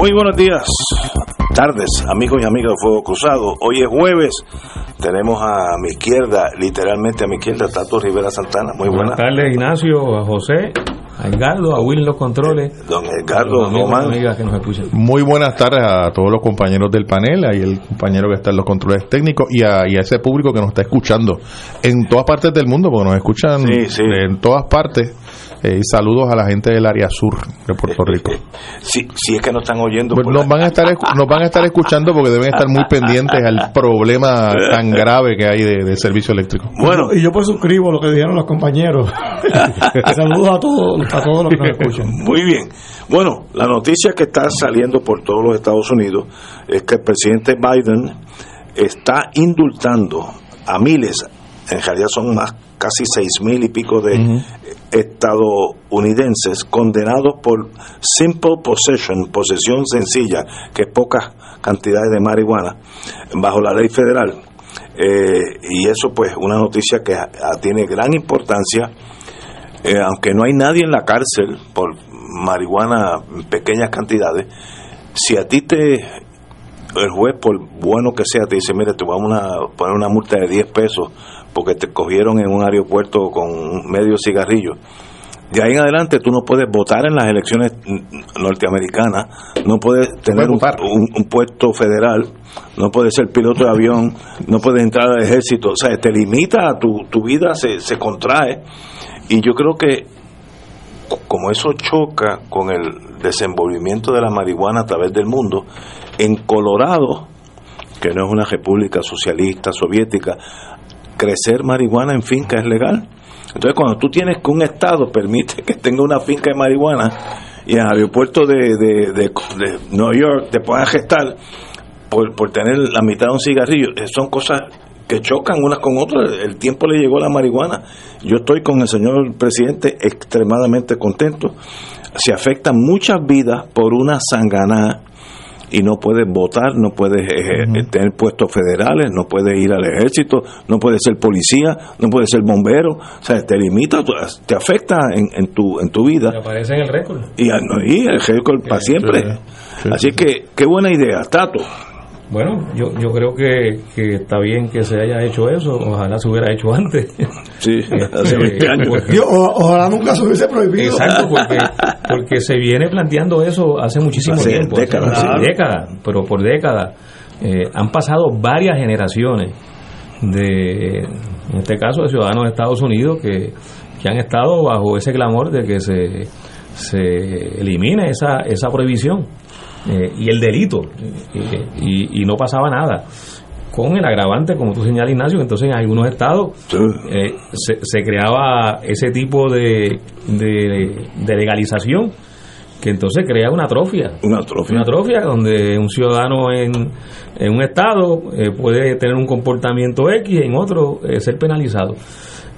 Muy buenos días, tardes, amigos y amigas de Fuego Cruzado. Hoy es jueves, tenemos a mi izquierda, literalmente a mi izquierda, Tato Rivera Santana. Muy buenas. Buenas tardes, Ignacio, a José, a Edgardo, a Will en los controles. Don Edgardo. Muy buenas tardes a todos los compañeros del panel, y el compañero que está en los controles técnicos y a, y a ese público que nos está escuchando en todas partes del mundo, porque nos escuchan Sí, sí. en todas partes. Eh, y saludos a la gente del área sur de Puerto Rico. Si, si es que nos están oyendo. Pues nos van a estar nos van a estar escuchando porque deben estar muy pendientes al problema tan grave que hay de, de servicio eléctrico. Bueno, y yo pues suscribo lo que dijeron los compañeros. Saludos a todos, a todos los que nos escuchan. Muy bien. Bueno, la noticia que está saliendo por todos los Estados Unidos es que el presidente Biden está indultando a miles, en realidad son más, casi seis mil y pico de estadounidenses condenados por simple possession, posesión sencilla, que es pocas cantidades de marihuana, bajo la ley federal. Eh, y eso pues una noticia que tiene gran importancia eh, aunque no hay nadie en la cárcel por marihuana en pequeñas cantidades, si a ti te, el juez, por bueno que sea, te dice, mire, te vamos a poner una multa de 10 pesos porque te cogieron en un aeropuerto con medio cigarrillo. De ahí en adelante tú no puedes votar en las elecciones norteamericanas, no puedes tener un, un- un puesto federal, no puedes ser piloto de avión, no puedes entrar al ejército, o sea, te limita, tu, tu vida se, se contrae. Y yo creo que como eso choca con el desenvolvimiento de la marihuana a través del mundo, en Colorado, que no es una república socialista soviética, crecer marihuana en finca es legal. Entonces, cuando tú tienes que un estado permite que tenga una finca de marihuana y en aeropuerto de, de, de, de Nueva York te puedan gestar por, por tener la mitad de un cigarrillo, eh, son cosas que chocan unas con otras. El tiempo le llegó a la marihuana. Yo estoy con el señor presidente extremadamente contento. Se afectan muchas vidas por una sanganá y no puedes votar, no puedes eh, eh, tener puestos federales, no puedes ir al ejército, no puedes ser policía, no puedes ser bombero, o sea, te limita, te afecta en, en tu en tu vida Que aparece en el récord. y, a- no, y el récord para siempre. sí, Así que, qué buena idea, Tato. Bueno, yo, yo creo que, que está bien que se haya hecho eso. Ojalá se hubiera hecho antes. Sí, hace 20 años. porque- Dios, o- ojalá nunca se hubiese prohibido. Exacto, porque, porque se viene planteando eso hace muchísimo Hace tiempo, décadas, hace claro. décadas, pero por décadas. Eh, han pasado varias generaciones de, en este caso, de ciudadanos de Estados Unidos que, que han estado bajo ese clamor de que se, se elimine esa, esa prohibición eh, y el delito eh, y, y no pasaba nada con el agravante, como tú señalas Ignacio, entonces en algunos estados eh, se, se creaba ese tipo de, de, de legalización que entonces crea una atrofia. Una atrofia. Una atrofia donde un ciudadano en, en un estado eh, puede tener un comportamiento X, en otro eh, ser penalizado.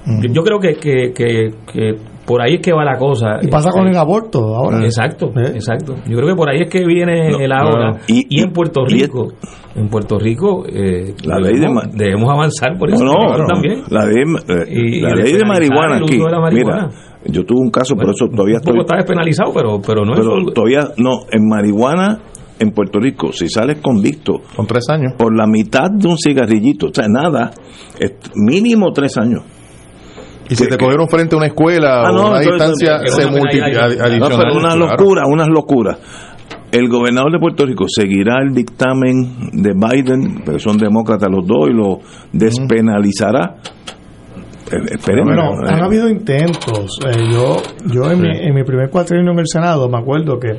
Yo, yo creo que, que, que, que por ahí es que va la cosa. Y pasa con Eh, el aborto ahora. Exacto, ¿Eh? exacto. Yo creo que por ahí es que viene No, el ahora. no. Y- Y, en Puerto y- Rico, en Puerto Rico, eh, La ley de debemos, ma- debemos avanzar por eso No, no, también. La ley, eh, Y- la y ley de marihuana aquí. de marihuana. Mira, yo tuve un caso, por eso todavía un poco estoy. está despenalizado, pero, pero no Pero es. todavía, no, en marihuana en Puerto Rico, si sales convicto Con tres años. por la mitad de un cigarrillito, o sea, nada, es mínimo tres años. Y si que- te cogieron frente a una escuela Ah, o no, a una distancia, es se una multiplica No, adicional. pero unas claro. locuras, unas locuras. El gobernador de Puerto Rico seguirá el dictamen de Biden, porque son demócratas los dos, y lo despenalizará. Eh, Esperemos. Bueno, Eh, han habido intentos. Eh, yo yo en, mi, en mi primer cuatrienio en el Senado me acuerdo que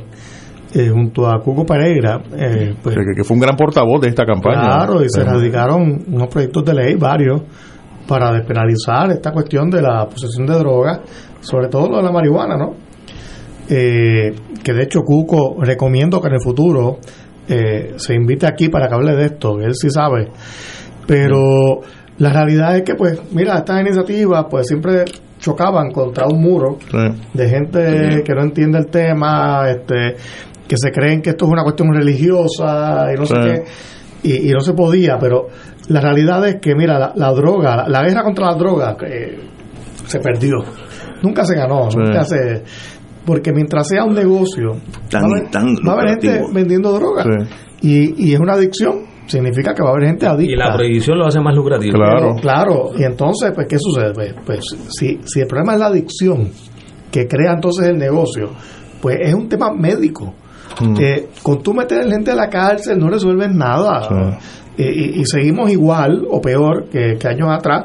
eh, junto a Cuco Pereira, eh, pues, Que, que fue un gran portavoz de esta campaña. claro, y se Eh, radicaron unos proyectos de ley, varios, para despenalizar esta cuestión de la posesión de drogas, sobre todo lo de la marihuana, ¿no? Eh, que de hecho Cuco recomiendo que en el futuro eh, se invite aquí para que hable de esto, él sí sabe. Pero la realidad es que, pues, mira, estas iniciativas, pues siempre chocaban contra un muro sí. de gente que no entiende el tema, este, que se creen que esto es una cuestión religiosa y no sé qué, y, y no se podía, pero la realidad es que, mira, la, la droga, la, la guerra contra la droga eh, se perdió, nunca se ganó, Sí. nunca se... Porque mientras sea un negocio, Tan- va a haber, tan va a haber gente vendiendo droga. Y, y es una adicción, significa que va a haber gente adicta. Y la prohibición lo hace más lucrativo. Claro. Pero, claro, y entonces, pues, ¿qué sucede? Pues, pues, si, si el problema es la adicción que crea entonces el negocio, pues es un tema médico. Mm. Eh, con tú meter gente a la cárcel no resuelves nada. Sí. Y, y- seguimos igual o peor que, que años atrás.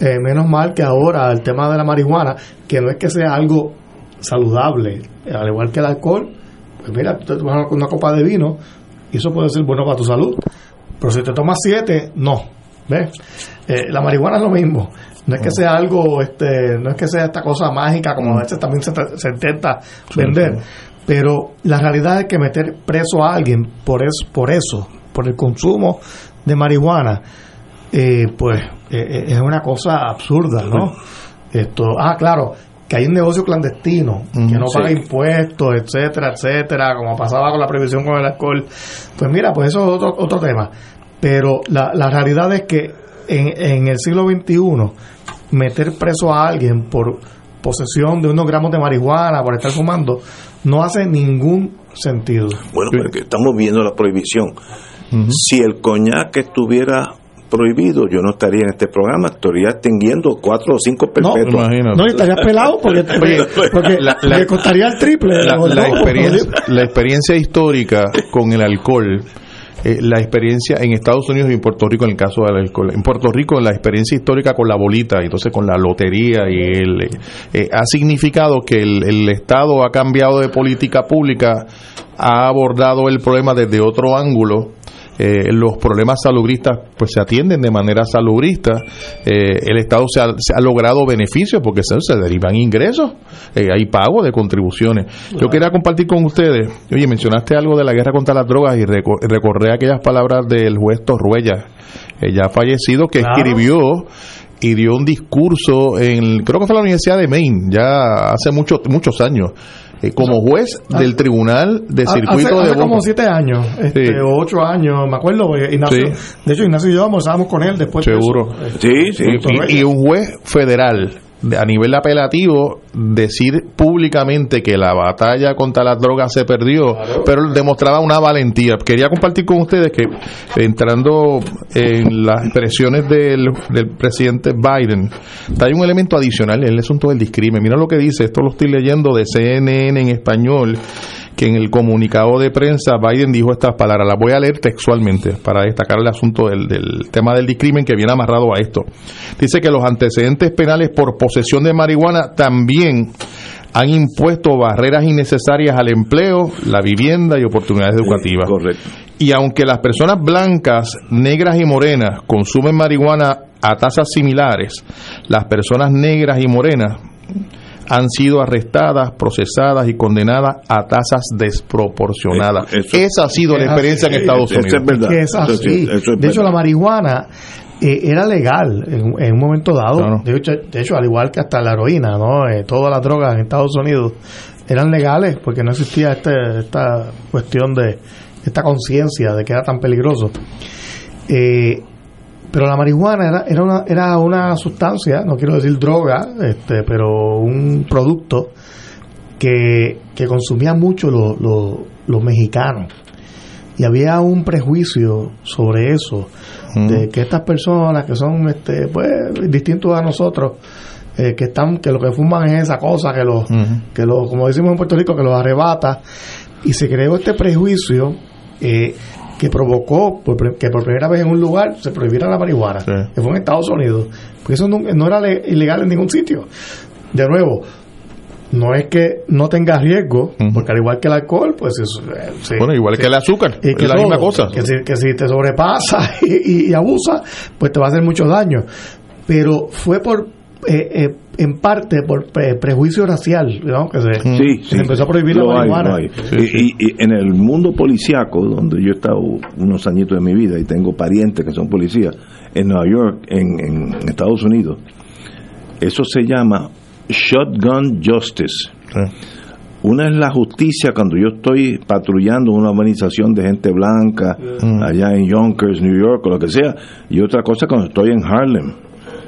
Eh, menos mal que ahora el tema de la marihuana, que no es que sea algo saludable, al igual que el alcohol, pues mira, tú te tomas una copa de vino y eso puede ser bueno para tu salud. Pero si te tomas siete, no. ¿Ves? Eh, la marihuana es lo mismo. No es que sea algo, este, no es que sea esta cosa mágica como a veces también se, se intenta vender. Pero la realidad es que meter preso a alguien por eso, por eso, por el consumo de marihuana, eh, pues eh, eh, es una cosa absurda, ¿no? Esto, ah, claro, que hay un negocio clandestino que no sí. paga impuestos, etcétera, etcétera, como pasaba con la prohibición con el alcohol. Pues mira, pues eso es otro, otro tema. Pero la, la realidad es que en, en el siglo XXI, meter preso a alguien por posesión de unos gramos de marihuana, por estar fumando, no hace ningún sentido. Bueno, pero que estamos viendo la prohibición. Si el coñac estuviera prohibido, yo no estaría en este programa, estaría extinguiendo cuatro o cinco No, perpetuos. Imagínate. No, y estarías pelado porque, la- la- le costaría el triple. la, la experiencia, la experiencia histórica con el alcohol, eh, la experiencia en Estados Unidos y en Puerto Rico en el caso del alcohol. En Puerto Rico la experiencia histórica con la bolita, y entonces con la lotería y el, eh, eh, ha significado que el, el Estado ha cambiado de política pública, ha abordado el problema desde otro ángulo. Eh, los problemas salubristas pues se atienden de manera salubrista. Eh, el Estado se ha, se ha logrado beneficios porque se, se derivan ingresos. Eh, hay pago de contribuciones. Yo quería compartir con ustedes oye mencionaste algo de la guerra contra las drogas y reco- recordé aquellas palabras del juez Torruella. Eh, ya fallecido que Claro. escribió y dio un discurso en creo que fue la Universidad de Maine ya hace muchos muchos años eh, como juez del tribunal de Ha- circuito hace, de hace como Boca. siete años, este, Sí. ocho años, me acuerdo, Ignacio, de hecho Ignacio y yo almorzábamos con él después de Seguro. eso. Sí, sí. Y, y un juez federal de- a nivel apelativo decir públicamente que la batalla contra las drogas se perdió, pero demostraba una valentía. Quería compartir con ustedes que entrando en las expresiones del, del presidente Biden, hay un elemento adicional en el asunto del discrimen. Mira lo que dice, esto lo estoy leyendo de CNN en español que en el comunicado de prensa Biden dijo estas palabras, las voy a leer textualmente para destacar el asunto del, del tema del discrimen que viene amarrado a esto. Dice que los antecedentes penales por posesión de marihuana también han impuesto barreras innecesarias al empleo, la vivienda y oportunidades educativas. Correcto. Y aunque las personas blancas, negras y morenas consumen marihuana a tasas similares, las personas negras y morenas han sido arrestadas, procesadas y condenadas a tasas desproporcionadas. Eso- eso- Esa ha sido la experiencia en Estados eso Unidos. es verdad. es Eso sí, así. eso es de hecho, verdad. la marihuana eh, era legal en, en un momento dado. Claro. De, hecho, de hecho, al igual que hasta la heroína, ¿no? Eh, todas las drogas en Estados Unidos eran legales porque no existía este, esta cuestión de esta conciencia de que era tan peligroso. Eh, pero la marihuana era, era, una, era una sustancia, no quiero decir droga, este, pero un producto que, que consumían mucho los, los, los mexicanos. Y había un prejuicio sobre eso, Mm. de que estas personas que son este, pues, distintos a nosotros, eh, que están que lo que fuman es esa cosa que los que lo como decimos en Puerto Rico que los arrebata y se creó este prejuicio eh, que provocó por que por primera vez en un lugar se prohibiera la marihuana Sí. que fue en Estados Unidos porque eso no, no era le- ilegal en ningún sitio de nuevo no es que no tenga riesgo porque al igual que el alcohol pues eso, eh, sí. Bueno, igual que el azúcar, Y que es la todo, misma cosa. Que si, que si te sobrepasa y, y- y abusa, pues te va a hacer mucho daño. Pero fue por, eh, eh, en parte, por pre- prejuicio racial, ¿no? Que se, Sí, sí. empezó a prohibir Lo la marihuana. hay. Y, y- y en el mundo policiaco, donde yo he estado unos añitos de mi vida y tengo parientes que son policías, en Nueva York, en, en Estados Unidos, eso se llama Shotgun Justice. Una es la justicia cuando yo estoy patrullando una organización de gente blanca Mm. allá en Yonkers, New York o lo que sea, y otra cosa cuando estoy en Harlem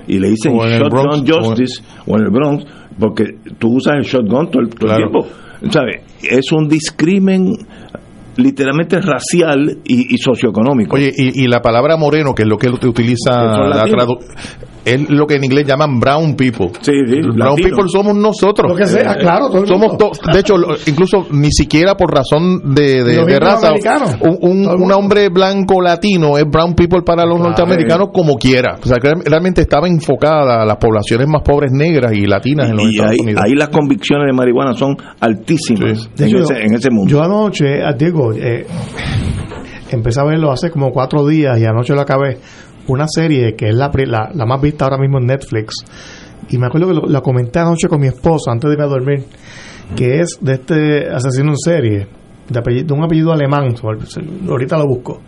y le dicen Shotgun Justice o en el Bronx porque tú usas el shotgun todo el, todo el tiempo. ¿Sabes? Es un discrimen literalmente racial y, y socioeconómico. Oye, y, y la palabra moreno, que es lo que utiliza la latinos. tradu- es lo que en inglés llaman brown people. Sí, sí, brown people somos nosotros. Lo que sea, claro, todo el Somos mundo. to- de hecho, incluso ni siquiera por razón de, de- raza, un, un- hombre blanco latino es brown people para los Claro. norteamericanos como quiera. O sea, que realmente estaba enfocada a las poblaciones más pobres negras y latinas en los y Estados ahí, Unidos. ahí las convicciones de marihuana son altísimas Sí. De en, hecho, ese, en ese mundo. Yo anoche, ah, digo, eh, empecé a verlo hace como cuatro días y anoche lo acabé. Una serie que es la, la, la más vista ahora mismo en Netflix. Y me acuerdo que lo, la comenté anoche con mi esposa antes de irme a dormir. Que es de este asesino en serie, de, apellido- de un apellido alemán. Ahorita lo busco.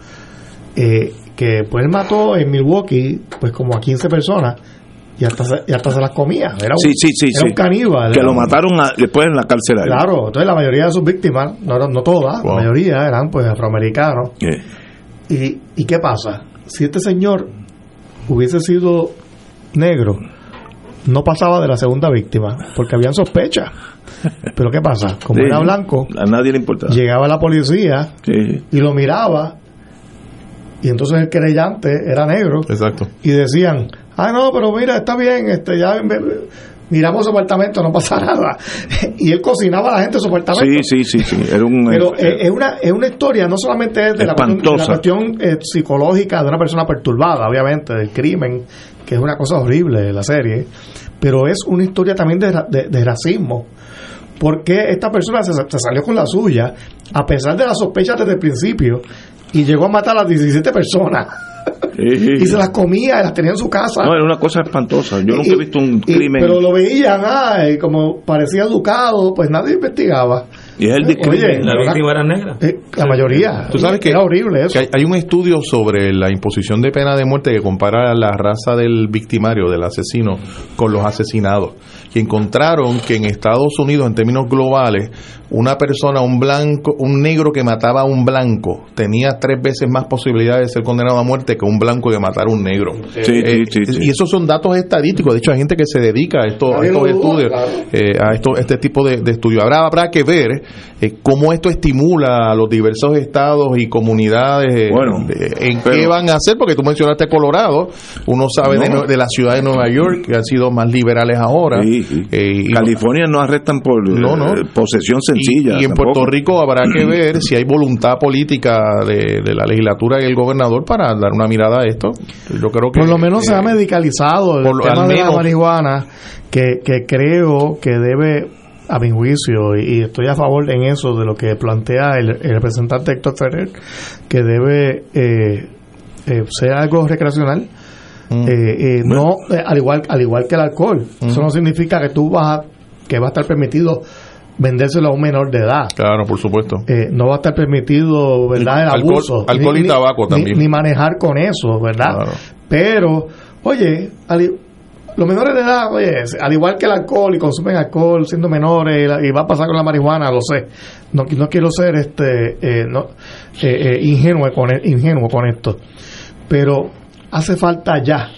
Eh, que pues él mató en Milwaukee pues como a 15 personas y hasta se, y hasta se las comía. Era un, sí, sí, sí. era sí. un caníbal. Que era lo mataron a- después en la cárcel. Claro, entonces la mayoría de sus víctimas, no, no todas, Wow. la mayoría eran pues afroamericanos. ¿Y, ¿Y qué pasa? Si este señor hubiese sido negro, no pasaba de la segunda víctima, porque habían sospechas. Pero ¿qué pasa? Como sí, era blanco, A nadie le importaba. llegaba la policía Sí. y lo miraba, y entonces el querellante era negro, Exacto. y decían, ah, no, pero mira, está bien, este ya miramos su apartamento, no pasa nada. y él cocinaba a la gente en su apartamento. Sí, sí, sí, sí. Era un. Pero eh, es una es una historia, no solamente es de la cuestión, de la Espantosa. cuestión, eh, psicológica de una persona perturbada, obviamente, del crimen, que es una cosa horrible la serie, pero es una historia también de, de- de racismo. Porque esta persona se, se salió con la suya, a pesar de las sospechas desde el principio, y llegó a matar a las 17 personas. sí, sí. y se las comía y las tenía en su casa. No, era una cosa espantosa. Yo nunca Y- he visto un y- crimen. pero lo veían, ay, como parecía educado, pues nadie investigaba. y es el Oye, discrimen. La víctima era negra. Eh, la mayoría. Tú sabes que, era horrible eso. que hay, hay un estudio sobre la imposición de pena de muerte que compara la raza del victimario, del asesino, con los asesinados. Y encontraron que en Estados Unidos, en términos globales, una persona, un blanco, un negro que mataba a un blanco, tenía tres veces más posibilidades de ser condenado a muerte que un blanco que matara a un negro. Sí, sí, Eh, sí, sí. Y esos son datos estadísticos. De hecho, hay gente que se dedica a, esto- a estos estudios, claro. eh, a esto, este tipo de, de estudios. Habrá, habrá que ver eh, cómo esto estimula a los diversos estados y comunidades, eh, Bueno, de- en pero- qué van a hacer, porque tú mencionaste Colorado, uno sabe No. De la ciudad de Nueva York, que han sido más liberales ahora. Sí, sí. Eh, y- California no arrestan por No, no. eh, posesión sencilla. y, y en tampoco. Puerto Rico habrá que ver si hay voluntad política de, de la legislatura y el gobernador para dar una mirada a esto. Yo creo que Por lo menos se eh, ha medicalizado el por lo- tema de la menos- marihuana, que, que creo que debe, a mi juicio, y, y estoy a favor en eso de lo que plantea el, el representante Héctor Ferrer, que debe eh, eh, ser algo recreacional. Mm. Eh, eh, no eh, al igual al igual que el alcohol. Eso no significa que tú vas a, que va a estar permitido vendérselo a un menor de edad. Claro, por supuesto. eh, no va a estar permitido verdad el Alcohol- abuso. alcohol y tabaco ni- también. ni manejar con eso verdad Claro. pero oye al los menores de edad oye al igual que el alcohol y consumen alcohol siendo menores y va a pasar con la marihuana lo sé. No, no quiero ser este eh, no, eh, eh, ingenuo con e- ingenuo con esto. Pero hace falta ya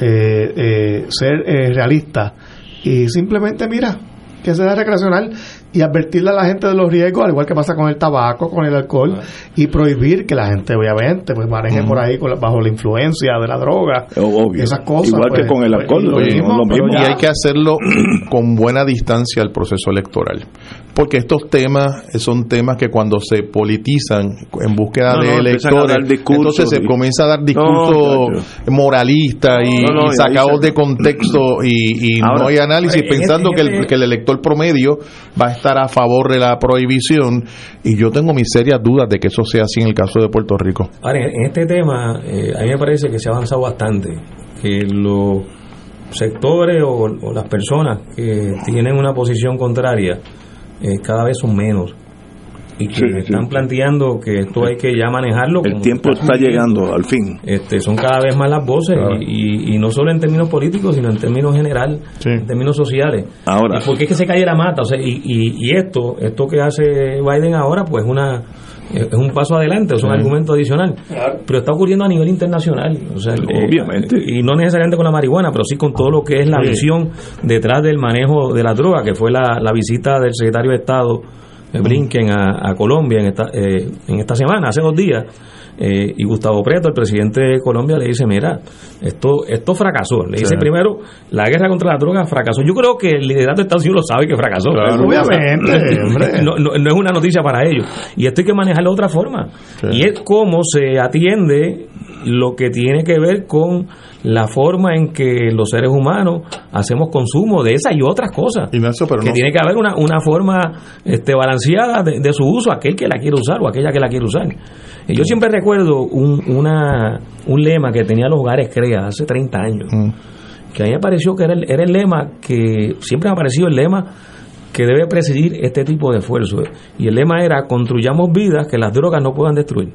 eh, eh, ser eh, realista y simplemente mira que sea recreacional y advertirle a la gente de los riesgos, al igual que pasa con el tabaco, con el alcohol, y prohibir que la gente, obviamente, pues maneje por ahí con la- bajo la influencia de la droga, Obvio. esas cosas. Igual que pues, con el pues, alcohol, lo mismo, lo mismo. y hay que hacerlo con buena distancia al proceso electoral. Porque estos temas son temas que cuando se politizan en búsqueda No, de no, electores, entonces se y- comienza a dar No, discursos moralistas y, No, no, y y sacados de contexto y, y Ahora, no hay análisis en pensando que, el, que el elector promedio va a estar a favor de la prohibición y yo tengo mis serias dudas de que eso sea así en el caso de Puerto Rico. En este tema, eh, a mí me parece que se ha avanzado bastante, que los sectores o, o las personas que tienen una posición contraria eh, cada vez son menos y que Sí, sí. están planteando que esto hay que ya manejarlo. El tiempo está llegando, al fin. Este, son cada vez más las voces Claro. y, y- y no solo en términos políticos, sino en términos general, Sí. en términos sociales. Ahora. ¿Y por qué es que se cae la mata? O sea, y, y, y esto, esto que hace Biden ahora, pues una es un paso adelante, es un argumento adicional. Pero está ocurriendo a nivel internacional. O sea, eh, Obviamente. y no necesariamente con la marihuana, pero sí con todo lo que es la Sí. visión detrás del manejo de la droga, que fue la, la visita del secretario de Estado eh, Blinken a, a Colombia en esta, eh, en esta semana, hace dos días. Eh, y Gustavo Preto, el presidente de Colombia, le dice, mira, esto esto fracasó. Le dice primero, la guerra contra la droga fracasó. Yo creo que el liderato de Estados Unidos lo sabe que fracasó. Claro. Obviamente, hombre. No, no- no es una noticia para ellos. Y esto hay que manejarlo de otra forma. Sí. Y es cómo se atiende lo que tiene que ver con la forma en que los seres humanos hacemos consumo de esas y otras cosas. Ignacio, pero que no- tiene que haber una, una forma este, balanceada de, de su uso, aquel que la quiere usar o aquella que la quiere usar. Y yo siempre recuerdo un, una, un lema que tenía los hogares CREA hace 30 años Mm. que a mí me pareció que era el, era el lema que siempre me ha parecido el lema que debe presidir este tipo de esfuerzo. Y el lema era construyamos vidas que las drogas no puedan destruir.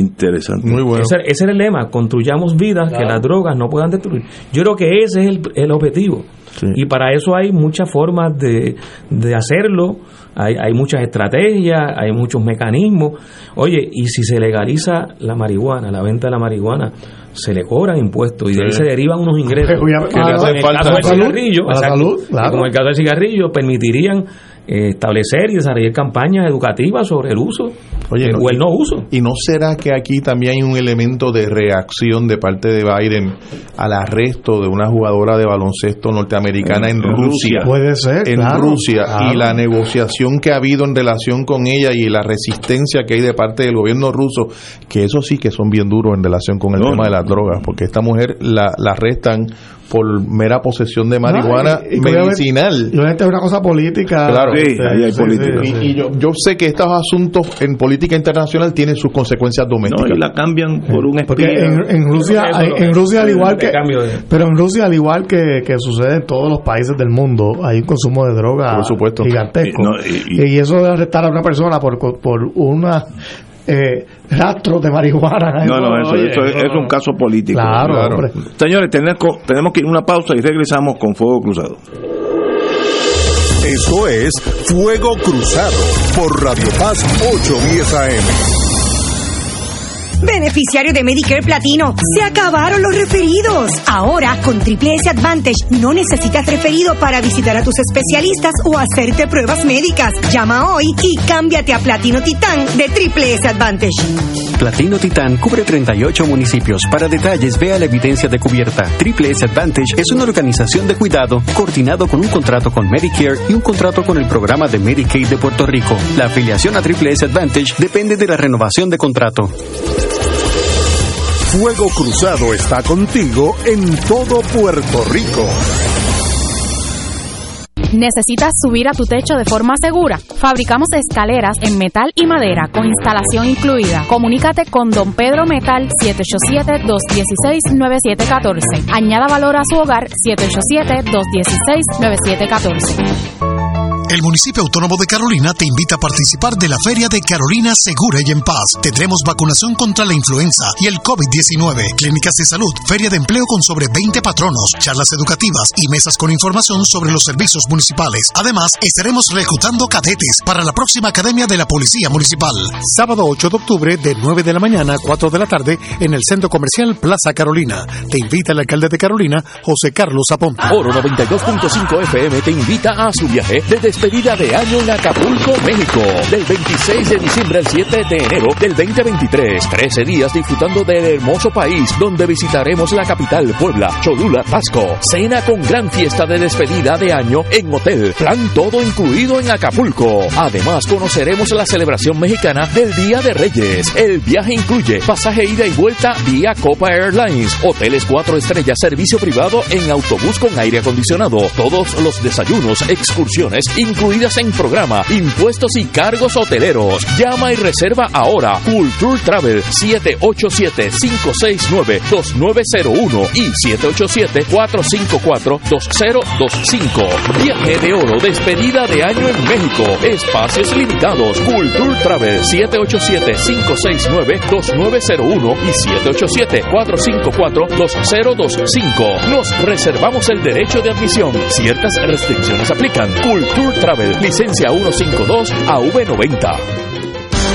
Interesante. Muy bueno. Ese, ese era el lema, construyamos vidas que las drogas no puedan destruir. Yo creo que ese es el, el objetivo. Sí. Y para eso hay muchas formas de, de hacerlo, hay, hay muchas estrategias, hay muchos mecanismos. Oye, y si se legaliza la marihuana, la venta de la marihuana, se le cobran impuestos y de ahí se derivan unos ingresos. Que como en el para caso la del salud, cigarrillo, para la exacto, salud, claro. como el caso del cigarrillo, permitirían eh, establecer y desarrollar campañas educativas sobre el uso Oye, no, o el no uso. ¿Y no será que aquí también hay un elemento de reacción de parte de Biden al arresto de una jugadora de baloncesto norteamericana en, En Rusia? Puede ser, En claro, Rusia claro. y la negociación que ha habido en relación con ella y la resistencia que hay de parte del gobierno ruso, que eso sí que son bien duros en relación con el No, tema de las drogas, porque esta mujer la, la arrestan por mera posesión de marihuana y- y que obviamente- medicinal. Y obviamente es una cosa política. Claro. Sí, ahí hay política. Y, y yo, yo sé que estos asuntos en política internacional tienen sus consecuencias No, domésticas. y la cambian por un Porque en, en Rusia, hay- en Rusia al igual que, pero en Rusia al igual que, que sucede en todos los países del mundo, hay un consumo de droga Por supuesto. gigantesco. Y- no, y- y- y, eso de arrestar a una persona por por una eh, rastro de marihuana. No, no, eso, oye, eso es, es un caso político. Claro, Claro. hombre. Señores, tenemos, tenemos que ir a una pausa y regresamos con Fuego Cruzado. Esto es Fuego Cruzado por Radio Paz 810 AM. Beneficiario de Medicare Platino, se acabaron los referidos. Ahora, con Triple S Advantage, no necesitas referido para visitar a tus especialistas o hacerte pruebas médicas. Llama hoy y cámbiate a Platino Titán de Triple S Advantage. Platino Titán cubre 38 municipios. Para detalles, vea la evidencia de cubierta. Triple S Advantage es una organización de cuidado coordinado con un contrato con Medicare y un contrato con el programa de Medicaid de Puerto Rico. La afiliación a Triple S Advantage depende de la renovación de contrato. Fuego Cruzado está contigo en todo Puerto Rico. ¿Necesitas subir a tu techo de forma segura? Fabricamos escaleras en metal y madera con instalación incluida. Comunícate con Don Pedro Metal 787-216-9714. Añada valor a su hogar 787-216-9714. El municipio autónomo de Carolina te invita a participar de la Feria de Carolina Segura y en Paz. Tendremos vacunación contra la influenza y el COVID-19, clínicas de salud, feria de empleo con sobre 20 patronos, charlas educativas y mesas con información sobre los servicios municipales. Además, estaremos reclutando cadetes para la próxima Academia de la Policía Municipal. Sábado 8 de octubre de 9 de la mañana a 4 de la tarde en el Centro Comercial Plaza Carolina. Te invita el alcalde de Carolina, José Carlos Aponte. Oro 92.5 FM te invita a su viaje de despedida de año en Acapulco, México. Del 26 de diciembre al 7 de enero del 2023. 13 días disfrutando del hermoso país donde visitaremos la capital Puebla, Cholula, Pasco. Cena con gran fiesta de despedida de año en hotel. Plan todo incluido en Acapulco. Además conoceremos la celebración mexicana del Día de Reyes. El viaje incluye pasaje ida y vuelta vía Copa Airlines, hoteles 4 estrellas, servicio privado en autobús con aire acondicionado, todos los desayunos, excursiones incluidas en programa, impuestos y cargos hoteleros. Llama y reserva ahora. Culture Travel 787-569-2901 y 787-454-2025. Viaje de oro, despedida de año en México. Espacios limitados. Culture Travel 787-569-2901 y 787-454-2025. Nos reservamos el derecho de admisión. Ciertas restricciones aplican. Culture Travel, licencia 152 AV90.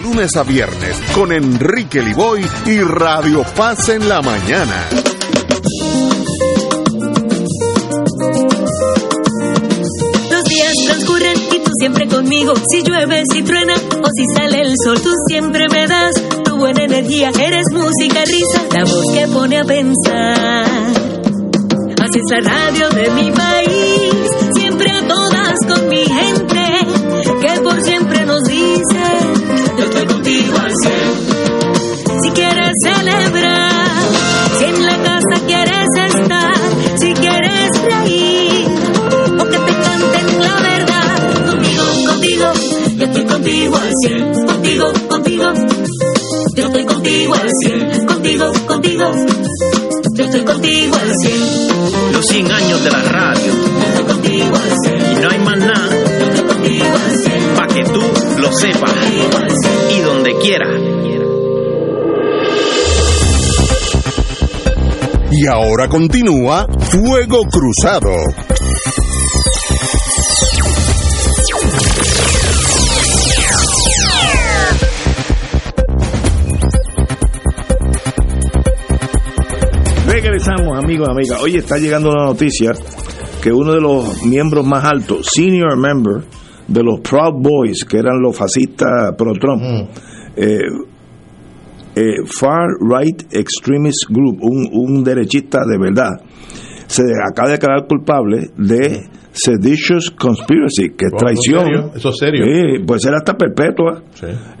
lunes a viernes con Enrique Liboy y Radio Paz en la mañana. Los días transcurren y tú siempre conmigo. Si llueve, si truena o si sale el sol, tú siempre me das tu buena energía. Eres música, risa, la voz que pone a pensar. Así es la radio de mi país, continúa Fuego Cruzado. Regresamos, amigos y amigas. Hoy está llegando la noticia que uno de los miembros más altos, senior member de los Proud Boys, que eran los fascistas pro-Trump, eh, eh, Far Right Extremist Group, un, un derechista de verdad, se acaba de declarar culpable de seditious conspiracy, que es traición. ¿Eso es serio? Sí, puede ser hasta perpetua.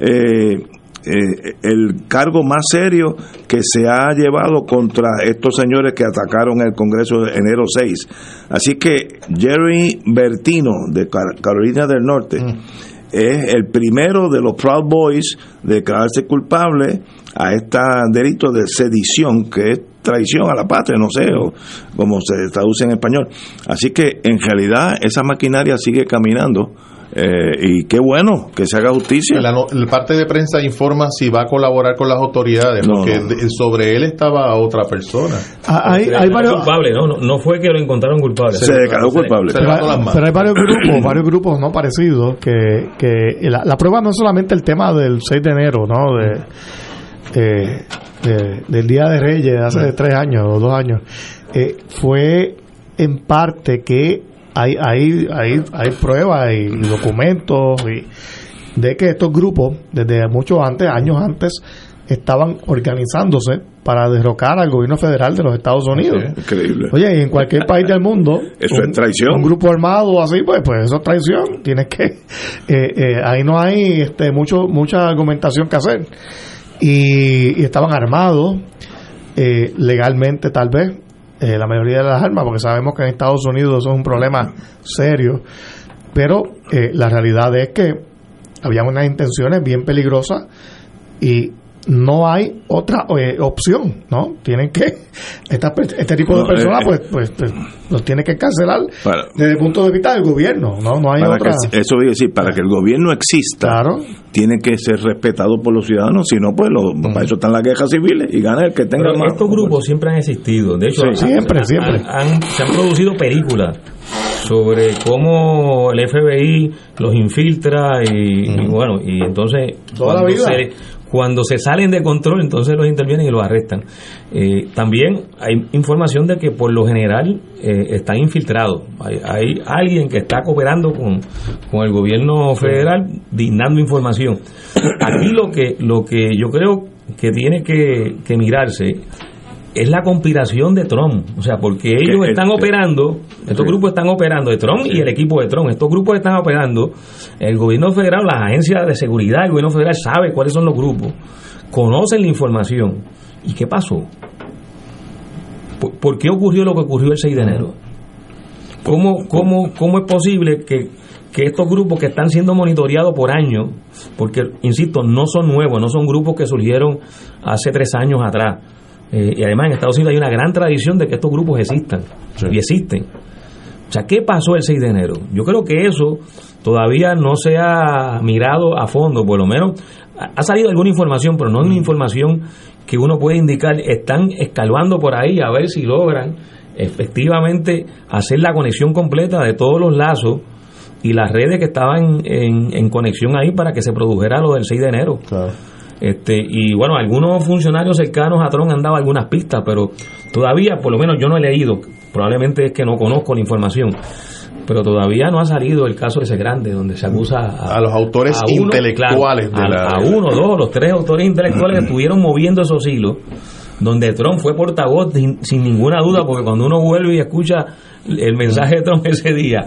Eh, eh, el cargo más serio que se ha llevado contra estos señores que atacaron el Congreso de enero 6. Así que Jerry Bertino de Car- Carolina del Norte es el primero de los Proud Boys de declararse culpable a este delito de sedición que es traición a la patria, no sé, o como se traduce en español. Así que en realidad esa maquinaria sigue caminando eh, y qué bueno que se haga justicia. La, no- la parte de prensa informa si va a colaborar con las autoridades, No, porque no. de- sobre él estaba otra persona. Hay, Se hay declaró varios, culpable, ¿no? ¿no? no fue que lo encontraron culpable. Se declaró culpable. Se pero, hay varios grupos, varios grupos no parecidos que, que la, la prueba no es solamente el tema del 6 de enero, ¿no? De, eh, de- del Día de Reyes de hace tres años o dos años. Eh, fue en parte que hay, hay, hay, hay pruebas y documentos y de que estos grupos, desde mucho antes, años antes, estaban organizándose para derrocar al gobierno federal de los Estados Unidos. Increíble. Oye, y en cualquier país del mundo, Eso un, es traición. Un grupo armado así, pues, pues eso es traición. Tienes que, eh, eh, ahí no hay este, mucho, mucha argumentación que hacer. Y, estaban armados, eh, legalmente tal vez, eh, la mayoría de las armas, porque sabemos que en Estados Unidos eso es un problema serio. Pero eh, la realidad es que había unas intenciones bien peligrosas y no hay otra eh, opción, ¿no? Tienen que, esta, per- este tipo de personas, eh, pues, pues, pues, los tiene que encarcelar Para- desde el punto de vista del gobierno, ¿no? No hay otra. que- eso voy a decir, para que el gobierno exista, tiene que ser respetado por los ciudadanos, si no, pues lo, para eso están las guerras civiles y gana el que tenga Pero más. estos grupos siempre han existido. De hecho, Sí, han- siempre, han- siempre. han- se han producido películas sobre cómo el FBI los infiltra y, y bueno, y entonces Toda la vida. se, cuando se salen de control, entonces los intervienen y los arrestan. Eh, también hay información de que por lo general eh, están infiltrados. Hay, hay alguien que está cooperando con, con el gobierno federal, dando información. Aquí lo que, lo que yo creo que tiene que, que mirarse es la conspiración de Trump. O sea, porque ellos Que- están operando, estos grupos están operando, de Trump y el equipo de Trump, estos grupos están operando, el gobierno federal, las agencias de seguridad, el gobierno federal sabe cuáles son los grupos, conocen la información. ¿Y qué pasó? ¿Por, por qué ocurrió lo que ocurrió el 6 de enero? ¿Cómo, cómo, cómo es posible que, que estos grupos que están siendo monitoreados por años, porque, insisto, no son nuevos, no son grupos que surgieron hace tres años atrás, eh, y además en Estados Unidos hay una gran tradición de que estos grupos existan, y existen. O sea, ¿qué pasó el 6 de enero? Yo creo que eso todavía no se ha mirado a fondo, por lo menos ha salido alguna información, pero no es una información que uno puede indicar, están escalando por ahí a ver si logran efectivamente hacer la conexión completa de todos los lazos y las redes que estaban en, en conexión ahí para que se produjera lo del 6 de enero. Este, y bueno, algunos funcionarios cercanos a Trump han dado algunas pistas, pero todavía, por lo menos yo no he leído, probablemente es que no conozco la información, pero todavía no ha salido el caso ese grande donde se acusa a, A los autores a uno, intelectuales claro, de a, la- a uno, dos, los tres autores intelectuales que estuvieron moviendo esos hilos, donde Trump fue portavoz sin, sin ninguna duda, porque cuando uno vuelve y escucha el mensaje de Trump ese día,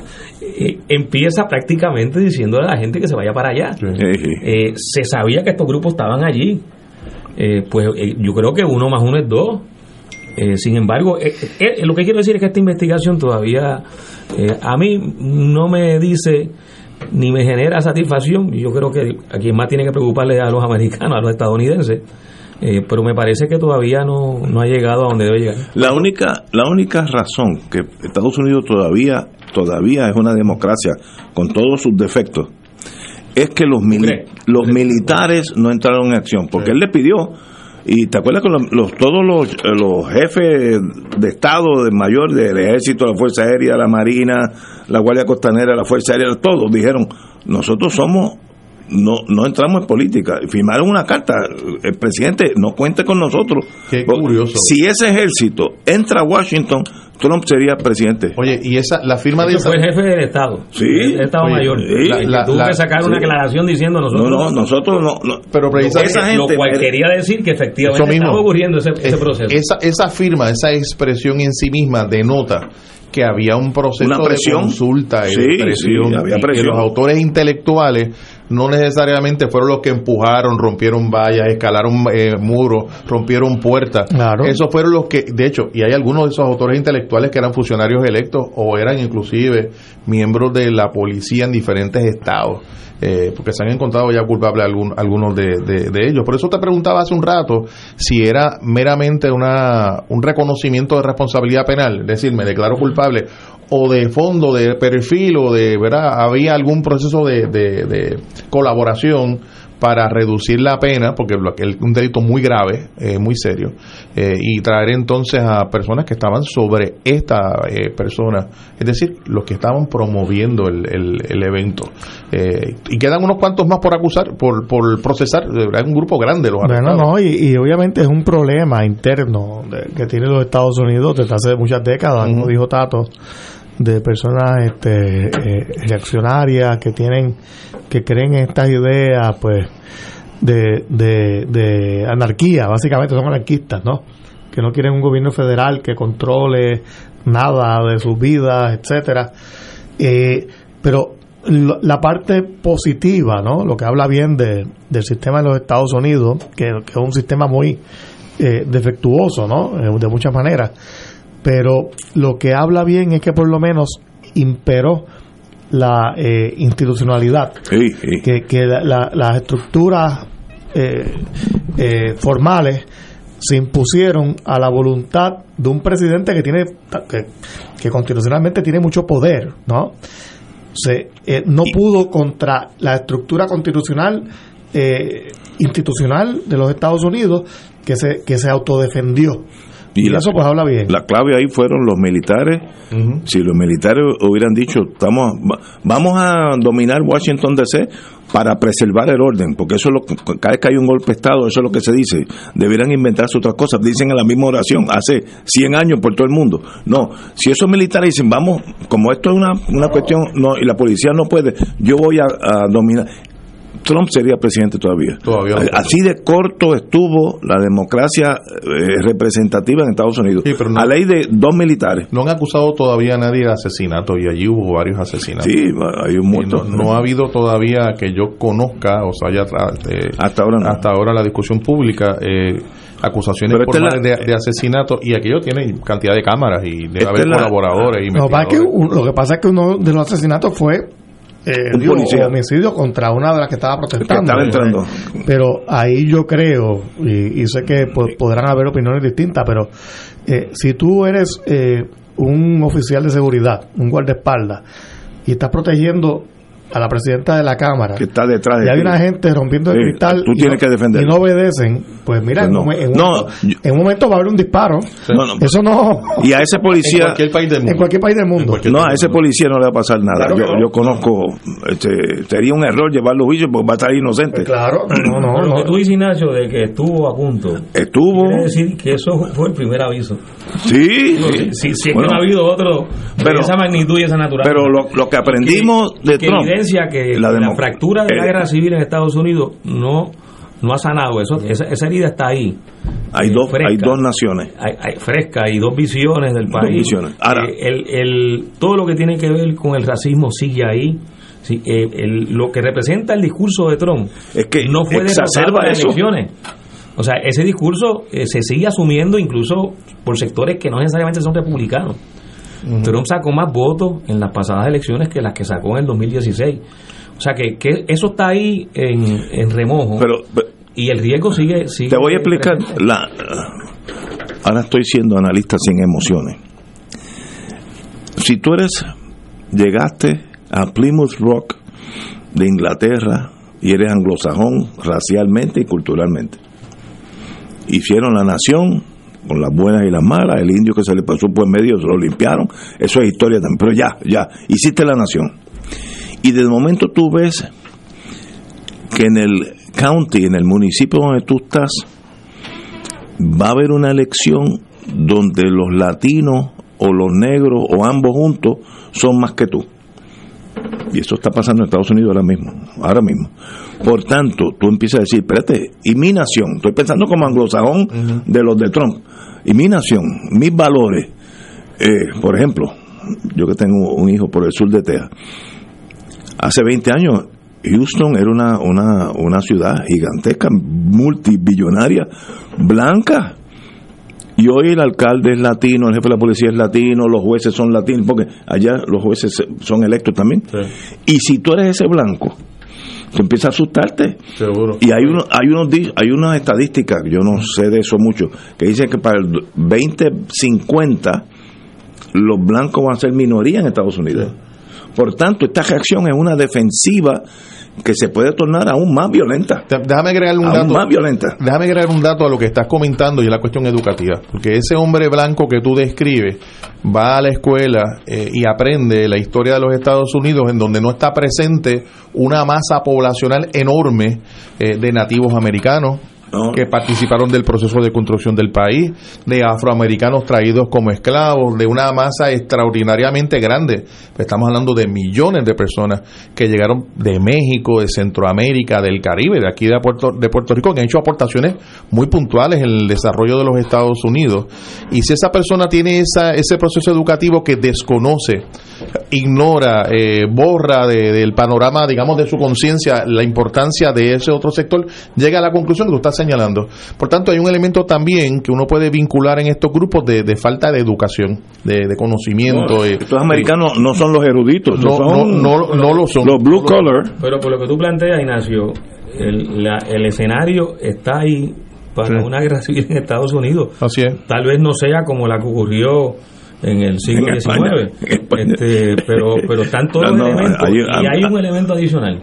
eh, empieza prácticamente diciéndole a la gente que se vaya para allá. Eh, se sabía que estos grupos estaban allí. Eh, pues eh, yo creo que uno más uno es dos. Eh, sin embargo, eh, eh, lo que quiero decir es que esta investigación todavía eh, a mí no me dice ni me genera satisfacción. Yo creo que a quien más tiene que preocuparle es a los americanos, a los estadounidenses. Eh, pero me parece que todavía no, no ha llegado a donde debe llegar. La única, la única razón que Estados Unidos todavía, todavía es una democracia con todos sus defectos es que los, mili- los militares no entraron en acción, porque él le pidió, y te acuerdas que los, los- todos los, los jefes de Estado de mayor del ejército, la Fuerza Aérea, la Marina, la Guardia Costanera, la Fuerza Aérea, todos dijeron, nosotros somos no, no entramos en política. Firmaron una carta. El presidente no cuente con nosotros. Qué curioso. Si ese ejército entra a Washington, Trump sería presidente. Oye, y esa, la firma de esa... fue jefe del Estado. Sí. El Estado Oye, Mayor. sí. La- La- tuvo la- que sacar una sí. aclaración diciendo nosotros. No, no, nosotros no. no. Pero precisamente- esa gente. Lo cual quería decir que efectivamente Eso mismo. estaba ocurriendo ese, ese Es- proceso. Esa, esa firma, esa expresión en sí misma denota que había un proceso Una presión. de consulta y Sí, presión, sí, había y que presión. los autores intelectuales no necesariamente fueron los que empujaron, rompieron vallas, escalaron eh, muros, rompieron puertas. Esos fueron los que, de hecho, y hay algunos de esos autores intelectuales que eran funcionarios electos o eran inclusive miembros de la policía en diferentes estados. eh, porque se han encontrado ya culpables algún- algunos de, de- de ellos. Por eso te preguntaba hace un rato si era meramente una, un reconocimiento de responsabilidad penal, es decir, me declaro culpable, o de fondo, de perfil, o de, ¿verdad? Había algún proceso de, de- de colaboración para reducir la pena, porque es un delito muy grave, eh, muy serio, eh, y traer entonces a personas que estaban sobre esta eh, persona, es decir, los que estaban promoviendo el, el- el evento. Eh, y quedan unos cuantos más por acusar, por, por procesar, es un grupo grande los Bueno, arrestados. no, y, y obviamente es un problema interno que tienen los Estados Unidos desde hace muchas décadas, como dijo Tato, de personas este, eh, reaccionarias que tienen, que creen en estas ideas, pues, de, de, anarquía, básicamente son anarquistas, ¿no? Que no quieren un gobierno federal que controle nada de sus vidas, etcétera. Eh, pero la parte positiva, ¿no? Lo que habla bien de, del sistema de los Estados Unidos, que, que es un sistema muy eh, defectuoso, ¿no? Eh, de muchas maneras. Pero lo que habla bien es que por lo menos imperó la eh, institucionalidad, Sí, sí. que, que la- la- las estructuras eh, eh, formales se impusieron a la voluntad de un presidente que tiene que, que constitucionalmente tiene mucho poder, ¿no? Se, eh, no pudo contra la estructura constitucional eh, institucional de los Estados Unidos que se que se autodefendió y, la, eso pues habla bien. La clave ahí fueron los militares. Si los militares hubieran dicho, estamos, va- vamos a dominar Washington DC para preservar el orden, porque eso es lo cada vez que hay un golpe de Estado, eso es lo que se dice. Deberían inventarse otras cosas. Dicen en la misma oración, hace 100 años por todo el mundo. No, si esos militares dicen, vamos, como esto es una, una cuestión, no, y la policía no puede, yo voy a, a dominar. Trump sería presidente todavía. Todavía no. Así de corto estuvo la democracia eh, representativa en Estados Unidos. Sí, pero no- a ley de dos militares. No han acusado todavía a nadie de asesinato y allí hubo varios asesinatos. Sí, hay un muerto. No, no ha habido todavía que yo conozca, o sea, eh, Hasta ahora no. hasta ahora la discusión pública, eh, acusaciones formales la- de, de asesinato y aquello tiene cantidad de cámaras y debe haber es la- colaboradores y que, un- lo que pasa es que uno de los asesinatos fue eh, Un digo, policía. homicidio contra una de las que estaba protestando. estaba entrando. Pero ahí yo creo, y, y sé que po- podrán haber opiniones distintas, pero eh, si tú eres eh, un oficial de seguridad, un guardaespaldas, y estás protegiendo a la presidenta de la Cámara, Que está detrás de y hay ti. una gente rompiendo el Sí, cristal tú y tienes no- que defenderlo. y no obedecen, pues mira, Pues en, no. un, en un- No, yo- en un momento va a haber un disparo. No, no, Eso no. Y a ese En policía, cualquier país del mundo. En cualquier país del mundo. no, a ese policía no le va a pasar nada. Claro yo, no. yo conozco, este, sería un error llevarlo a juicio porque va a estar inocente. Pues claro, no, no, Pero lo no. que tú dices, Ignacio, de que estuvo a punto, Estuvo, quiere decir que eso fue el primer aviso. sí, Si, si es Bueno, que no ha habido otro pero- de esa magnitud y esa naturaleza. pero lo, lo que aprendimos de que Trump, evidencia que la fractura de la guerra civil en Estados Unidos no no ha sanado eso. Esa, esa herida está ahí. Hay eh, dos, fresca. hay dos naciones. hay, hay fresca y dos visiones del Dos país. visiones. Ahora- Eh, el, el- todo lo que tiene que ver con el racismo sigue ahí. Sí, eh, el- lo que representa el discurso de Trump Es que no fue exacerba las elecciones. O sea ese discurso eh, se sigue asumiendo incluso por sectores que no necesariamente son republicanos Trump sacó más votos en las pasadas elecciones que las que sacó en el 2016. O sea que, que eso está ahí en, en remojo Pero, pero y el riesgo sigue, sigue te voy a explicar. La, ahora estoy siendo analista sin emociones. Si tú eres, llegaste a Plymouth Rock de Inglaterra y eres anglosajón racialmente y culturalmente, hicieron la nación con las buenas y las malas, el indio que se le pasó por medio se lo limpiaron, eso es historia también, pero ya, ya, hiciste la nación. Y de momento tú ves que en el county, en el municipio donde tú estás, va a haber una elección donde los latinos o los negros o ambos juntos son más que tú. Y eso está pasando en Estados Unidos ahora mismo, ahora mismo. Por tanto, tú empiezas a decir, espérate, y mi nación, estoy pensando como anglosajón de los de Trump, y mi nación, mis valores, eh, por ejemplo, yo que tengo un hijo por el sur de Texas, hace 20 años Houston era una, una, una ciudad gigantesca, multibillonaria, blanca. Y hoy el alcalde es latino, el jefe de la policía es latino, los jueces son latinos, porque allá los jueces son electos también. Y si tú eres ese blanco, tú empiezas a asustarte. Seguro. Y hay uno, hay unos hay unas estadísticas, yo no sé de eso mucho, que dicen que para el 2050 los blancos van a ser minoría en Estados Unidos. Por tanto, esta reacción es una defensiva que se puede tornar aún más violenta. Déjame agregar un Aún dato. más violenta. Déjame agregar un dato a lo que estás comentando y es la cuestión educativa. Porque ese hombre blanco que tú describes va a la escuela eh, y aprende la historia de los Estados Unidos en donde no está presente una masa poblacional enorme eh, de nativos americanos Que participaron del proceso de construcción del país, de afroamericanos traídos como esclavos, de una masa extraordinariamente grande. Estamos hablando de millones de personas que llegaron de México, de Centroamérica, del Caribe, de aquí de Puerto, de Puerto Rico, que han hecho aportaciones muy puntuales en el desarrollo de los Estados Unidos. Y si esa persona tiene esa, ese proceso educativo que desconoce, ignora, eh, borra de- del panorama, digamos, de su conciencia la importancia de ese otro sector, llega a la conclusión que tú señalando. Por tanto, hay un elemento también que uno puede vincular en estos grupos de, de falta de educación, de, de conocimiento. eh, Estos americanos no son los eruditos, No, son no, no, no lo son. los blue collar. Pero por lo que tú planteas, Ignacio, el, la- el escenario está ahí para Sí. una guerra civil en Estados Unidos. Así es. Tal vez no sea como la que ocurrió en el siglo XIX, este, pero, pero están todos No, los no, elementos. hay- y hay un elemento adicional.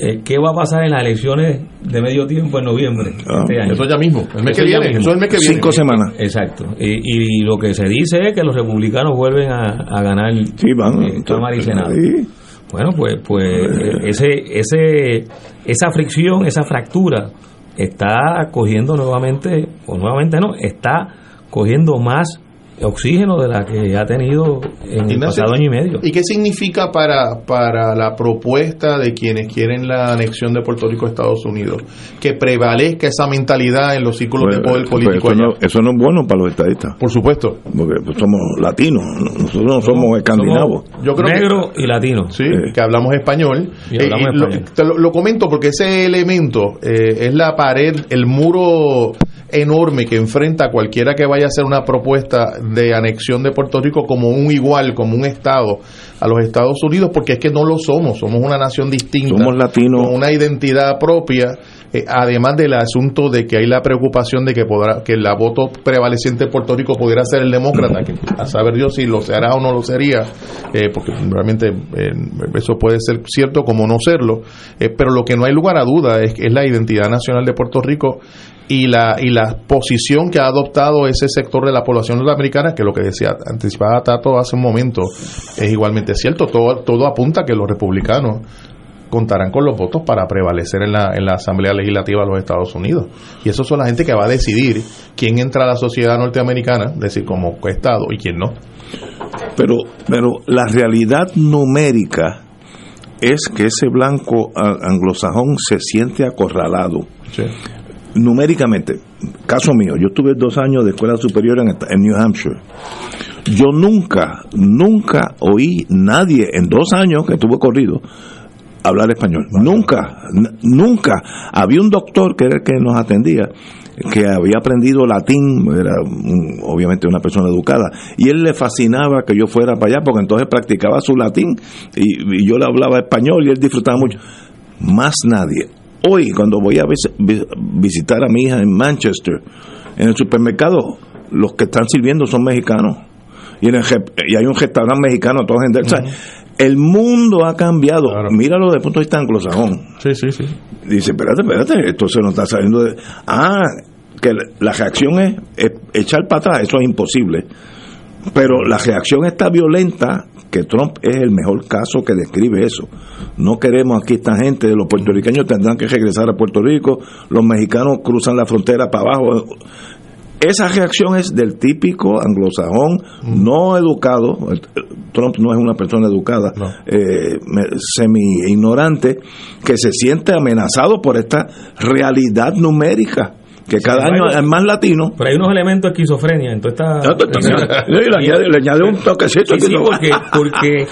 Eh, ¿Qué va a pasar en las elecciones de medio tiempo en noviembre Ah, este año? Eso ya mismo, el mes Eso que ya viene, mismo. eso es el mes que viene. Cinco semanas. Exacto. Y, y lo que se dice es que los republicanos vuelven a, a ganar Sí, van. eh, Cámara y Senado. Sí. Bueno, pues, pues eh, ese, ese, esa fricción, esa fractura está cogiendo nuevamente, o nuevamente no, está cogiendo más oxígeno de la que ha tenido en el pasado año y medio. ¿Y qué significa para, para la propuesta de quienes quieren la anexión de Puerto Rico a Estados Unidos? Que prevalezca esa mentalidad en los círculos de Pues, poder pues, político eso, no, eso no es bueno para los estadistas, Por supuesto. porque pues, somos latinos, nosotros no somos escandinavos. Yo creo que- Negro y latino. Sí, que hablamos español. Y hablamos Eh, y lo, español. te lo, lo comento porque ese elemento eh, es la pared, el muro enorme que enfrenta a cualquiera que vaya a hacer una propuesta de anexión de Puerto Rico como un igual, como un Estado a los Estados Unidos, porque es que no lo somos, somos una nación distinta. Somos latinos. Con una identidad propia. eh, además del asunto de que hay la preocupación de que podrá que la voto prevaleciente de Puerto Rico pudiera ser el demócrata, que a saber Dios si lo será o no lo sería, eh, porque realmente eh, eso puede ser cierto como no serlo, eh, pero lo que no hay lugar a duda es, es la identidad nacional de Puerto Rico y la y la posición que ha adoptado ese sector de la población norteamericana, que lo que decía anticipaba Tato hace un momento es igualmente cierto, todo todo apunta a que los republicanos contarán con los votos para prevalecer en la, en la Asamblea Legislativa de los Estados Unidos. Y eso son la gente que va a decidir quién entra a la sociedad norteamericana, es decir, como Estado, y quién no. Pero, pero la realidad numérica es que ese blanco anglosajón se siente acorralado. Numéricamente, caso mío, yo tuve dos años de escuela superior en, New Hampshire. Yo nunca, nunca oí nadie en dos años que tuve corrido hablar español. Nunca, nunca. Había un doctor que era el que nos atendía que había aprendido latín, era obviamente una persona educada, y él le fascinaba que yo fuera para allá porque entonces practicaba su latín y yo le hablaba español y él disfrutaba mucho. Más nadie. Hoy, cuando voy a vis- vi- visitar a mi hija en Manchester, en el supermercado, los que están sirviendo son mexicanos. Y, en el y hay un restaurante mexicano, todos en sea, El mundo ha cambiado. Míralo desde el punto de vista anglosajón. Sí, sí, sí. Dice, espérate, espérate, esto se nos está saliendo de... Ah, que la- la reacción es, es echar para atrás, eso es imposible. Pero la reacción está violenta, que Trump es el mejor caso que describe eso. No queremos aquí esta gente, los puertorriqueños tendrán que regresar a Puerto Rico, los mexicanos cruzan la frontera para abajo. Esa reacción es del típico anglosajón no educado. Trump no es una persona educada, eh, me- semi-ignorante, que se siente amenazado por esta realidad numérica, que cada año es más latino. Pero hay unos elementos de esquizofrenia en toda esta... No, y le añade- le añade un toquecito. Sí, ¿no? porque, porque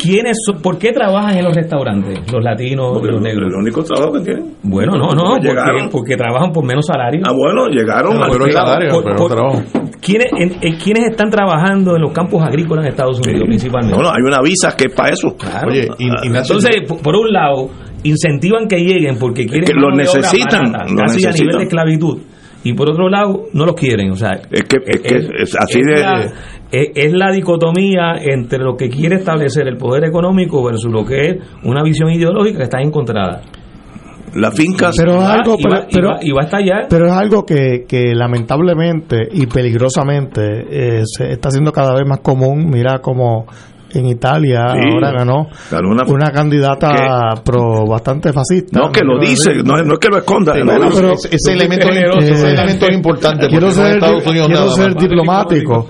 ¿quiénes, son- ¿por qué trabajan en los restaurantes los latinos y los negros? El único trabajo que tienen. Bueno, no, no, porque, Llegaron. porque trabajan por menos salario. Ah, bueno, llegaron. No, el salario, por- pero por- trabajo. ¿Quiénes, en- en- ¿Quiénes están trabajando en los campos agrícolas en Estados Unidos principalmente? No, no, hay una visa que es para eso. Claro. Oye, y- Ah, Entonces, por- por un lado, incentivan que lleguen porque quieren que lo necesitan, barata, lo casi a nivel de esclavitud. Y por otro lado, no los quieren. O sea, Es que, es, que es así es de. la, es, es la dicotomía entre lo que quiere establecer el poder económico versus lo que es una visión ideológica que está encontrada. Las fincas. Pero es Y va- algo, y va- pero, pero es algo que, que lamentablemente y peligrosamente eh, se está haciendo cada vez más común. Mira como en Italia Sí. ahora ganó una- una, candidata pro bastante fascista. No, que lo dice, no, es- no es que lo esconda. Sí, no, bueno, no, pero ese- ese elemento- ese elemento es importante, Quiero en ser, Estados Unidos quiero nada ser diplomático.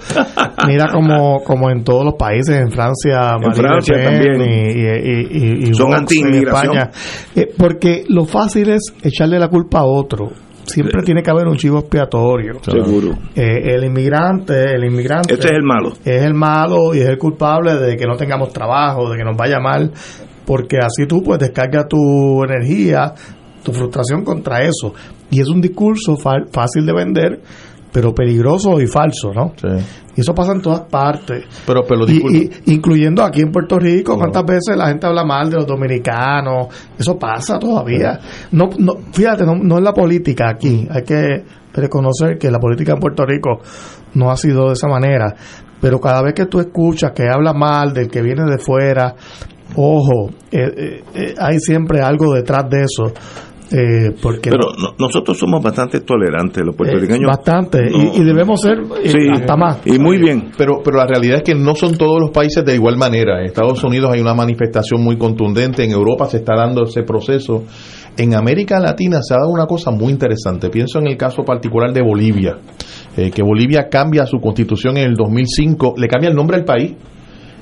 Mira como, como en todos los países, en Francia, Le Pen también. y, y- y- y Son Vox anti-inmigración. en España. Eh, porque lo fácil es echarle la culpa a otro. Siempre tiene que haber un chivo expiatorio. Seguro. Eh, el inmigrante, el inmigrante Este es el malo. es el malo y es el culpable de que no tengamos trabajo, de que nos vaya mal, porque así tú pues descargas tu energía, tu frustración contra eso. Y es un discurso fácil de vender, pero peligroso y falso, ¿no? Y eso pasa en todas partes. Pero, pero Y- y- incluyendo aquí en Puerto Rico, cuántas veces la gente habla mal de los dominicanos, eso pasa todavía. No, no, fíjate, no, no es la política aquí, hay que reconocer que la política en Puerto Rico no ha sido de esa manera, pero cada vez que tú escuchas que habla mal del que viene de fuera, ojo, eh, eh, eh, hay siempre algo detrás de eso. Eh, porque Pero no- nosotros somos bastante tolerantes, los puertorriqueños. bastante, no- y, y debemos ser eh, Sí, hasta más. Y muy bien. Pero, pero la realidad es que no son todos los países de igual manera. En Estados Unidos hay una manifestación muy contundente, en Europa se está dando ese proceso. En América Latina se ha dado una cosa muy interesante. Pienso en el caso particular de Bolivia, eh, que Bolivia cambia su constitución en el 2005, le cambia el nombre al país,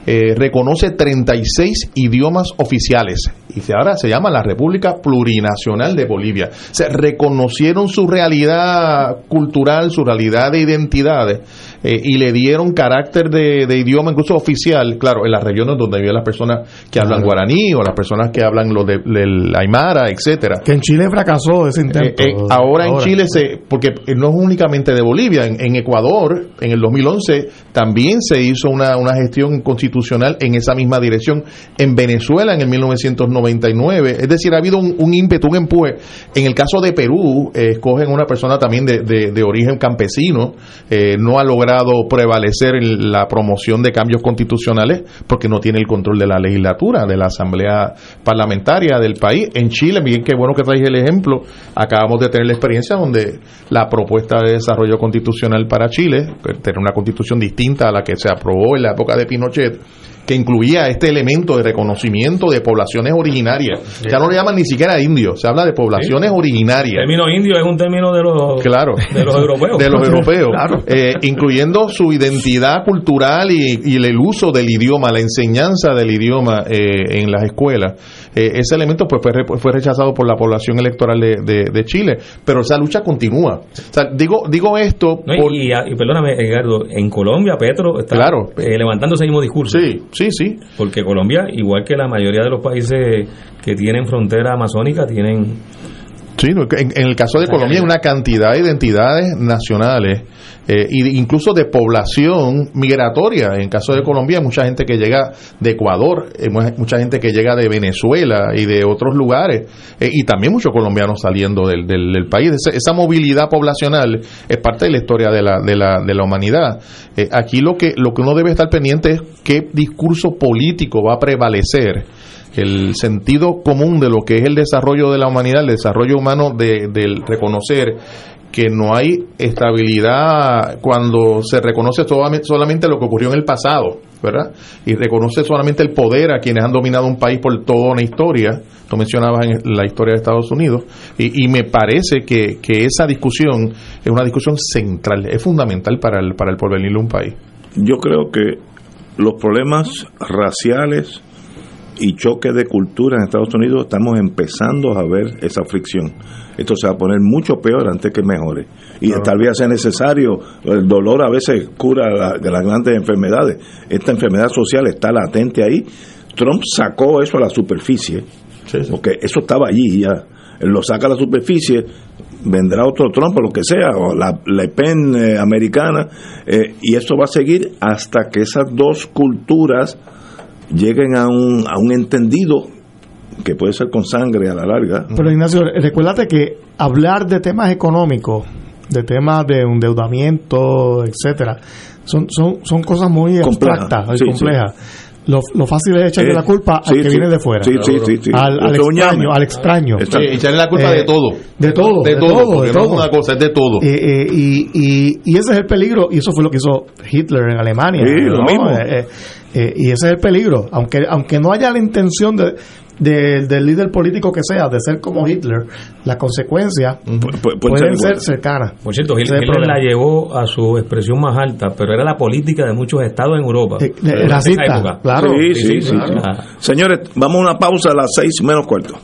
eh, reconoce 36 idiomas oficiales y ahora se llama la República Plurinacional de Bolivia. Se reconocieron su realidad cultural, su realidad de identidades eh, y le dieron carácter de, de idioma incluso oficial, claro, en las regiones donde viven las personas que hablan guaraní o las personas que hablan lo de, del aymara, etcétera. Que en Chile fracasó ese intento. Eh, eh, ahora, en Chile se porque no es únicamente de Bolivia en, en Ecuador en el 2011 también se hizo una, una gestión constitucional en esa misma dirección en Venezuela en el 1999 es decir ha habido un, un ímpetu un empuje en el caso de Perú eh, escogen una persona también de, de- de origen campesino eh, no ha logrado prevalecer en la promoción de cambios constitucionales porque no tiene el control de la legislatura de la asamblea parlamentaria del país en Chile. Bien qué bueno que traes el ejemplo. Acabamos de tener la experiencia donde la propuesta de desarrollo constitucional para Chile, tener una constitución distinta a la que se aprobó en la época de Pinochet, que incluía este elemento de reconocimiento de poblaciones originarias. Ya no le llaman ni siquiera indios, se habla de poblaciones El originarias. término indio es un término de los, Claro. de los europeos. De los europeos, Claro. eh, incluyendo su identidad cultural y, y el uso del idioma, la enseñanza del idioma eh, en las escuelas. Eh, ese elemento pues fue, fue rechazado por la población electoral de, de- de Chile, pero esa lucha continúa. O sea, digo, digo esto No, por- y, perdóname, Edgardo, en Colombia Petro está Claro. eh, levantando ese mismo discurso. Sí, sí, sí. Porque Colombia, igual que la mayoría de los países que tienen frontera amazónica, tienen Sí, en, en el caso de Colombia hay una cantidad de identidades nacionales eh, incluso de población migratoria. En caso de Colombia mucha gente que llega de Ecuador, eh, mu- mucha gente que llega de Venezuela y de otros lugares eh, y también muchos colombianos saliendo del, del- del país. Esa, esa movilidad poblacional es parte de la historia de la, de la, de la humanidad. Eh, aquí lo que, lo que uno debe estar pendiente es qué discurso político va a prevalecer el sentido común de lo que es el desarrollo de la humanidad, el desarrollo humano de, del reconocer que no hay estabilidad cuando se reconoce solamente, lo que ocurrió en el pasado, ¿verdad? Y reconoce solamente el poder a quienes han dominado un país por toda una historia. Tú mencionabas en la historia de Estados Unidos. Y, y me parece que, que esa discusión es una discusión central, es fundamental para el, para el porvenir de un país. Yo creo que los problemas raciales y choques de cultura en Estados Unidos estamos empezando a ver esa fricción. Esto se va a poner mucho peor antes que mejore. Y tal vez sea necesario, el dolor a veces cura la- de las grandes enfermedades. Esta enfermedad social está latente ahí. Trump sacó eso a la superficie, porque eso estaba allí ya. Él lo saca a la superficie, vendrá otro Trump o lo que sea, o la Le Pen eh, americana, eh, y eso va a seguir hasta que esas dos culturas lleguen a un, a un entendido que puede ser con sangre a la larga. Pero Ignacio, recuérdate que hablar de temas económicos, de temas de endeudamiento, etcétera, son, son, son cosas muy Complejas, abstractas y sí, complejas. Lo, lo fácil es echarle Eh, la culpa sí, al que sí. viene de fuera. Sí, sí, sí, sí. Al, extraño, al extraño. Echarle la culpa Eh, de todo. De todo, De de todo, no es una cosa, es de todo. Eh, eh, y, y, y ese es el peligro, y eso fue lo que hizo Hitler en Alemania. Sí, lo mismo. Eh, eh, eh, y ese es el peligro. Aunque, aunque no haya la intención de, de- del líder político que sea de ser como Hitler, las consecuencias pueden ser, cercanas. Por cierto, Hitler problema. la llevó a su expresión más alta, pero era la política de muchos estados en Europa. Eh, en esa racista, época. claro. Sí, sí, sí, claro. sí. Señores, vamos a una pausa a las seis menos cuarto.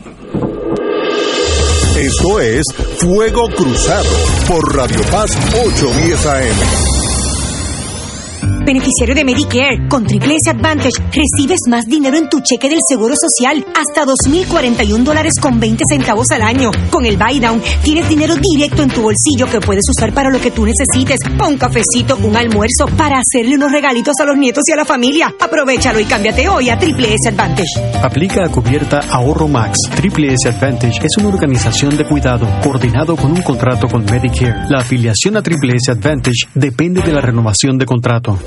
Esto es Fuego Cruzado por Radio Paz 810 AM. Beneficiario de Medicare. Con Triple S Advantage recibes más dinero en tu cheque del Seguro Social, hasta 2.041 dólares con 20 centavos al año. Con el Buy Down tienes dinero directo en tu bolsillo que puedes usar para lo que tú necesites. Un cafecito, un almuerzo, para hacerle unos regalitos a los nietos y a la familia. Aprovechalo y cámbiate hoy a Triple S Advantage. Aplica a cubierta Ahorro Max. Triple S Advantage es una organización de cuidado coordinado con un contrato con Medicare. La afiliación a Triple S Advantage depende de la renovación de contrato.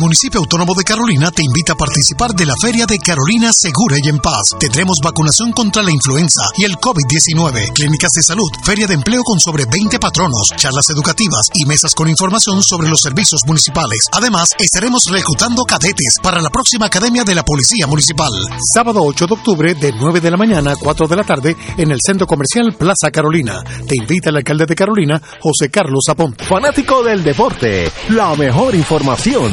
municipio autónomo de Carolina te invita a participar de la Feria de Carolina Segura y en Paz. Tendremos vacunación contra la influenza y el COVID-19, clínicas de salud, feria de empleo con sobre 20 patronos, charlas educativas y mesas con información sobre los servicios municipales. Además, estaremos reclutando cadetes para la próxima Academia de la Policía Municipal. Sábado 8 de octubre de 9 de la mañana a 4 de la tarde en el Centro Comercial Plaza Carolina. Te invita el alcalde de Carolina, José Carlos Aponte. Fanático del deporte, la mejor información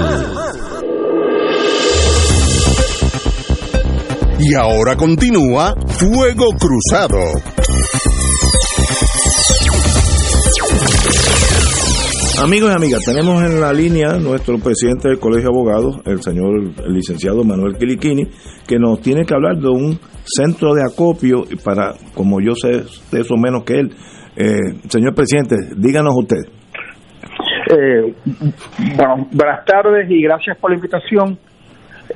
Y ahora continúa Fuego Cruzado. Amigos y amigas, tenemos en la línea nuestro presidente del Colegio de Abogados, el señor licenciado Manuel Quiliquini, que nos tiene que hablar de un centro de acopio para, como yo sé de eso menos que él, eh, señor presidente, díganos usted. Eh, bueno, buenas tardes y gracias por la invitación.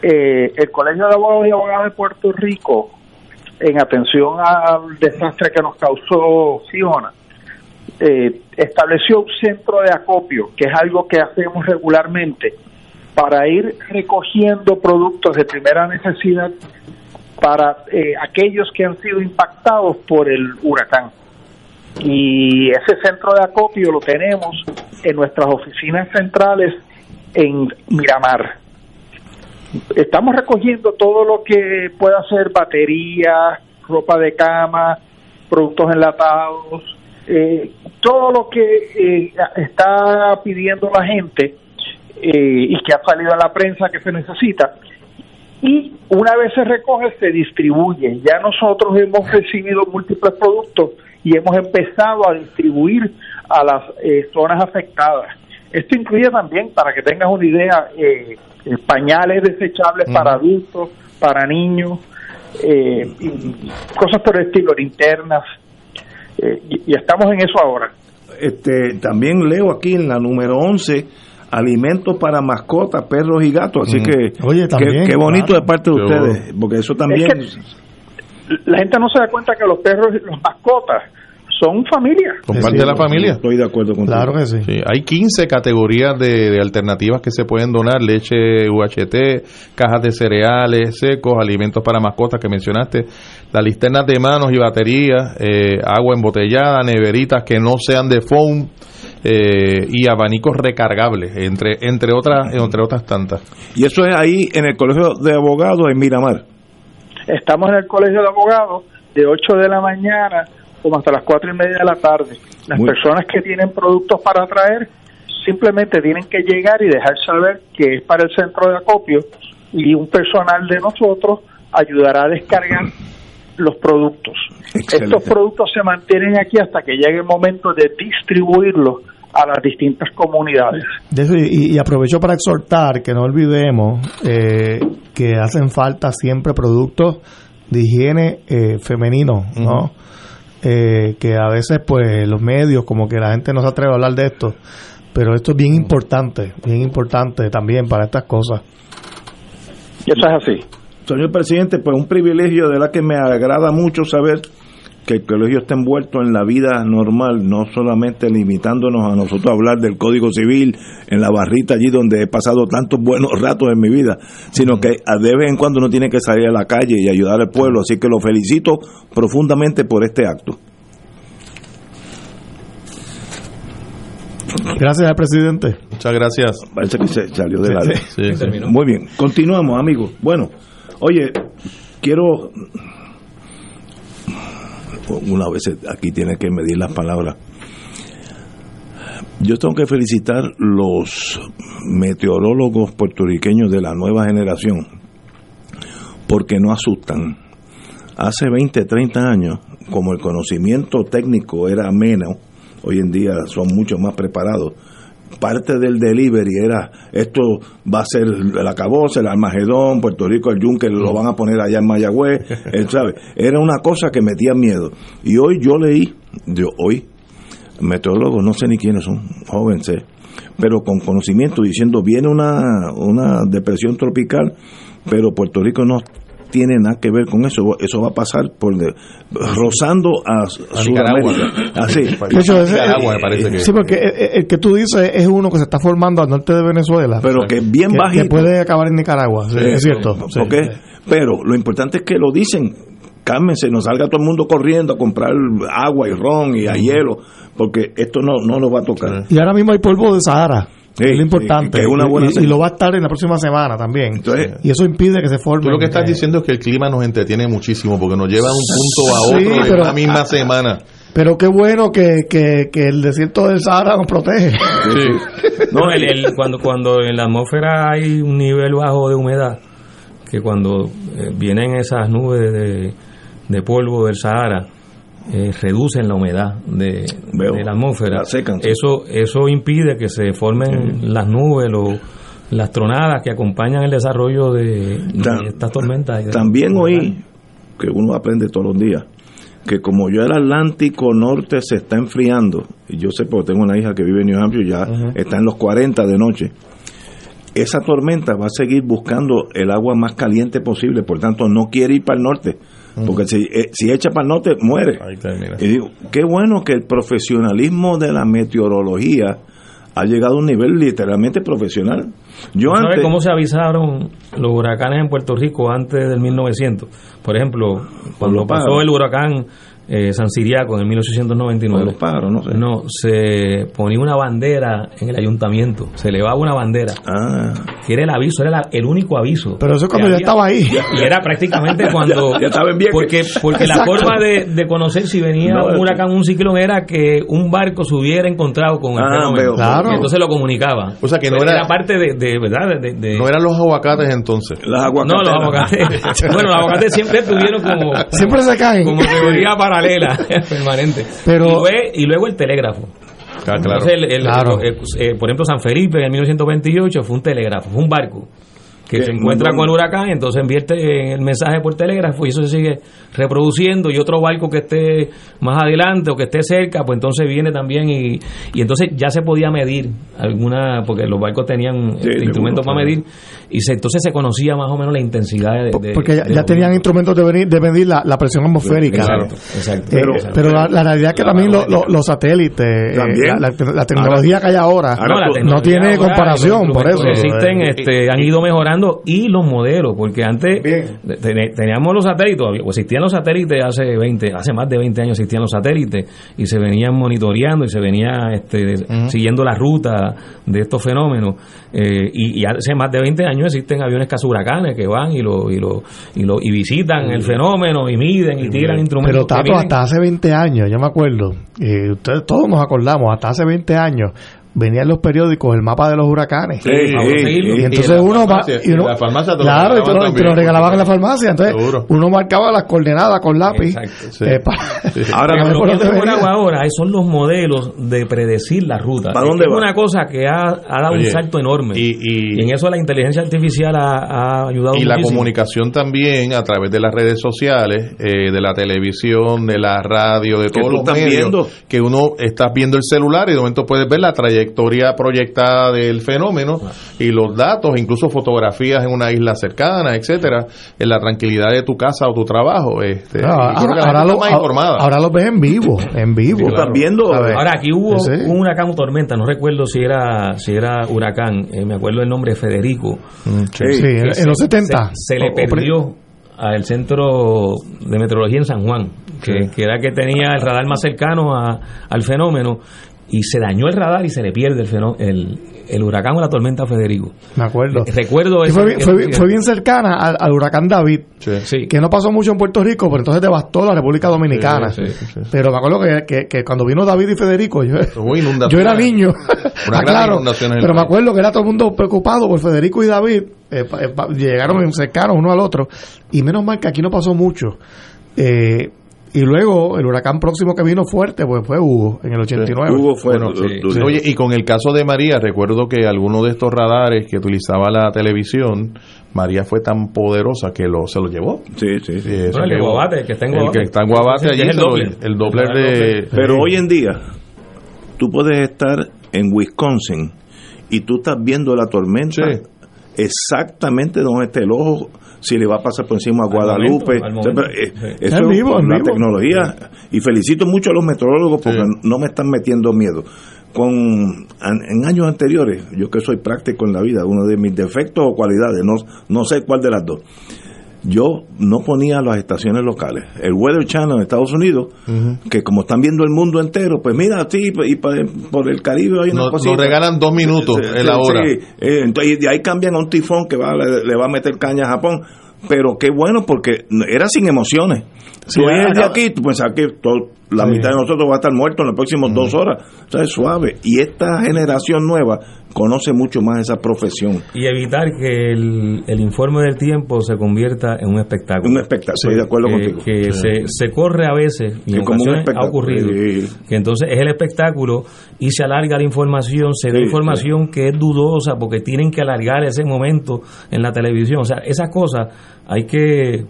Eh, el Colegio de Abogados y Abogadas de Puerto Rico, en atención al desastre que nos causó Fiona, eh, estableció un centro de acopio, que es algo que hacemos regularmente para ir recogiendo productos de primera necesidad para eh, aquellos que han sido impactados por el huracán. Y ese centro de acopio lo tenemos en nuestras oficinas centrales en Miramar. Estamos recogiendo todo lo que pueda ser batería, ropa de cama, productos enlatados, eh, todo lo que eh, está pidiendo la gente eh, y que ha salido a la prensa que se necesita. Y una vez se recoge, se distribuye. Ya nosotros hemos recibido múltiples productos y hemos empezado a distribuir a las eh, zonas afectadas. Esto incluye también, para que tengas una idea, eh, eh, pañales desechables para adultos, para niños, y cosas por el estilo, linternas, y, y, estamos en eso ahora. Este, también leo aquí en la número 11 alimentos para mascotas, perros y gatos, así que Oye, también, qué, bonito claro. de parte de ustedes, porque eso también... Es que la gente no se da cuenta que los perros, los mascotas, son familia. Son parte de la familia. Estoy de acuerdo con Claro que sí. Sí, hay 15 categorías de, de alternativas que se pueden donar, leche UHT, cajas de cereales secos, alimentos para mascotas que mencionaste, las listernas de manos y baterías, eh, agua embotellada, neveritas que no sean de foam eh, y abanicos recargables, entre entre otras entre otras tantas. Y eso es ahí en el Colegio de Abogados en Miramar. Estamos en el Colegio de Abogados de 8 de la mañana como hasta las cuatro y media de la tarde. Las Muy- personas que tienen productos para traer simplemente tienen que llegar y dejar saber que es para el centro de acopio y un personal de nosotros ayudará a descargar los productos. Excelente. Estos productos se mantienen aquí hasta que llegue el momento de distribuirlos a las distintas comunidades. De eso, y, y aprovecho para exhortar que no olvidemos eh, que hacen falta siempre productos de higiene eh, femenino, ¿no? Eh, que a veces pues los medios como que la gente no se atreve a hablar de esto, pero esto es bien importante, bien importante también para estas cosas. Eso es así. Señor presidente, pues un privilegio de la que me agrada mucho saber que el colegio está envuelto en la vida normal, no solamente limitándonos a nosotros a hablar del Código Civil en la barrita allí donde he pasado tantos buenos ratos en mi vida, sino que de vez en cuando uno tiene que salir a la calle y ayudar al pueblo, así que lo felicito profundamente por este acto. Gracias al presidente. Muchas gracias. Parece que se salió de la Sí, sí, sí. Muy bien, continuamos amigos. Bueno, oye, quiero una vez aquí tiene que medir las palabras. Yo tengo que felicitar los meteorólogos puertorriqueños de la nueva generación porque no asustan. Hace 20, 30 años, como el conocimiento técnico era menos, hoy en día son mucho más preparados. Parte del delivery era esto va a ser el acabose, el Armagedón, Puerto Rico, el Yunque, lo van a poner allá en Mayagüez, eh, ¿sabe? Era una cosa que metía miedo. Y hoy yo leí, yo hoy, meteorólogos, no sé ni quiénes son, jóvenes, sé, pero con conocimiento diciendo viene una, una depresión tropical, pero Puerto Rico no tiene nada que ver con eso, eso va a pasar por de- rozando a, Sudamérica. Así. De hecho, ese- eh, Sí, porque el, el que tú dices es uno que se está formando al norte de Venezuela. Pero que bien que, bajito. que puede acabar en Nicaragua, sí, es cierto. sí. Pero lo importante es que lo dicen. Cálmense, no salga todo el mundo corriendo a comprar agua y ron y a hielo, porque esto no, no lo va a tocar. Y ahora mismo hay polvo de Sahara. Que es lo importante. que es una buena y, lo va a estar en la próxima semana también. y eso impide que se forme. Tú lo que estás diciendo es que el clima nos entretiene muchísimo porque nos lleva de un punto a Sí, otro en la misma semana. Pero qué bueno que, que, que el desierto del Sahara nos protege. No, el- el- cuando, cuando en la atmósfera hay un nivel bajo de humedad, que cuando eh, vienen esas nubes de, de polvo del Sahara, eh, reducen la humedad de, de la atmósfera. la secan. Eso, eso impide que se formen las nubes, lo- las tronadas que acompañan el desarrollo de, de Ta- estas tormentas. de- También oí, que uno aprende todos los días, que como ya el Atlántico Norte se está enfriando, y yo sé porque tengo una hija que vive en New Hampshire, ya está en los 40 de noche, esa tormenta va a seguir buscando el agua más caliente posible, por tanto no quiere ir para el norte, porque si, eh, si echa para el norte muere. Y digo, qué bueno que el profesionalismo de la meteorología ha llegado a un nivel literalmente profesional. Yo ¿Tú ¿Sabes antes... cómo se avisaron los huracanes en Puerto Rico antes del 1900? Por ejemplo, cuando pasó el huracán eh, San Siriaco en el 1899. Con los pájaros, no sé. No, se ponía una bandera en el ayuntamiento, se elevaba una bandera. Ah. Que era el aviso, era la- el único aviso. Pero eso es cuando yo estaba ahí. Y era prácticamente cuando. Ya- ya estaba en porque porque la forma de, de conocer si venía No, un huracán o un ciclón era que un barco se hubiera encontrado con el Ah, fenómeno. veo. Claro. Y entonces lo comunicaba. O sea, que no era- parte de, de verdad. De, de- No eran los aguacates entonces. Las no, los aguacates. bueno, los aguacates siempre estuvieron como. Siempre se caen. Como teoría paralela, permanente. Pero- y, luego, y luego el telégrafo. claro. Entonces, el- el- Claro. eh, eh, por ejemplo, San Felipe en el 1928 fue un telégrafo, fue un barco que Que se encuentra con el huracán, entonces invierte en el mensaje por telégrafo y eso se sigue reproduciendo y otro barco que esté más adelante o que esté cerca, pues entonces viene también y, y entonces ya se podía medir alguna, porque los barcos tenían Sí, este, instrumentos para medir y se, entonces se conocía más o menos la intensidad de... de- Porque ya, de ya los tenían instrumentos de, venir, de medir la, la presión atmosférica. Exacto, exacto. Eh, Pero- pero la, la realidad es que también lo- lo- los satélites, eh, También. la, la- la tecnología que hay ahora, No, tiene ahora, comparación, los por eso. que existen Eh, este, han ido mejorando y los modelos, porque antes ten- teníamos los satélites, o existían los satélites hace 20, hace más de 20 años existían los satélites y se venían monitoreando y se venía este, siguiendo la ruta de estos fenómenos eh, y, y hace más de 20 años existen aviones huracanes que van y lo y lo y, lo, y visitan el fenómeno y miden y tiran instrumentos Pero Tato, hasta hace 20 años, yo me acuerdo, eh, ustedes todos nos acordamos, hasta hace 20 años, venían los periódicos el mapa de los huracanes. Sí, sí, y sí. entonces Y uno va. farmacia, Y uno, la farmacia te lo claro, y te lo, regalaban lo en la farmacia. Entonces Seguro. uno marcaba las coordenadas con lápiz. eh, para- Ahora, para ver lo que yo hago ahora eh, son los modelos de predecir la ruta. ¿Para Es dónde que es va? una cosa que ha, ha dado Oye, un salto enorme. y- Y, en eso la inteligencia artificial ha, ha ayudado y la comunicación también a través de las redes sociales, eh, de la televisión, de la radio, de Que todos los estás medios, viendo. que uno está viendo el celular y de momento puedes ver la trayectoria proyectada del fenómeno y los datos, incluso fotografías en una isla cercana, etcétera, en la tranquilidad de tu casa o tu trabajo. Este, la ahora, gente lo, informada. ahora los ves en vivo, en vivo. Viendo. Ahora aquí hubo Sí. un huracán o tormenta, no recuerdo si era si era huracán, eh, me acuerdo el nombre Federico. Sí, en, se- los 70. Se, se le perdió al centro de meteorología en San Juan, que, que era que tenía el radar más cercano a- al fenómeno y se dañó el radar y se le pierde el, fenó- el, el huracán o la tormenta Federico. Me acuerdo. Recuerdo Y esa- fue, bien- esa- fue, fue bien cercana al, al huracán David, Sí. que no pasó mucho en Puerto Rico, pero entonces devastó la República Dominicana. Sí, sí, sí. Pero me acuerdo que, que- que cuando vino David y Federico, yo, yo era niño, claro, pero me acuerdo que era todo el mundo preocupado por Federico y David, eh, eh, llegaron cercanos uno al otro, y menos mal que aquí no pasó mucho. Eh, y luego el huracán próximo que vino fuerte, pues fue Hugo, en el 89. Hugo fue Bueno, sí, sí. Oye, y con el caso de María, recuerdo que algunos de estos radares que utilizaba la televisión, María fue tan poderosa que lo, se lo llevó. Sí, sí, sí. Eso Bueno, el que- Guabate, el que está en el Guabate. que está en Guabate Ese allí, es el se lo- doble. el Doppler de... Pero hoy en día, tú puedes estar en Wisconsin y tú estás viendo la tormenta Sí. Exactamente donde esté el ojo, si le va a pasar por encima a Guadalupe. momento, al momento. Eh, Sí. Eso vivo, en la vivo. tecnología. Y felicito mucho a los meteorólogos porque Sí. no me están metiendo miedo. Con an- en años anteriores, yo que soy práctico en la vida, uno de mis defectos o cualidades, no, no sé cuál de las dos. Yo no ponía las estaciones locales. El Weather Channel en Estados Unidos, que como están viendo el mundo entero, pues mira, sí, y pa- por el Caribe hay una cosita. nos regalan dos minutos Sí, en la hora. sí. Eh, entonces, y de ahí cambian a un tifón que va, le, le va a meter caña a Japón. Pero qué bueno, porque era sin emociones. Sí, tú el de aquí, tú pensás que todo- la Sí. mitad de nosotros va a estar muerto en las próximas dos horas. O sea, es suave. Y esta generación nueva conoce mucho más esa profesión. Y evitar que el, el informe del tiempo se convierta en un espectáculo. Un espectáculo, estoy de acuerdo que, contigo. que se, se corre a veces, y en como un ocasiones ha espectáculo. ocurrido, Sí. que entonces es el espectáculo y se alarga la información, se da Sí, información que es dudosa porque tienen que alargar ese momento en la televisión. O sea, esas cosas hay que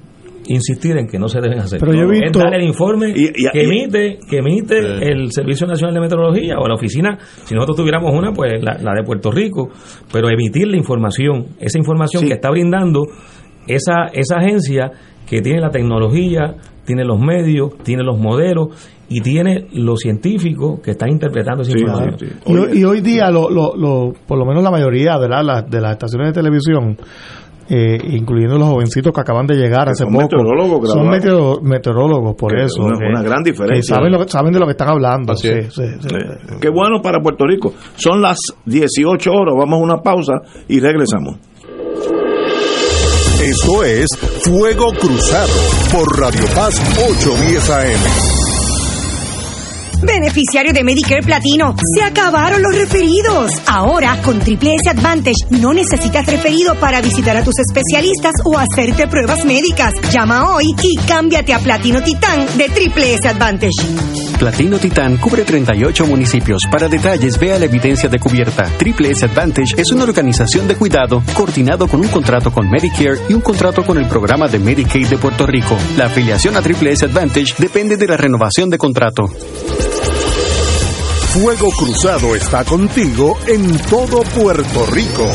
insistir en que no se deben hacer. Pero yo he Es visto- dar el informe Y- y- que emite que emite el Servicio Nacional de Meteorología o la oficina, si nosotros tuviéramos una, pues la, la de Puerto Rico, pero emitir la información, esa información Sí. que está brindando esa, esa agencia que tiene la tecnología, tiene los medios, tiene los modelos y tiene los científicos que están interpretando esa Sí, información. sí, sí. Y, hoy- y hoy día, lo, lo, lo- por lo menos la mayoría de, la- las- de las estaciones de televisión, eh, incluyendo los jovencitos que acaban de llegar Que hace son poco, meteorólogos son meteorólogos, por Que eso. una- que- una gran que diferencia. saben, lo saben de lo que están hablando. Así sí, es. sí, sí. Eh, Qué bueno para Puerto Rico. Son las 18 horas, vamos a una pausa y regresamos. Esto es Fuego Cruzado por Radio Paz 810 AM. Beneficiario de Medicare Platino, se acabaron los referidos. Ahora, con Triple S Advantage, no necesitas referido para visitar a tus especialistas o hacerte pruebas médicas. Llama hoy y cámbiate a Platino Titán de Triple S Advantage. Platino Titán cubre 38 municipios. Para detalles, vea la evidencia de cubierta. Triple S Advantage es una organización de cuidado coordinado con un contrato con Medicare y un contrato con el programa de Medicaid de Puerto Rico. La afiliación a Triple S Advantage depende de la renovación de contrato. Fuego Cruzado está contigo en todo Puerto Rico.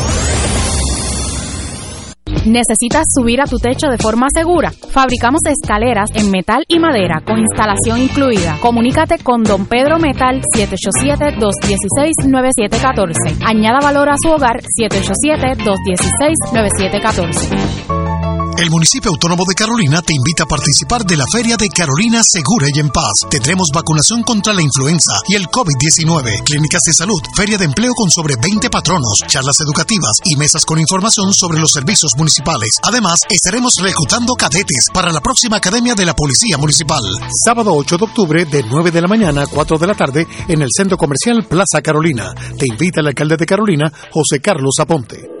¿Necesitas subir a tu techo de forma segura? Fabricamos escaleras en metal y madera con instalación incluida. Comunícate con Don Pedro Metal 787-216-9714. Añada valor a su hogar 787-216-9714. El municipio autónomo de Carolina te invita a participar de la Feria de Carolina Segura y en Paz. Tendremos vacunación contra la influenza y el COVID-19, clínicas de salud, feria de empleo con sobre 20 patronos, charlas educativas y mesas con información sobre los servicios municipales. Además, estaremos reclutando cadetes para la próxima Academia de la Policía Municipal. Sábado 8 de octubre de 9 de la mañana a 4 de la tarde en el Centro Comercial Plaza Carolina. Te invita el alcalde de Carolina, José Carlos Aponte.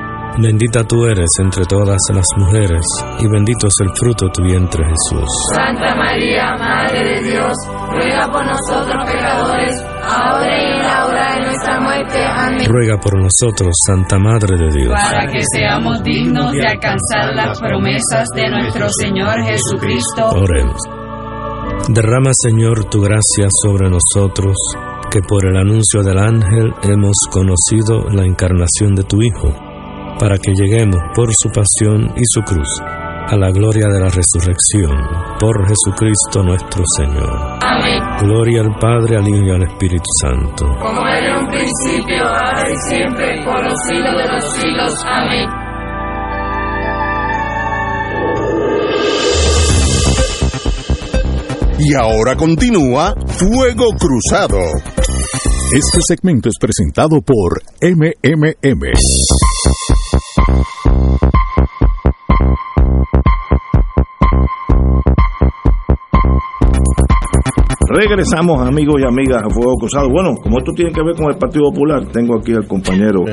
Bendita tú eres entre todas las mujeres, y bendito es el fruto de tu vientre Jesús. Santa María, Madre de Dios, ruega por nosotros pecadores, ahora y en la hora de nuestra muerte. Amén. Ruega por nosotros, Santa Madre de Dios. Para que seamos dignos de alcanzar las promesas de nuestro Señor Jesucristo. Oremos. Derrama, Señor, tu gracia sobre nosotros, que por el anuncio del ángel hemos conocido la encarnación de tu Hijo, para que lleguemos por su pasión y su cruz a la gloria de la resurrección, por Jesucristo nuestro Señor. Amén. Gloria al Padre, al Hijo y al Espíritu Santo. Como era en un principio, ahora y siempre, por los siglos de los siglos. Amén. Y ahora continúa Fuego Cruzado. Este segmento es presentado por MMM. Regresamos, amigos y amigas, a Fuego Cruzado. Bueno, como esto tiene que ver con el Partido Popular, tengo aquí al compañero.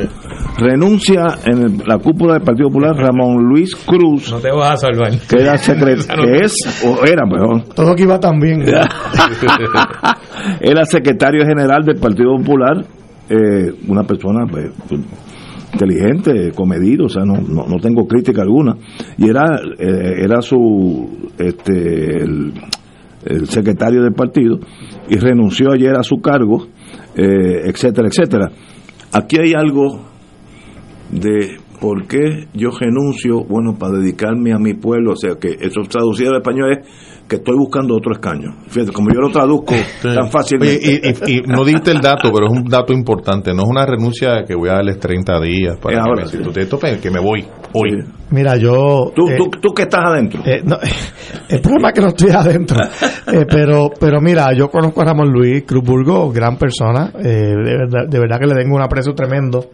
Renuncia en el- la cúpula del Partido Popular Ramón Luis Cruz, No te vas a salvar. que, era secre- que es, o era, perdón, Todo que iba tan bien. era secretario general del Partido Popular, eh, una persona pues, pues, inteligente, comedido, o sea, no, no, no tengo crítica alguna, y era, eh, era su, este, el, el secretario del partido, y renunció ayer a su cargo, eh, etcétera, etcétera. Aquí hay algo de por qué yo renuncio, bueno, para dedicarme a mi pueblo, o sea, que eso traducido al español es que estoy buscando otro escaño. Fíjate, como yo lo traduzco tan fácilmente. Oye, y, y- y no diste el dato, pero es un dato importante. No es una renuncia que voy a darles 30 días para que ahora, me sí. sustituyan, que me voy hoy. Mira, yo. ¿Tú, eh, tú, tú que estás adentro. eh, no, el problema es que no estoy adentro. Eh, pero, pero mira, yo conozco a Ramón Luis Cruzburgo, gran persona. eh, de, verdad, de verdad que le tengo un aprecio tremendo.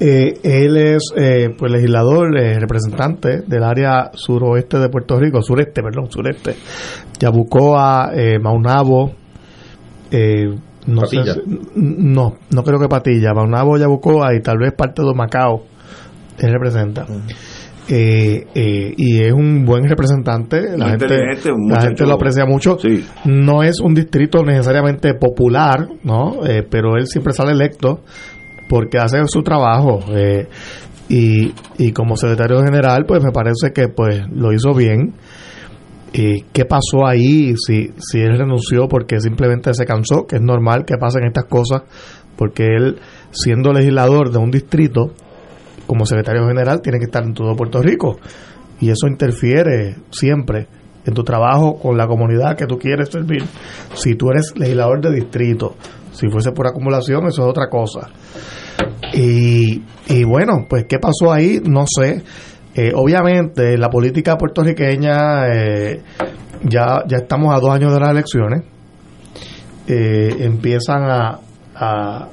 Eh, él es eh, pues legislador, eh, representante del área suroeste de Puerto Rico, sureste, perdón, sureste. Yabucoa, eh, Maunabo, eh, no sé Patilla. si- no, no creo que Patilla, Maunabo, Yabucoa y tal vez parte de Macao, él representa. Eh, eh, y es un buen representante, la gente, la gente lo aprecia mucho. No es un distrito necesariamente popular, ¿no? Eh, pero él siempre sale electo porque hace su trabajo. eh, y, y como secretario general, pues me parece que pues lo hizo bien. ¿Y qué pasó ahí? Si, si él renunció porque simplemente se cansó, que es normal que pasen estas cosas, porque él, siendo legislador de un distrito, como secretario general, tiene que estar en todo Puerto Rico. Y eso interfiere siempre en tu trabajo con la comunidad que tú quieres servir, si tú eres legislador de distrito, si fuese por acumulación, eso es otra cosa. Y, y bueno, pues ¿qué pasó ahí? No sé. Eh, obviamente la política puertorriqueña, eh, ya, ya estamos a dos años de las elecciones, eh, empiezan a, a,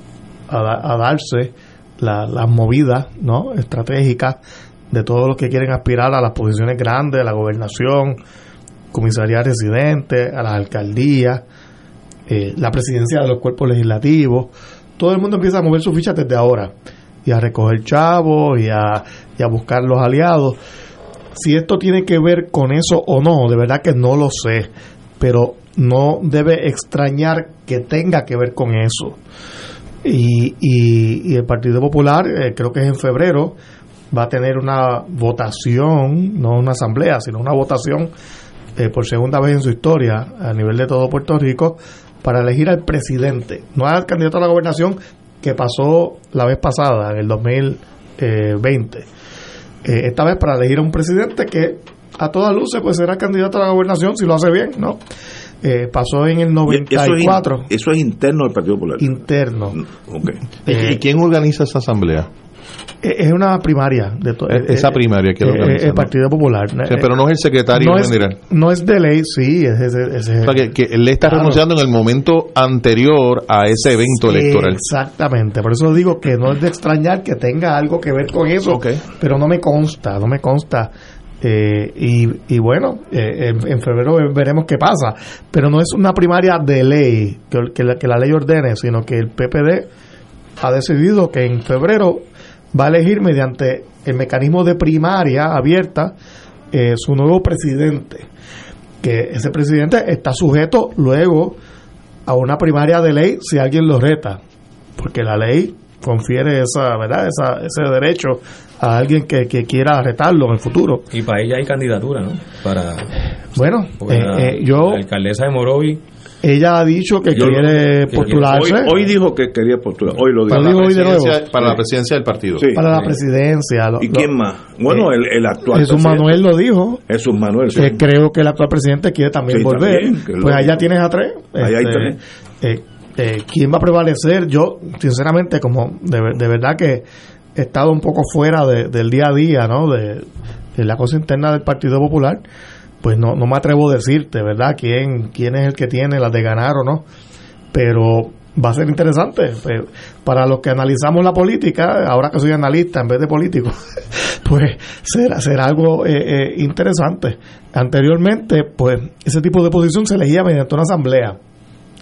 a, darse las movidas ¿no? estratégicas de todos los que quieren aspirar a las posiciones grandes, a la gobernación, comisaría residente, a las alcaldías, la presidencia de los cuerpos legislativos. Todo el mundo empieza a mover sus fichas desde ahora y a recoger chavos y a, y buscar los aliados. Si esto tiene que ver con eso o no, de verdad que no lo sé, pero no debe extrañar que tenga que ver con eso. Y, y, el Partido Popular, eh, creo que es en febrero, va a tener una votación, no una asamblea, sino una votación eh, por segunda vez en su historia a nivel de todo Puerto Rico para elegir al presidente, no al candidato a la gobernación que pasó la vez pasada, en el 2020. Eh, esta vez para elegir a un presidente que a todas luces pues será candidato a la gobernación si lo hace bien, ¿no? Eh, pasó en el 94. Eso es, eso es interno del Partido Popular. Interno. Okay. ¿Y quién organiza esa asamblea? Es una primaria de todo e-, esa primaria que el Partido Popular pero no es el secretario no es, no es de ley sí es, es, que, él está renunciando en el momento anterior a ese evento electoral. exactamente por eso digo que no es de extrañar que tenga algo que ver con eso pero no me consta no me consta. Eh, y, y, bueno, eh, en, febrero veremos qué pasa. Pero no es una primaria de ley que, que, la, que la ley ordene, sino que el PPD ha decidido que en febrero va a elegir mediante el mecanismo de primaria abierta eh, su nuevo presidente. Que ese presidente está sujeto luego a una primaria de ley si alguien lo reta, porque la ley confiere esa, ¿verdad? Esa, ese derecho a alguien que, quiera retarlo en el futuro. Y para ella hay candidatura, ¿no? Para, bueno, eh, eh, yo... La alcaldesa de Morovi ella ha dicho que quiere postularse. Hoy, dijo que quería postular. Hoy lo dijo. Para, la presidencia del partido. Para la presidencia. ¿Y quién más? Bueno, el, el, actual. Jesús Manuel lo dijo. Jesús Manuel. creo que el actual presidente quiere también volver. pues allá tienes a tres. Allá hay este, tres. Eh, eh, ¿Quién va a prevalecer? Yo, sinceramente, como de, de verdad que he estado un poco fuera de, del día a día, ¿no? De, de la cosa interna del Partido Popular pues no, no me atrevo a decirte, ¿verdad? ¿Quién, quién es el que tiene las de ganar o no. Pero va a ser interesante. Pues, para los que analizamos la política, ahora que soy analista en vez de político, pues será, será algo eh, eh, interesante. Anteriormente, pues ese tipo de posición se elegía mediante una asamblea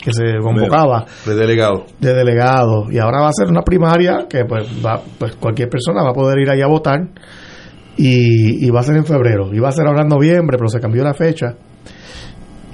que se convocaba de delegado de delegado y ahora va a ser una primaria que pues va pues cualquier persona va a poder ir ahí a votar y, va a ser en febrero. Iba a ser ahora en noviembre, pero se cambió la fecha.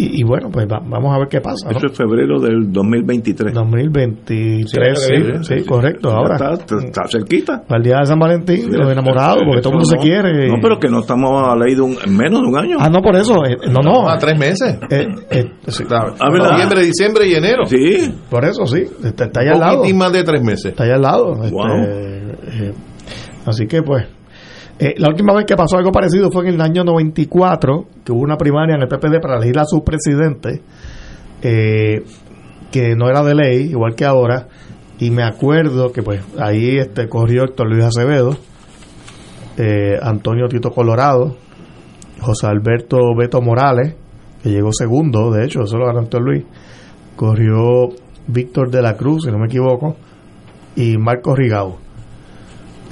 Y, bueno, pues vamos a ver qué pasa. Eso es febrero del 2023. 2023, sí, sí, correcto. Ahora está, cerquita. Para el día de San Valentín, los enamorados, porque todo el mundo se quiere. No, pero que no estamos a la ley de un, menos de un año. Ah, no, por eso. Eh, no, no. A tres meses. Eh, eh, sí. Noviembre, diciembre y enero. Sí. Por eso, sí. Está, está allá al lado. más de tres meses. Está allá al lado. Este, así que, pues eh, la última vez que pasó algo parecido fue en el año 94, que hubo una primaria en el PPD para elegir a su presidente, eh, que no era de ley, igual que ahora, y me acuerdo que pues ahí este corrió Héctor Luis Acevedo, eh, Antonio Tito Colorado, José Alberto Beto Morales, que llegó segundo, de hecho, eso lo ganó Héctor Luis, corrió Víctor de la Cruz, si no me equivoco, y Marco Rigao.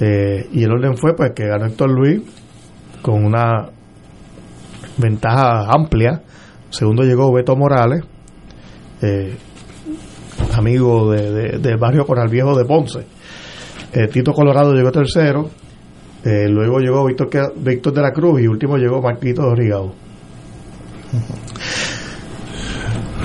Eh, y el orden fue pues que ganó Héctor Luis con una ventaja amplia. Segundo llegó Beto Morales, eh, amigo de, de, barrio Coral Viejo de Ponce. Eh, Tito Colorado llegó tercero. luego llegó Víctor, Víctor de la Cruz y último llegó Marquito Rigao.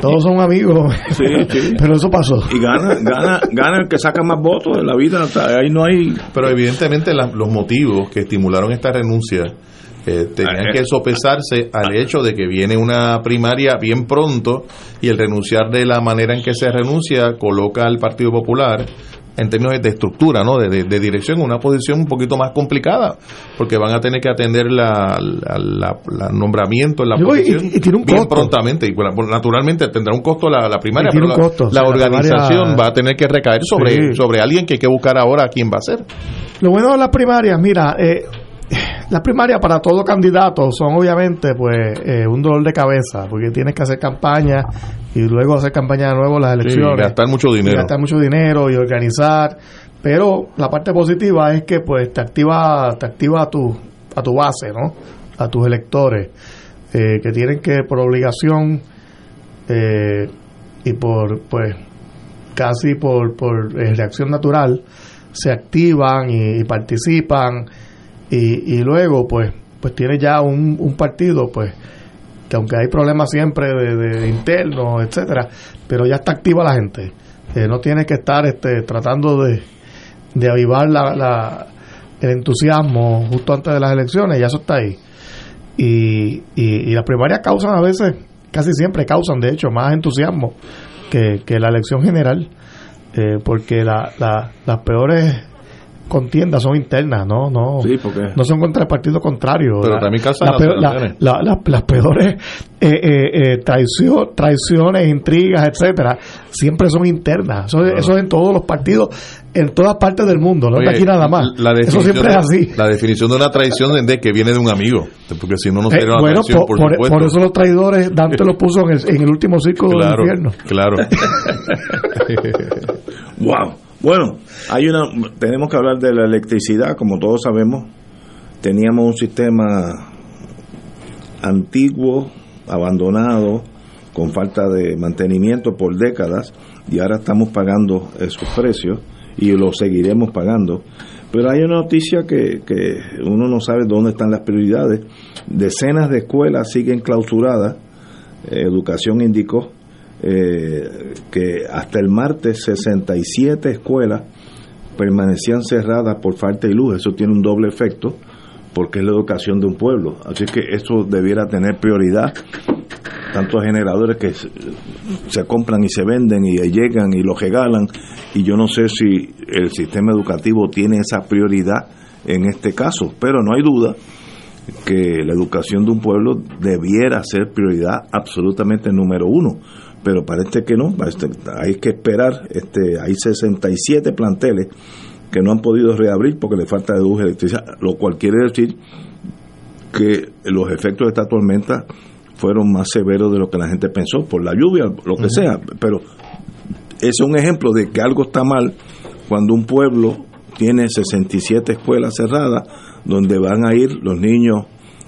Todos son amigos. Pero eso pasó. Y gana, gana, gana el que saca más votos en la vida. ahí no hay. Pero evidentemente los motivos que estimularon esta renuncia eh, tenían que sopesarse al hecho de que viene una primaria bien pronto y el renunciar de la manera en que se renuncia coloca al Partido Popular en términos de estructura, ¿no? De, de, de dirección, una posición un poquito más complicada, porque van a tener que atender la, la, la- la nombramiento en la posición y tiene un bien costo. prontamente, y bueno, naturalmente tendrá un costo la, la primaria, pero la, costo, o la sea, la organización primaria- va a tener que recaer sobre, Sí. sobre alguien que hay que buscar ahora a quién va a ser. Lo bueno de las primarias, mira, eh, las primarias para todo candidato son obviamente pues eh, un dolor de cabeza, porque tienes que hacer campaña y luego hacer campaña de nuevo en las Sí, elecciones. gastar mucho dinero. gastar mucho dinero y organizar. Pero la parte positiva es que pues te activa, te activa a tu, a tu base, ¿no? A tus electores, eh, que tienen que por obligación eh, y por pues casi por, por eh, reacción natural se activan y, y participan y, y luego pues pues tiene ya un, un partido pues que aunque hay problemas siempre de, de internos etcétera pero ya está activa la gente. Eh, no tiene que estar este tratando de, de avivar la, la- el entusiasmo justo antes de las elecciones ya eso está ahí. Y, y, y las primarias causan a veces casi siempre causan de hecho más entusiasmo que, que la elección general eh, porque la, la- las peores contiendas son internas, no no Sí, no son contra el partido contrario. Pero La- también causan la peor- la- las peores eh, eh, eh, traicio- traiciones, intrigas, etcétera, siempre son internas. Eso, eso es en todos los partidos, en todas partes del mundo, no es Oye, aquí nada más. Eso siempre es así. La definición de una traición es de que viene de un amigo, porque si no, no Eh, sería una bueno, traición, por, por, por- supuesto. por eso los traidores Dante lo puso en el, en el último círculo claro, del infierno. claro. Wow. Bueno, hay una, tenemos que hablar de la electricidad, como todos sabemos. Teníamos un sistema antiguo, abandonado, con falta de mantenimiento por décadas, y ahora estamos pagando esos precios y lo seguiremos pagando. Pero hay una noticia que, que uno no sabe dónde están las prioridades. Decenas de escuelas siguen clausuradas. Educación indicó eh, que hasta el martes 67 escuelas permanecían cerradas por falta de luz. Eso tiene un doble efecto porque es la educación de un pueblo. Así que eso debiera tener prioridad. Tantos generadores que se, compran y se venden y llegan y los regalan. Y yo no sé si el sistema educativo tiene esa prioridad en este caso, pero no hay duda que la educación de un pueblo debiera ser prioridad absolutamente número uno pero parece que no. Parece- hay que esperar este hay 67 planteles que no han podido reabrir porque le falta de luz electricidad lo cual quiere decir que los efectos de esta tormenta fueron más severos de lo que la gente pensó por la lluvia lo que sea pero es un ejemplo de que algo está mal cuando un pueblo tiene 67 escuelas cerradas donde van a ir los niños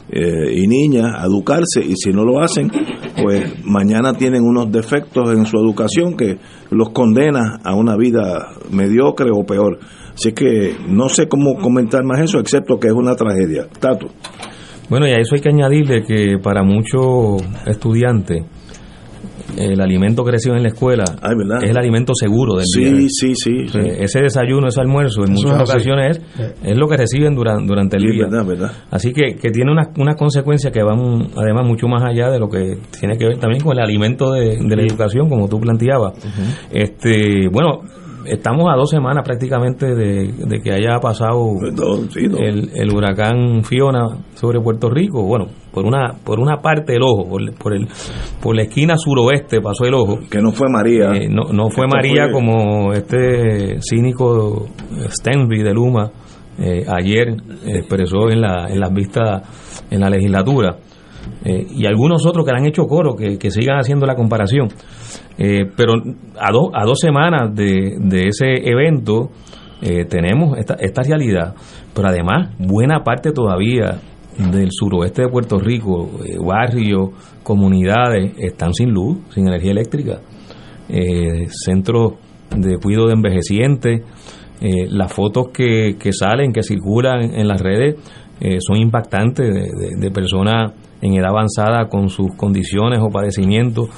eh, y niñas a educarse y si no lo hacen, pues mañana tienen unos defectos en su educación que los condena a una vida mediocre o peor. Así que no sé cómo comentar más eso, excepto que es una tragedia. Tato. Bueno, y a eso hay que añadirle que para muchos estudiantes el alimento que reciben en la escuela es el alimento seguro del Sí, día. sí, sí, sí. Eh, Ese desayuno, ese almuerzo, en Eso muchas ocasiones es, es lo que reciben durante, durante el Sí, día. verdad, verdad. Así que, que tiene unas unas consecuencias que van además mucho más allá de lo que tiene que ver también con el alimento de, de la educación, como tú planteabas. este Bueno, estamos a dos semanas prácticamente de, de que haya pasado El, el huracán Fiona sobre Puerto Rico. Bueno, por una por una parte del ojo, por, por el por la esquina suroeste pasó el ojo. Que no fue María. Eh, no, no fue Esto María fue- como este cínico Stenby de Luma eh, ayer expresó en, la, en las vistas en la legislatura. Eh, y algunos otros que le han hecho coro, que, que sigan haciendo la comparación. Eh, pero a, dos a dos semanas de, de ese evento eh, tenemos esta, esta realidad. Pero además, buena parte todavía del suroeste de Puerto Rico, eh, barrios, comunidades, están sin luz, sin energía eléctrica. Eh, centros de cuidado de envejecientes, las fotos que, que salen, que circulan en las redes, son impactantes de- de personas en edad avanzada con sus condiciones o padecimientos,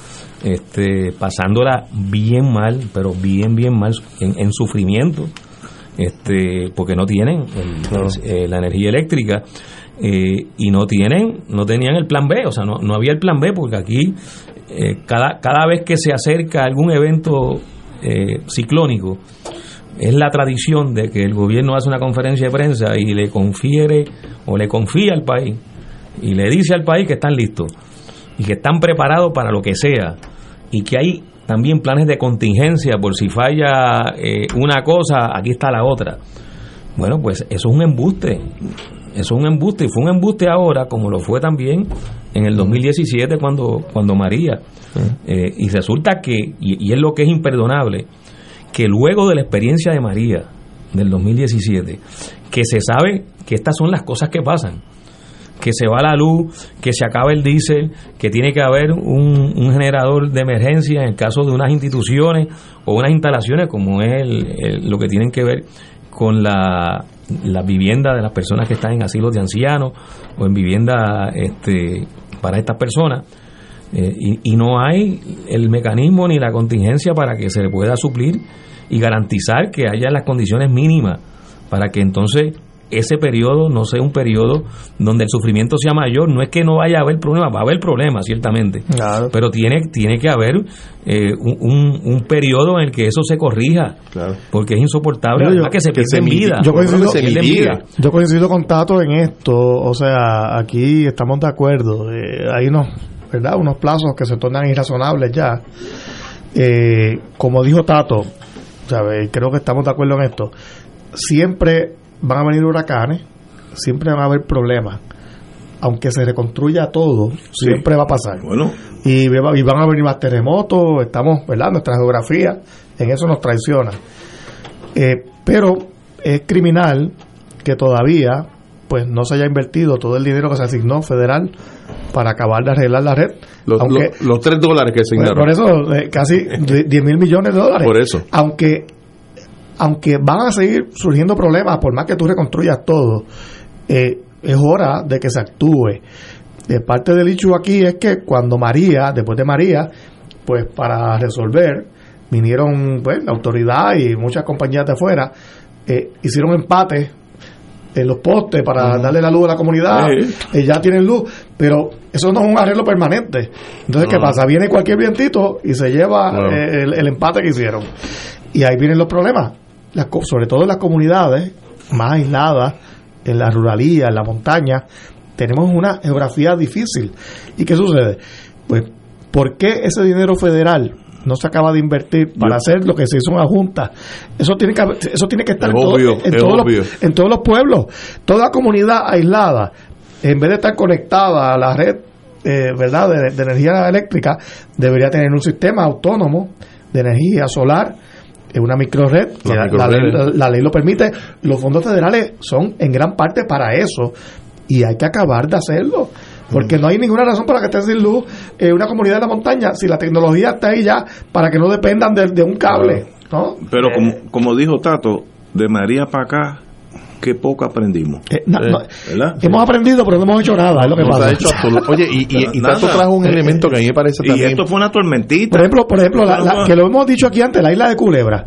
este, pasándola bien mal, pero bien, bien mal, en, en sufrimiento, este, porque no tienen el- eh, la energía eléctrica eh, y no tienen, no tenían el plan B, o sea, no, no había el plan B porque aquí eh, cada, cada vez que se acerca algún evento eh, ciclónico, es la tradición de que el gobierno hace una conferencia de prensa y le confiere o le confía al país y le dice al país que están listos y que están preparados para lo que sea y que hay también planes de contingencia por si falla eh, una cosa, aquí está la otra. Bueno, pues eso es un embuste. Eso es un embuste y fue un embuste ahora como lo fue también en el 2017 cuando, cuando María. Eh, y resulta que, y, y es lo que es imperdonable, que luego de la experiencia de María del 2017, que se sabe que estas son las cosas que pasan que se va la luz, que se acaba el diésel, que tiene que haber un, un generador de emergencia en el caso de unas instituciones o unas instalaciones como es el- el- lo que tienen que ver con la, vivienda de las personas que están en asilos de ancianos o en vivienda este, para estas personas. Eh, y, y no hay el mecanismo ni la contingencia para que se le pueda suplir y garantizar que haya las condiciones mínimas para que entonces ese periodo no sea un periodo donde el sufrimiento sea mayor. No es que no vaya a haber problemas, va a haber problemas, ciertamente. Pero tiene, tiene que haber eh, un, un- periodo en el que eso se corrija. Porque es insoportable yo- además que se yo coincido- Pierden vidas. Yo coincido con Tato en esto, o sea, aquí estamos de acuerdo. eh, hay unos, ¿verdad? Unos plazos que se tornan irrazonables ya. Eh, como dijo Tato, ¿sabe? creo que estamos de acuerdo en esto. Siempre van a venir huracanes, siempre van a haber problemas. Aunque se reconstruya todo, siempre va a pasar. Bueno, y, va- y van a venir más terremotos, estamos, ¿verdad? Nuestra geografía en eso nos traiciona. Eh, pero es criminal que todavía pues no se haya invertido todo el dinero que se asignó federal para acabar de arreglar la red. Los, aunque, los, los tres dólares que asignaron. por eso, eh, casi 10 mil millones de dólares. Por eso. Aunque, aunque van a seguir surgiendo problemas, por más que tú reconstruyas todo, eh, es hora de que se actúe. De parte del hecho aquí es que cuando María, después de María, pues para resolver, vinieron pues, la autoridad y muchas compañías de afuera, eh, hicieron empate en los postes para darle la luz a la comunidad, Sí. eh, ya tienen luz, pero eso no es un arreglo permanente. Entonces, ¿qué No. pasa? Viene cualquier vientito y se lleva eh, el, el empate que hicieron. Y ahí vienen los problemas, Co- sobre todo en las comunidades más aisladas, en la ruralía, en la montaña, tenemos una geografía difícil. ¿Y qué sucede? Pues, ¿por qué ese dinero federal no se acaba de invertir para hacer lo que se hizo en la Junta? Eso tiene que, eso tiene que estar Es todo- obvio, en es todos los, en todos los pueblos. Toda comunidad aislada, en vez de estar conectada a la red eh, verdad de, de energía eléctrica, debería tener un sistema autónomo de energía solar en una microred, que la, Las la ley, la ley lo permite. Los fondos federales son en gran parte para eso y hay que acabar de hacerlo. Porque no hay ninguna razón para que esté sin luz en una comunidad de la montaña si la tecnología está ahí ya para que no dependan de, de un cable. ¿no? pero como, como dijo Tato, de María para acá, qué poco aprendimos. Eh, no, no, ¿Verdad? Hemos aprendido, pero no hemos hecho nada. Es lo que No se pasa. ha hecho absoluto- Oye, y, y, y. Tato trajo un elemento que a mí me parece Y también. esto fue una tormentita. Por ejemplo, por ejemplo la- la- que lo hemos dicho aquí antes, la isla de Culebra.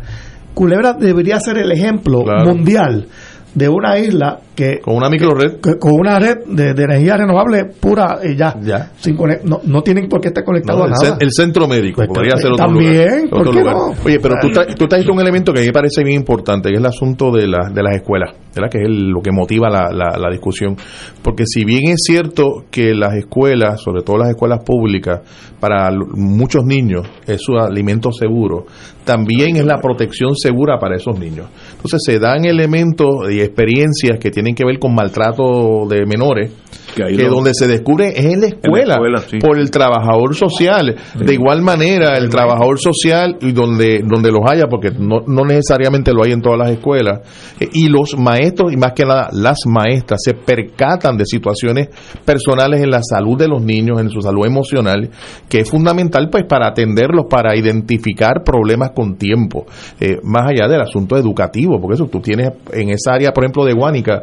Culebra debería ser el ejemplo Claro. mundial de una isla que Con una microred. que- con una red de, de energía renovable pura y ya, sin conec- no, no tienen por qué estar conectados No, a nada. el centro médico, Pues, podría pues, ser otro también, lugar. ¿por otro qué lugar. no? Oye, pero tú, tra- tú trajiste un elemento que a mí me parece bien importante, que es el asunto de, la- de las escuelas, ¿verdad? que es el- lo que motiva la, la- la discusión. Porque si bien es cierto que las escuelas, sobre todo las escuelas públicas, para muchos niños es su alimento seguro, también es la protección segura para esos niños. Entonces se dan elementos y experiencias que tienen que ver con maltrato de menores, Que donde se descubre es en la escuela, escuela, sí. por el trabajador social. De igual manera, el trabajador social, y donde, donde los haya, porque no, no necesariamente lo hay en todas las escuelas, eh, y los maestros, y más que nada las maestras, se percatan de situaciones personales en la salud de los niños, en su salud emocional, que es fundamental pues para atenderlos, para identificar problemas con tiempo, eh, más allá del asunto educativo, porque eso tú tienes en esa área, por ejemplo, de Guánica,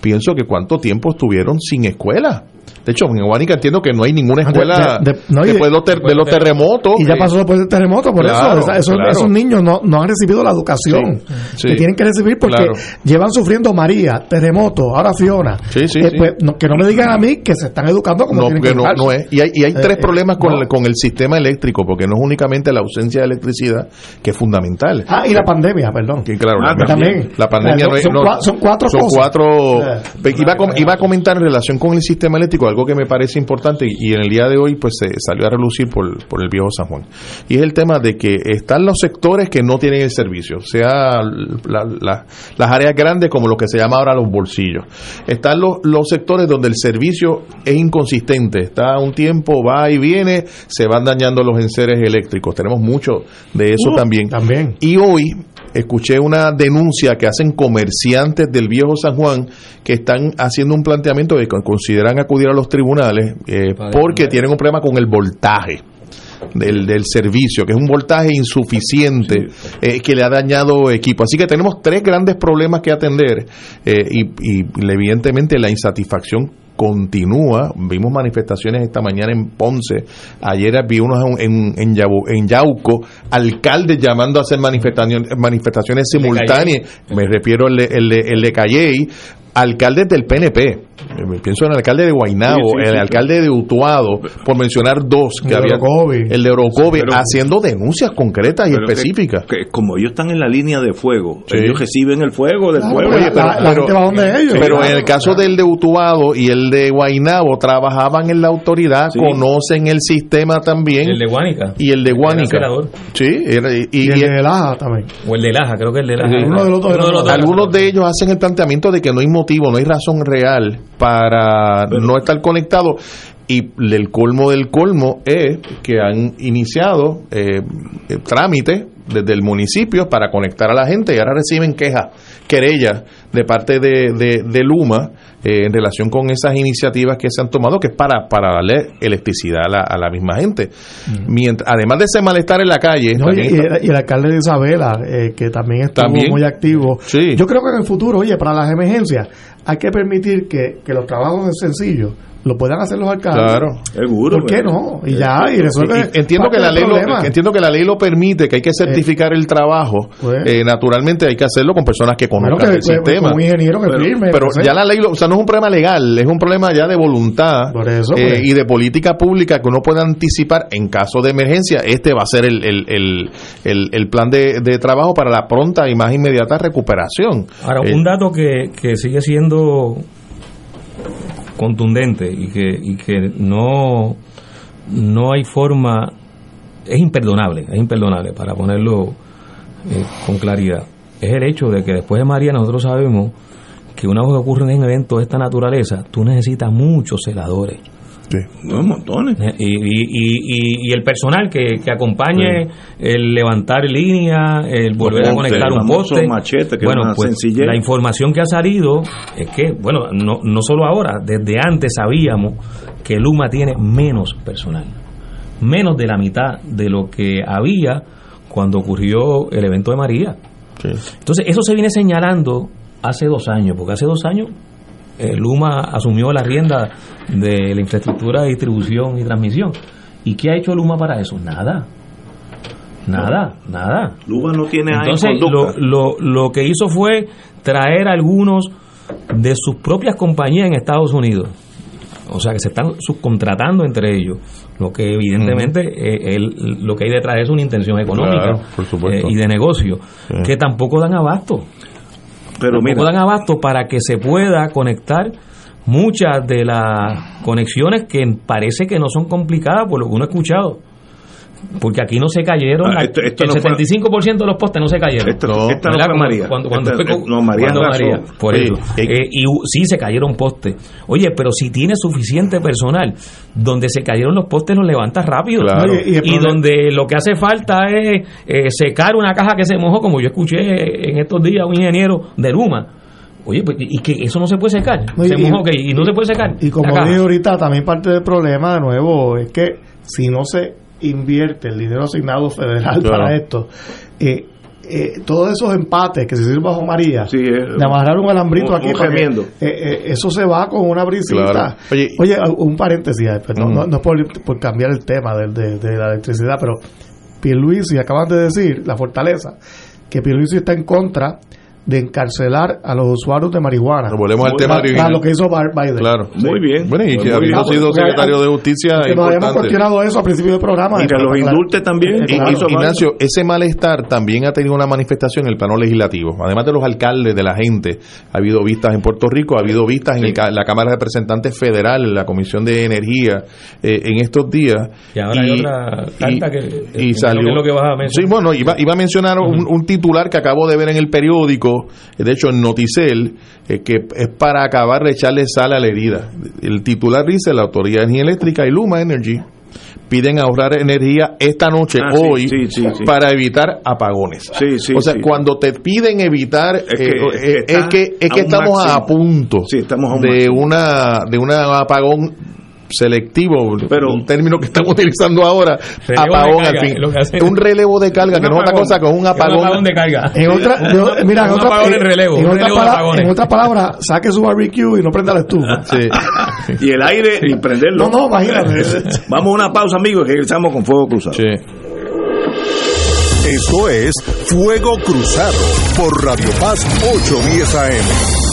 pienso que cuánto tiempo estuvieron sin escuela. De hecho, en Guanica entiendo que no hay ninguna escuela de- de- no, y- después de los, ter- de los terremotos. Y ya pasó después del terremoto, por Claro, eso esos, claro. esos niños no, no han recibido la educación Sí, sí. que tienen que recibir porque Claro. llevan sufriendo María, terremoto, ahora Fiona. Sí, sí, Eh, sí. pues, no- que no me digan a mí que se están educando como no, tienen que que no, es. Y hay, y hay Eh, tres eh, problemas con, no. el, con el sistema eléctrico, porque no es únicamente la ausencia de electricidad, que es fundamental. Ah, y la pandemia, perdón. Que claro, Ah, la, también. la pandemia Son- no es- son no- cua- son cuatro son cosas. cuatro- Pe- iba, a com- iba a comentar en relación con el sistema eléctrico algo que me parece importante y, y en el día de hoy pues se salió a relucir por, por el viejo San Juan. Y es el tema de que están los sectores que no tienen el servicio sea la- la- las áreas grandes como lo que se llama ahora los bolsillos. Están los, los sectores donde el servicio es inconsistente está un tiempo va y viene se van dañando los enseres eléctricos. Tenemos mucho de eso Uh, también. también. Y hoy escuché una denuncia que hacen comerciantes del viejo San Juan que están haciendo un planteamiento de que consideran acudir a los tribunales eh, porque tienen un problema con el voltaje. Del, del servicio, que es un voltaje insuficiente eh, que le ha dañado equipo. Así que tenemos tres grandes problemas que atender eh, y, y evidentemente la insatisfacción continúa. Vimos manifestaciones esta mañana en Ponce, ayer vi unos en, en, Yabu- en Yauco, alcaldes llamando a hacer manifestaciones, manifestaciones simultáneas, me refiero al de, el de, el de Calley, alcaldes del PNP, pienso en el alcalde de Guaynabo, Sí, sí, el sí. alcalde de Utuado, por mencionar dos que El de había, Orocovi. el de Orocovi, Pero- haciendo denuncias concretas y Pero que- específicas. que como ellos están en la línea de fuego, Sí. ellos reciben el fuego del Claro, pueblo. la- la- la gente va donde ellos. Pero Claro, en el caso del de Utuado y el de Guainabo trabajaban en la autoridad, Sí. conocen el sistema también. El de Guánica. y el de Guánica. senador. Sí, era- y, Y, y- el de Laja también. O el de Laja, creo que el de Laja. De los dos. algunos de ellos hacen el planteamiento de que no hay motivo, no hay razón real para no estar conectados. Y el colmo del colmo es que han iniciado eh, eh, trámites desde el municipio para conectar a la gente y ahora reciben quejas, querellas de parte de, de, de Luma eh, en relación con esas iniciativas que se han tomado, que es para, para darle electricidad a la, a la misma gente. Mientras, además de ese malestar en la calle, No, y, está- el, y el alcalde de Isabela, eh, que también estuvo También. muy activo. Sí. Yo creo que en el futuro, oye, para las emergencias, hay que permitir que, que los trabajos sencillos lo puedan hacer los alcaldes. Claro. Seguro. ¿Por qué pero- no? Y ya, y resuelve. Y- y entiendo que la ley lo, entiendo que la ley lo permite que hay que certificar el trabajo Pues. Eh, naturalmente hay que hacerlo con personas que conozcan que- el que- sistema un ingeniero que pero, firme, pero ya la ley lo- o sea no es un problema legal es un problema ya de voluntad Por eso, eh, pues. y de política pública que uno puede anticipar en caso de emergencia este va a ser el, el, el, el- el plan de, de trabajo para la pronta y más inmediata recuperación Ahora, Eh, un dato que, que sigue siendo contundente y que, y que no, no hay forma, es imperdonable, es imperdonable para ponerlo eh, con claridad, es el hecho de que después de María nosotros sabemos que una vez que ocurre un evento de esta naturaleza, tú necesitas muchos celadores. No, montones. Eh, Y, y, y, y el personal que, que acompañe el levantar línea, el volver a conectar un poste. machete, que es bueno, una pues sencillez. la información que ha salido es que, bueno, no, no solo ahora, desde antes sabíamos que Luma tiene menos personal, menos de la mitad de lo que había cuando ocurrió el evento de María. Entonces, eso se viene señalando hace dos años, porque hace dos años eh, Luma asumió la rienda de la infraestructura de distribución y transmisión. ¿Y qué ha hecho Luma para eso? Nada. Nada, nada. Luma no tiene Entonces, lo, lo, lo que hizo fue traer algunos de sus propias compañías en Estados Unidos. O sea, que se están subcontratando entre ellos. Lo que evidentemente eh, el- lo que hay detrás es una intención económica Claro, por supuesto. eh, y de negocio, Sí. que tampoco dan abasto. Pero mira, dan abasto para que se pueda conectar muchas de las conexiones que parece que no son complicadas por lo que uno ha escuchado. Porque aquí no se cayeron, Ah, esto- esto el no fue- 75% de los postes no se cayeron. Esto- No. esta no María. Cuando, cuando Esta- no, María cuando. María, por Sí, eso. eh, Eh, y sí se cayeron postes. Oye, pero si tienes suficiente personal, donde se cayeron los postes los levantas rápido. Claro. Oye, y donde lo que hace falta es eh, secar una caja que se mojó, como yo escuché en estos días a un ingeniero de Luma. Oye, pues, y que eso no se puede secar. Se y- mojó, ok, y no se puede secar. Y como dije ahorita, también parte del problema, de nuevo, es que si no se invierte el dinero asignado federal Claro. para esto, eh, eh, todos esos empates que se hicieron bajo María, Sí, eh, de amarrar un alambrito un- aquí, un que- eh, eso se va con una brisita. Claro. Oye, Oye, un paréntesis, pues, no, no, no es por, por cambiar el tema de, de la electricidad, pero Pierluisi acaban de decir, la fortaleza, que Pierluisi está en contra de encarcelar a los usuarios de marihuana. Volvemos al tema original. lo que hizo Bar- Biden. Claro. Muy bien. Bueno, y Muy que habiendo bien. sido secretario de justicia Que nos habíamos cuestionado eso al principio del programa. Y que los indulte también. Y- claro. y- Ignacio, ese malestar también ha tenido una manifestación en el plano legislativo. Además de los alcaldes, de la gente, ha habido vistas en Puerto Rico, ha habido vistas en el ca- la Cámara de Representantes Federal, en la Comisión de Energía, eh, en estos días. Y ahora hay otra carta que- que y salió. que es lo que vas a mencionar. Sí, bueno, iba, iba a mencionar un, un titular que acabo de ver en el periódico, eh, de hecho en Noticel, eh, que es para acabar de echarle sal a la herida. El titular dice: la Autoridad de Energía Eléctrica y Luma Energy piden ahorrar energía esta noche, Ah, hoy, sí, sí, sí. para evitar apagones. O sea, cuando te piden evitar, Es que- eh, es que es está que, es que a un estamos a punto estamos a un de máximo. una de un apagón selectivo, Pero- un término que estamos utilizando ahora, apagón carga, al fin. que. Un relevo de carga, que no es otra cosa que un Un apagón. apagón de carga. En otra, de- mira, en otra, apagón en relevo, en otras en palabras, saque su barbecue y no prenda la estufa. Sí. Y el aire, y prenderlo. No, no, imagínate. Vamos a una pausa, amigos, y regresamos con Fuego Cruzado. Sí. Esto es Fuego Cruzado por Radio Paz 810 AM.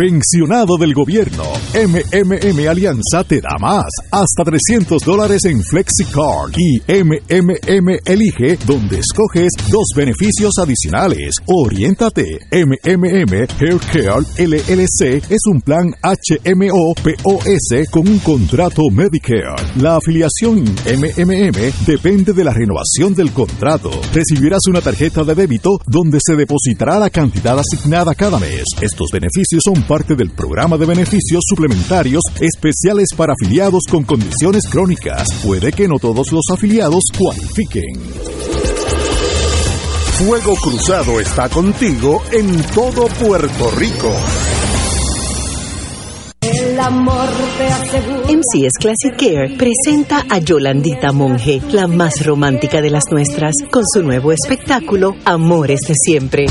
Pensionado del gobierno, MMM Alianza te da más, hasta 300 dólares en FlexiCard y MMM Elige, donde escoges dos beneficios adicionales. Oriéntate, MMM Haircare LLC es un plan HMO POS con un contrato Medicare. La afiliación MMM depende de la renovación del contrato. Recibirás una tarjeta de débito donde se depositará la cantidad asignada cada mes. Estos beneficios son parte del programa de beneficios suplementarios especiales para afiliados con condiciones crónicas. Puede que no todos los afiliados cualifiquen. Fuego Cruzado está contigo en todo Puerto Rico. El amor te asegura. MCS Classic Care presenta a Yolandita Monge, la más romántica de las nuestras, con su nuevo espectáculo Amores de Siempre.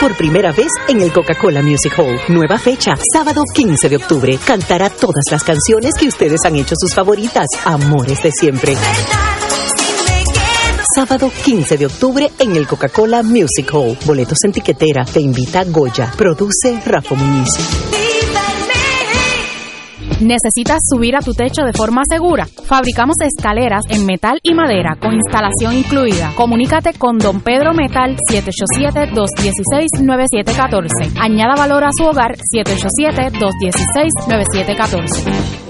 Por primera vez en el Coca-Cola Music Hall. Nueva fecha, sábado 15 de octubre. Cantará todas las canciones que ustedes han hecho sus favoritas. Amores de Siempre. Sábado 15 de octubre en el Coca-Cola Music Hall. Boletos en tiquetera. Te invita Goya. Produce Rafa Muñiz. ¿Necesitas subir a tu techo de forma segura? Fabricamos escaleras en metal y madera con instalación incluida. Comunícate con Don Pedro Metal 787-216-9714. Añada valor a su hogar 787-216-9714.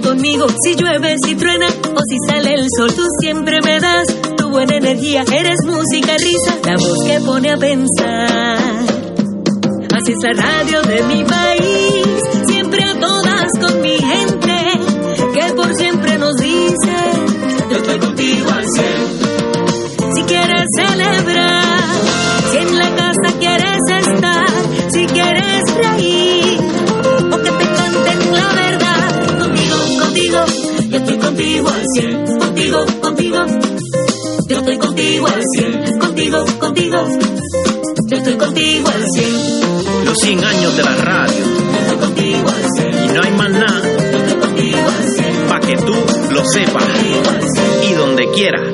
Conmigo. Si llueve, si truena o si sale el sol, tú siempre me das tu buena energía. Eres música, risa, la voz que pone a pensar. Así es la radio de mi país, siempre a todas con mi gente, que por siempre nos dice, yo estoy contigo al cien. Sepas. Y donde quiera.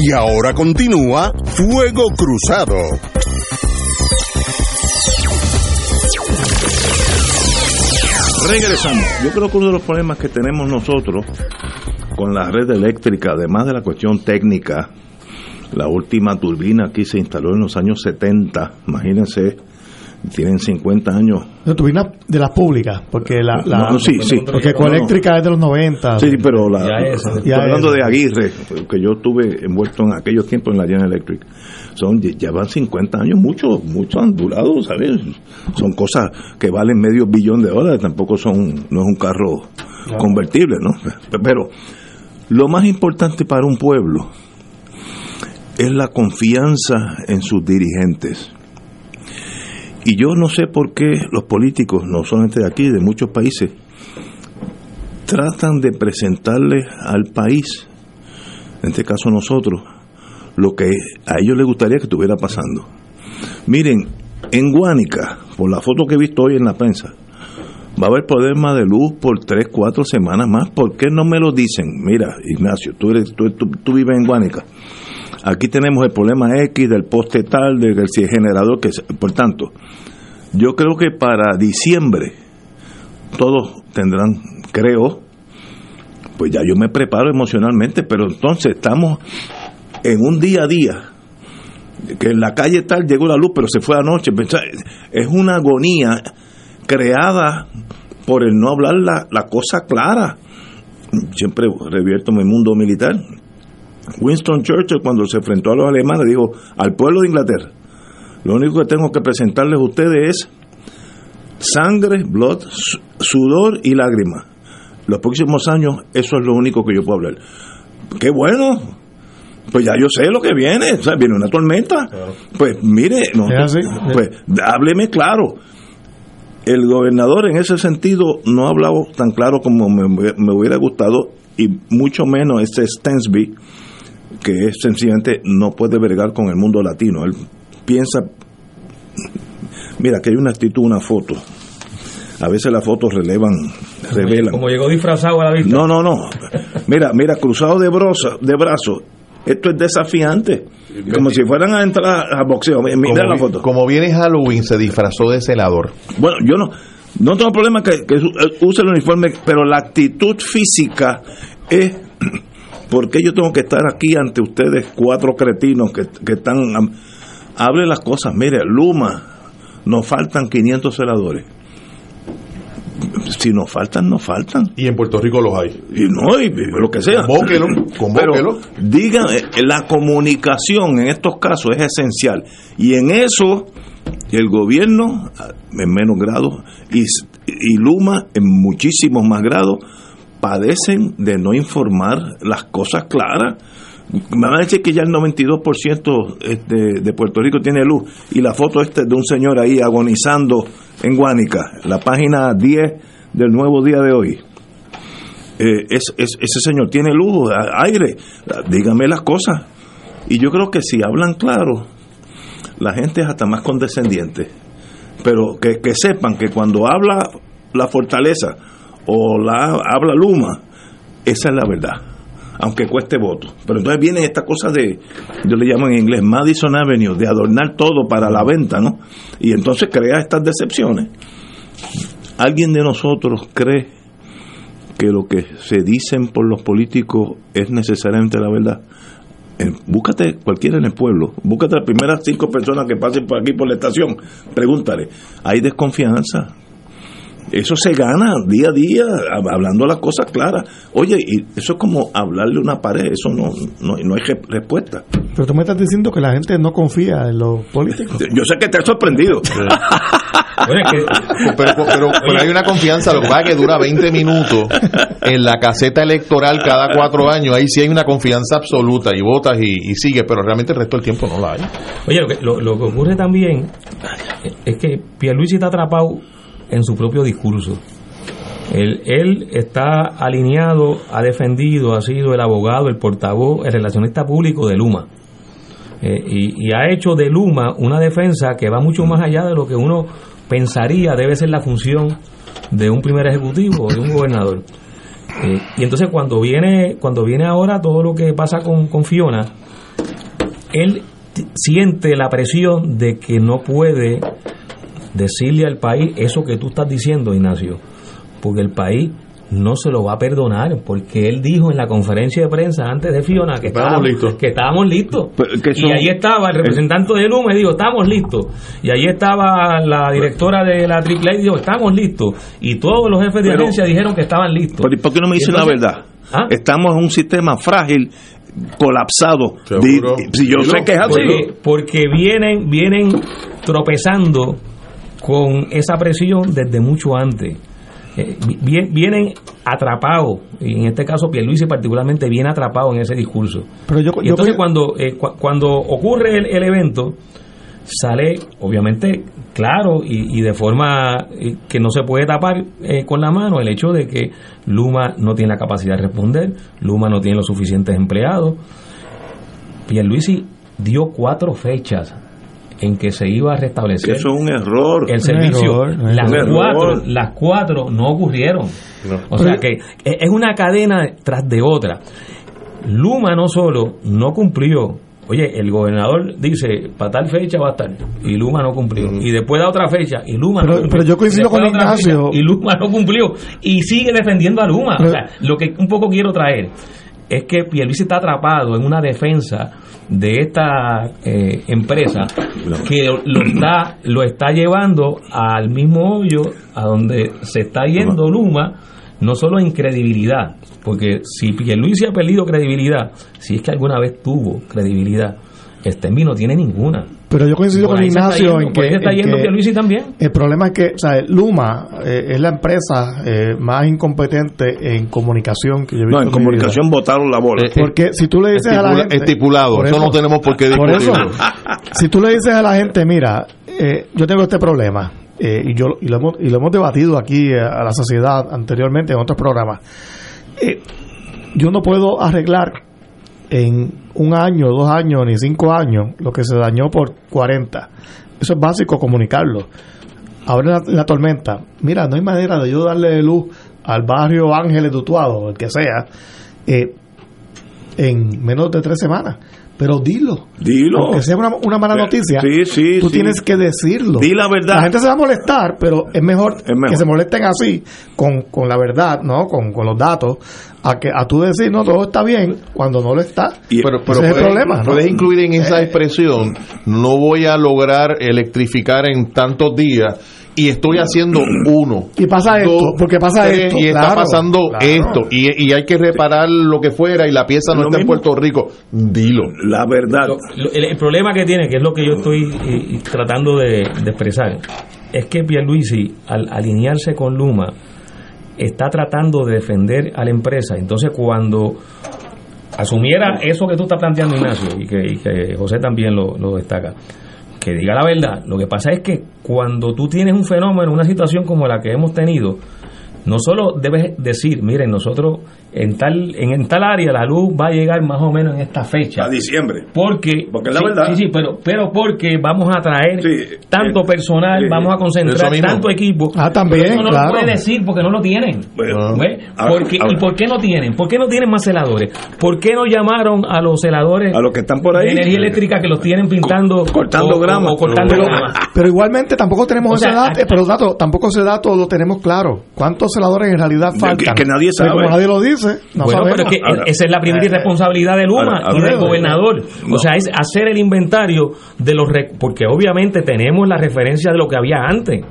Y ahora continúa Fuego Cruzado. Regresamos. Yo creo que uno de los problemas que tenemos nosotros con la red eléctrica, además de la cuestión técnica, la última turbina aquí se instaló en los años 70, imagínense, tienen 50 años. No, turbina de las públicas, porque la, la No, sí, sí. porque Ecoeléctrica es de los 90. Sí, pero la, Ya es. Ya hablando es. de Aguirre, que yo estuve envuelto en aquellos tiempos en la General Electric, son, ya van 50 años, muchos, muchos han durado, ¿sabes? Son cosas que valen medio billón de dólares, tampoco son, no es un carro convertible, ¿no? Pero lo más importante para un pueblo es la confianza en sus dirigentes. Y yo no sé por qué los políticos, no solamente de aquí, de muchos países, tratan de presentarle al país, en este caso nosotros, lo que a ellos les gustaría que estuviera pasando. Miren, en Guánica, por la foto que he visto hoy en la prensa, va a haber problema de luz por tres, cuatro semanas más. ¿Por qué no me lo dicen? Mira, Ignacio, tú, eres, tú, tú- tú vives en Guánica. Aquí tenemos el problema X del poste tal, del si el generador, que es- por tanto, yo creo que para diciembre todos tendrán, creo, pues ya yo me preparo emocionalmente, pero entonces estamos en un día a día, que en la calle tal llegó la luz, pero se fue anoche. Es una agonía creada por el no hablar la, la cosa clara. Siempre revierto mi mundo militar. Winston Churchill, cuando se enfrentó a los alemanes, dijo al pueblo de Inglaterra: Lo único que tengo que presentarles a ustedes es sangre, blood, su- sudor y lágrimas. Los próximos años, eso es lo único que yo puedo hablar. ¡Qué bueno! Pues ya yo sé lo que viene, o sea, viene una tormenta. Pues mire, no, pues hábleme claro. El gobernador en ese sentido no ha hablado tan claro como me, me hubiera gustado y mucho menos este Stensby, que es sencillamente no puede bregar con el mundo latino. Él piensa, mira, que hay una actitud, una foto. A veces las fotos relevan, revelan. Como llegó disfrazado a la vista. No, no, no. Mira, mira, cruzado de brazos, de brazos. Esto es desafiante. Como si fueran a entrar a boxeo. Mira como, la foto. como viene Halloween, se disfrazó de celador. Bueno, yo no, no tengo problema que, eh, use el uniforme, pero la actitud física es ¿por qué yo tengo que estar aquí ante ustedes cuatro cretinos que, que están hable las cosas, mire, Luma, nos faltan 500 celadores. Si nos faltan, nos faltan. Y en Puerto Rico los hay. Y no, y, lo que sea. Convóquelo, convóquelo. Pero digan, eh, la comunicación en estos casos es esencial. Y en eso, el gobierno, en menos grado, y, y Luma, en muchísimos más grados, padecen de no informar las cosas claras. Me van a decir que ya el 92% este, de Puerto Rico tiene luz. Y la foto esta es de un señor ahí agonizando en Guánica, la página 10 del nuevo día de hoy. Eh, es, es- ese señor tiene luz, aire, dígame las cosas. Y yo creo que si hablan claro, la gente es hasta más condescendiente. Pero que sepan que cuando habla la fortaleza o la habla Luma, esa es la verdad. Aunque cueste voto. Pero entonces viene esta cosa de, yo le llamo en inglés Madison Avenue, de adornar todo para la venta, ¿no? Y entonces crea estas decepciones. ¿Alguien de nosotros cree que lo que se dicen por los políticos es necesariamente la verdad? Búscate cualquiera en el pueblo, búscate las primeras cinco personas que pasen por aquí por la estación, pregúntale, ¿hay desconfianza? Eso se gana día a día, hab- hablando las cosas claras. Oye, y eso es como hablarle a una pared, eso no, no, no hay re- respuesta. Pero tú me estás diciendo que la gente no confía en los políticos. Yo sé que te ha sorprendido. pero, pero, pero, hay una confianza, lo que pasa es que dura 20 minutos en la caseta electoral cada cuatro años, ahí sí hay una confianza absoluta y votas y, sigue, pero realmente el resto del tiempo no la hay. Oye, lo que, lo, que ocurre también es que Pierluisi está atrapado en su propio discurso. Él, está alineado, ha defendido, ha sido el abogado, el portavoz, el relacionista público de Luma. Eh, y, ha hecho de Luma una defensa que va mucho más allá de lo que uno pensaría debe ser la función de un primer ejecutivo o de un gobernador. Eh, y entonces cuando viene, cuando viene ahora todo lo que pasa con, con Fiona, él siente la presión de que no puede decirle al país eso que tú estás diciendo, Ignacio, porque el país no se lo va a perdonar porque él dijo en la conferencia de prensa antes de Fiona que estábamos listos. Que estábamos listos. y ahí estaba el representante de Luma y dijo, estamos listos. Y ahí estaba la directora de la AAA y dijo, estamos listos. Y todos los jefes de agencia dijeron que estaban listos. ¿Por, ¿por qué no me dicen la verdad? ¿Ah? Estamos en un sistema frágil colapsado. Si yo sé que es así. Porque, porque vienen, vienen tropezando con esa presión desde mucho antes. Eh, vienen atrapados, y en este caso Pierluisi particularmente viene atrapado en ese discurso. Pero yo, y entonces cuando, eh, cuando ocurre el, evento, sale obviamente claro y, de forma eh, que no se puede tapar con la mano el hecho de que Luma no tiene la capacidad de responder, Luma no tiene los suficientes empleados. Pierluisi dio cuatro fechas en que se iba a restablecer. Eso es un error. El servicio. las, cuatro, las cuatro no ocurrieron. O sea que es una cadena tras de otra. Luma no solo no cumplió. Oye, el gobernador dice, para tal fecha va a estar, y Luma no cumplió. Y después da otra fecha, y Luma pero, no cumplió. Pero yo coincido con Ignacio. y Luma no cumplió. Y sigue defendiendo a Luma. o sea, lo que un poco quiero traer es que Pierluisi está atrapado en una defensa de esta eh, empresa que lo está, lo está llevando al mismo hoyo a donde se está yendo Luma, no solo en credibilidad, porque si Pierluisi ha perdido credibilidad, si es que alguna vez tuvo credibilidad, este no tiene ninguna. Pero yo coincido con Ignacio en que, está yendo también. El problema es que o sea, Luma eh, es la empresa eh, más incompetente en comunicación que yo he visto. No, en comunicación votaron la bola. Eh, Porque si tú le dices a la gente. Estipulado, eso, no tenemos por qué Por eso, si tú le dices a la gente, mira, yo tengo este problema, y, yo, y, lo hemos, y lo hemos debatido aquí a la sociedad anteriormente en otros programas, yo no puedo arreglar en un año, dos años, ni cinco años, lo que se dañó por 40. Eso es básico comunicarlo. Ahora la, la tormenta, mira, no hay manera de yo darle luz al barrio Ángeles Dutuado, el que sea, eh, en menos de tres semanas. Pero dilo. Dilo. Aunque sea una, una mala noticia, sí, sí, tú tienes que decirlo. Di la verdad. La gente se va a molestar, pero es mejor, que se molesten así, con, con la verdad, ¿no? Con, con los datos, a que a tú decir, no, todo está bien, cuando no lo está. pero, pero es el problema. Puedes incluir en esa eh. expresión, no voy a lograr electrificar en tantos días y estoy haciendo uno. Y pasa esto, porque pasa esto. Y está pasando esto, y, y, hay que reparar lo que fuera y la pieza no está en Puerto Rico. Dilo. La verdad. el, problema que tiene, que es lo que yo estoy eh, tratando de, expresar, es que Pierluisi, al alinearse con Luma, está tratando de defender a la empresa. Entonces, cuando asumiera eso que tú estás planteando, Ignacio, y que, José también lo, lo destaca, diga la verdad. Lo que pasa es que cuando tú tienes un fenómeno, una situación como la que hemos tenido, no solo debes decir, miren, nosotros en tal en, tal área la luz va a llegar más o menos en esta fecha. A diciembre. Porque, porque es la verdad. Sí, sí, pero, pero porque vamos a traer tanto personal, vamos a concentrar tanto equipo. Ah, también, eso no lo puede decir porque no lo tienen. porque, ¿Y por qué no tienen? ¿Por qué no tienen más celadores? ¿Por qué no llamaron a los celadores a los que están por ahí de energía eléctrica que los tienen pintando cortando grama cortando pero, pero, igualmente tampoco tenemos ese dato, pero dato, tampoco ese dato lo tenemos claro. ¿Cuántos celadores en realidad faltan? Que, nadie sabe. como nadie lo dice bueno, pero es que esa es la primera irresponsabilidad de Luma y del gobernador. O sea, es hacer el inventario de los... Porque obviamente tenemos la referencia de lo que había antes.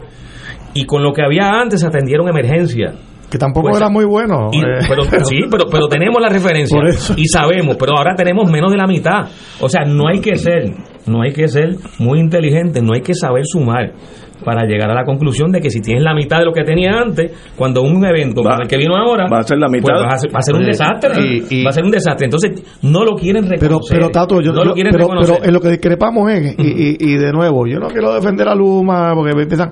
Y con lo que había antes se atendieron emergencias. Que tampoco pues, era muy bueno. Eh. pero, sí, pero, pero tenemos la referencia y sabemos, pero ahora tenemos menos de la mitad. O sea, no hay que ser, no hay que ser muy inteligente, no hay que saber sumar. Para llegar a la conclusión de que si tienes la mitad de lo que tenía antes, cuando un evento como el que vino ahora, va a ser la mitad. pues va, a ser, va a ser un desastre. Y- y- va a ser un desastre. Entonces, no lo quieren Pero, reconocer. pero Tato, yo, no lo quieren pero, reconocer. pero en lo que discrepamos es, y, y, y de nuevo, yo no quiero defender a Luma porque me empiezan,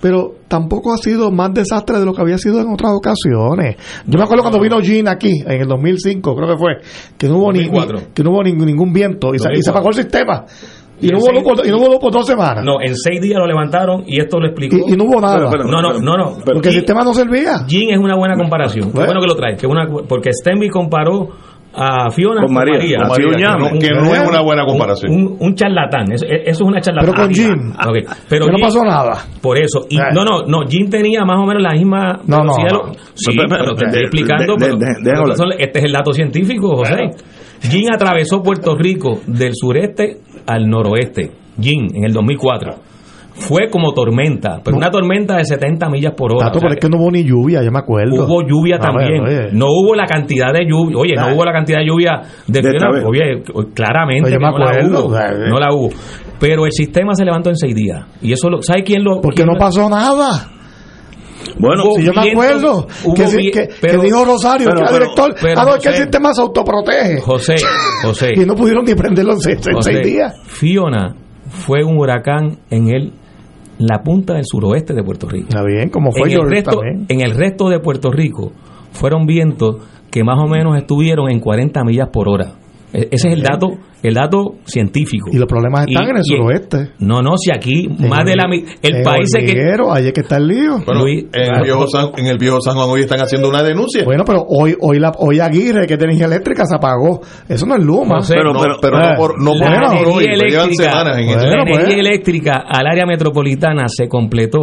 pero tampoco ha sido más desastre de lo que había sido en otras ocasiones. Yo me acuerdo cuando vino Gin aquí, en el 2005, creo que fue, que no hubo, ni, 2004. que no hubo ningún, ningún viento y se, y se 2004. apagó el sistema. Y, Y no seis- por, y no luz por dos semanas. No, en seis días lo levantaron y esto lo explicó. Y- y no hubo nada. no, no, no, no. porque el sistema no servía. Jin es una buena comparación. Qué Bueno. que lo trae. Que una, porque Stenby comparó a Fiona Con María, con María, que que no- que no es una buena comparación. Un, un charlatán. Eso, eso es una charlatán. Pero con Jin. Ok. Pero que no pasó nada. Por eso. Y, Eh. no, no, no. Jin tenía más o menos la misma No, no, no. Sí, Pero, pero, pero te estoy explicando. de- pero- de- de- pero déjalo. son- este es el dato científico, José. Jin atravesó Puerto Rico del sureste al noroeste. Jin, en el 2004. Fue como tormenta, pero una tormenta de 70 millas por hora. Tato, O sea, pero es que no hubo ni lluvia, yo me acuerdo. Hubo lluvia también. ver. No hubo la cantidad de lluvia. Oye, no hubo la cantidad de lluvia de De. Oye, claramente que me no la acuerdo, hubo. eh. No la hubo. Pero el sistema se levantó en seis días. Y eso lo. ¿Sabe quién lo.? Porque quién no lo- pasó nada. Bueno, Si yo me acuerdo que, sí- vi- que, pero- que dijo Rosario, pero- que era director, pero, ah, no, es que el José. sistema se autoprotege. José, José. Y no pudieron ni prenderlo en seis, José, seis días. Fiona fue un huracán en el la punta del suroeste de Puerto Rico. Está bien, como fue en el, resto, también. en el resto de Puerto Rico fueron vientos que más o menos estuvieron en 40 millas por hora. E- Ese es el dato, el dato científico. Y los problemas están Y- en el suroeste. No, no, si aquí más de la el país es que ahí es que está el lío. Bueno, Luis, en, el viejo San, en el viejo San Juan hoy están haciendo una denuncia. Bueno, pero hoy hoy la hoy Aguirre, que es de energía eléctrica, se apagó. Eso no es Luma. José, pero, no, pero, pero eh, no por, no por, la no por energía hoy, eléctrica, semanas en Bueno, la pues. energía eléctrica al área metropolitana se completó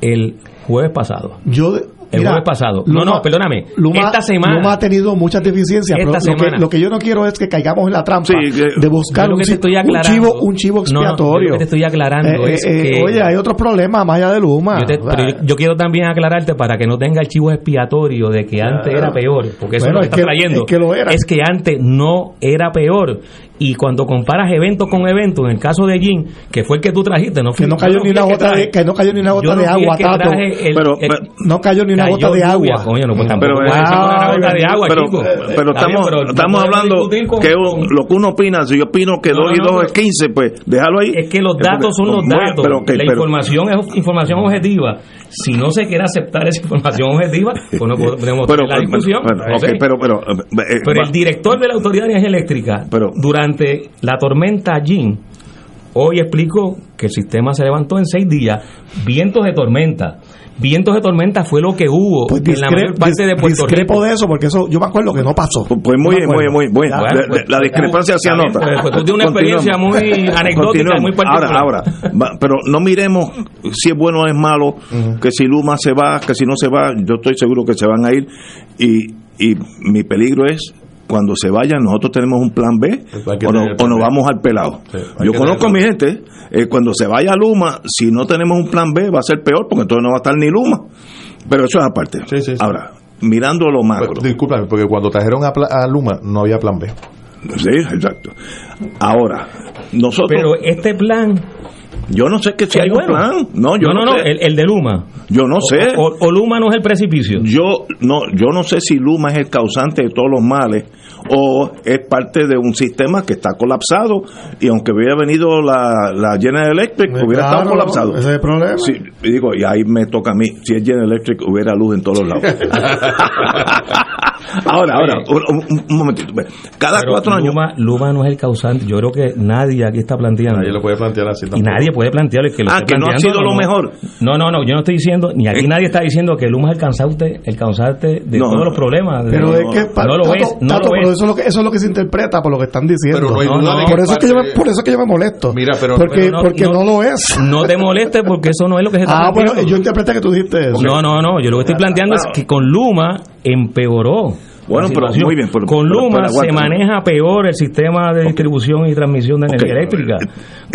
el jueves pasado. Yo, El jueves pasado. No, no, perdóname. Luma, Esta semana. Luma ha tenido muchas deficiencias, Esta pero lo que, semana. lo que yo no quiero es que caigamos en la trampa Sí, que- de buscar un, estoy un aclarando- chivo un chivo No, no, yo expiatorio. lo que te estoy aclarando Eh, es eh, que- Oye, hay otros problemas más allá de Luma. Yo, te- pero yo, yo quiero también aclararte para que no tenga el chivo expiatorio de que antes era peor, porque eso Bueno, es lo que- está trayendo. es que lo era. Es que antes no era peor. Y cuando comparas evento con evento, en el caso de Jin, que fue el que tú trajiste, no que fui- no yo cayó ni que gota de que no cayó ni una gota no de agua, Tato. el- Pero- el- pero- No cayó ni una gota de agua. coño, no, pues Pero, puede ser una gota de pero- agua, pero, chico. pero Está bien, estamos, estamos hablando con- que con- lo que uno opina, si yo opino que No, 2 y no, 2 pero- es 15, pues déjalo ahí. Es que los datos son los datos. la información es información objetiva. Si no se quiere aceptar esa información objetiva, pues no podemos tener la discusión. pero, pero, eh, el director de la Autoridad de Energía Eléctrica, Pero- durante la tormenta Jin, hoy explicó que el sistema se levantó en seis días. Vientos de tormenta. Vientos de tormenta fue lo que hubo Pues en la mayor parte de Puerto discrepo Rico. de eso, porque eso yo me acuerdo que no pasó. Pues muy bien, muy bien, muy bien. Bueno, La- pues, la, pues, discrepancia se anota. pues, pues tú tienes una experiencia muy anecdótica, muy particular. Ahora, ahora, pero no miremos si es bueno o es malo, que si Luma se va, que si no se va, yo estoy seguro que se van a ir. Y, y mi peligro es cuando se vayan, nosotros tenemos un plan B o, no- o nos vamos al pelado. Sí, yo conozco a mi gente, eh, cuando se vaya Luma, si no tenemos un plan B, va a ser peor porque entonces no va a estar ni Luma. Pero eso es aparte. Sí, sí, sí. Ahora, mirando lo macro. Pues, discúlpame, porque cuando trajeron a, Pla- a Luma no había plan B. Sí, exacto. Ahora, nosotros. Pero este plan. Yo no sé que si es hay un bueno. plan. No, yo no, no, no, no, sé. el, el de Luma. yo no sé. O, o Luma no es el precipicio. yo no, yo no sé si Luma es el causante de todos los males o es parte de un sistema que está colapsado y aunque hubiera venido la, la General Electric Pues hubiera estado colapsado. Ese es el problema. Sí, digo, y ahí me toca a mí, si es General Electric hubiera luz en todos lados. ahora, ahora, un, un- un momentito. Cada Pero cuatro años Luma, Luma no es el causante. Yo creo que nadie aquí está planteando. Nadie lo puede plantear así y tampoco. nadie puede plantear que lo Ah, que no ha sido lo mejor. No, no, no, yo no estoy diciendo, ni aquí nadie está diciendo que Luma es el causante, el causante de No, todos los problemas. Pero no, es que pa- no lo Tato, ves, no Tato, lo pero eso es lo que eso es lo que se interpreta por lo que están diciendo. Pero no hay No, duda no, de por eso es que yo me, por eso es que yo me molesto. Mira, pero- porque Pero no- porque no, no- lo es. No te molestes porque eso no es lo que se está Ah, bueno, yo interpreté que tú dijiste eso. No, no, no, yo lo que estoy planteando es que con Luma empeoró. Bueno, pero muy bien, con Luma se maneja peor el sistema de distribución y transmisión de energía eléctrica.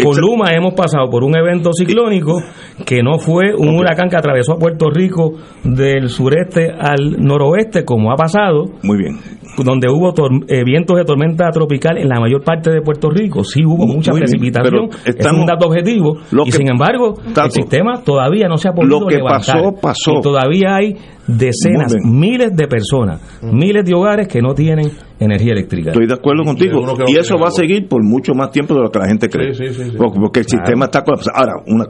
Con Luma hemos pasado por un evento ciclónico que no fue un huracán que atravesó a Puerto Rico del sureste al noroeste, como ha pasado. Muy bien. Donde hubo eh, vientos de tormenta tropical en la mayor parte de Puerto Rico. Sí hubo mucha muy precipitación. pero es estamos- un dato objetivo. Lo y que- sin embargo, Tato, el sistema todavía no se ha podido lo que levantar. pasó, pasó. Y todavía hay decenas, miles de personas, miles de hogares que no tienen energía eléctrica. Estoy de acuerdo contigo. Y eso va a seguir por mucho más tiempo de lo que la gente cree. Sí, sí, sí, sí. Porque, el Claro. sistema está colapsado. Ahora, una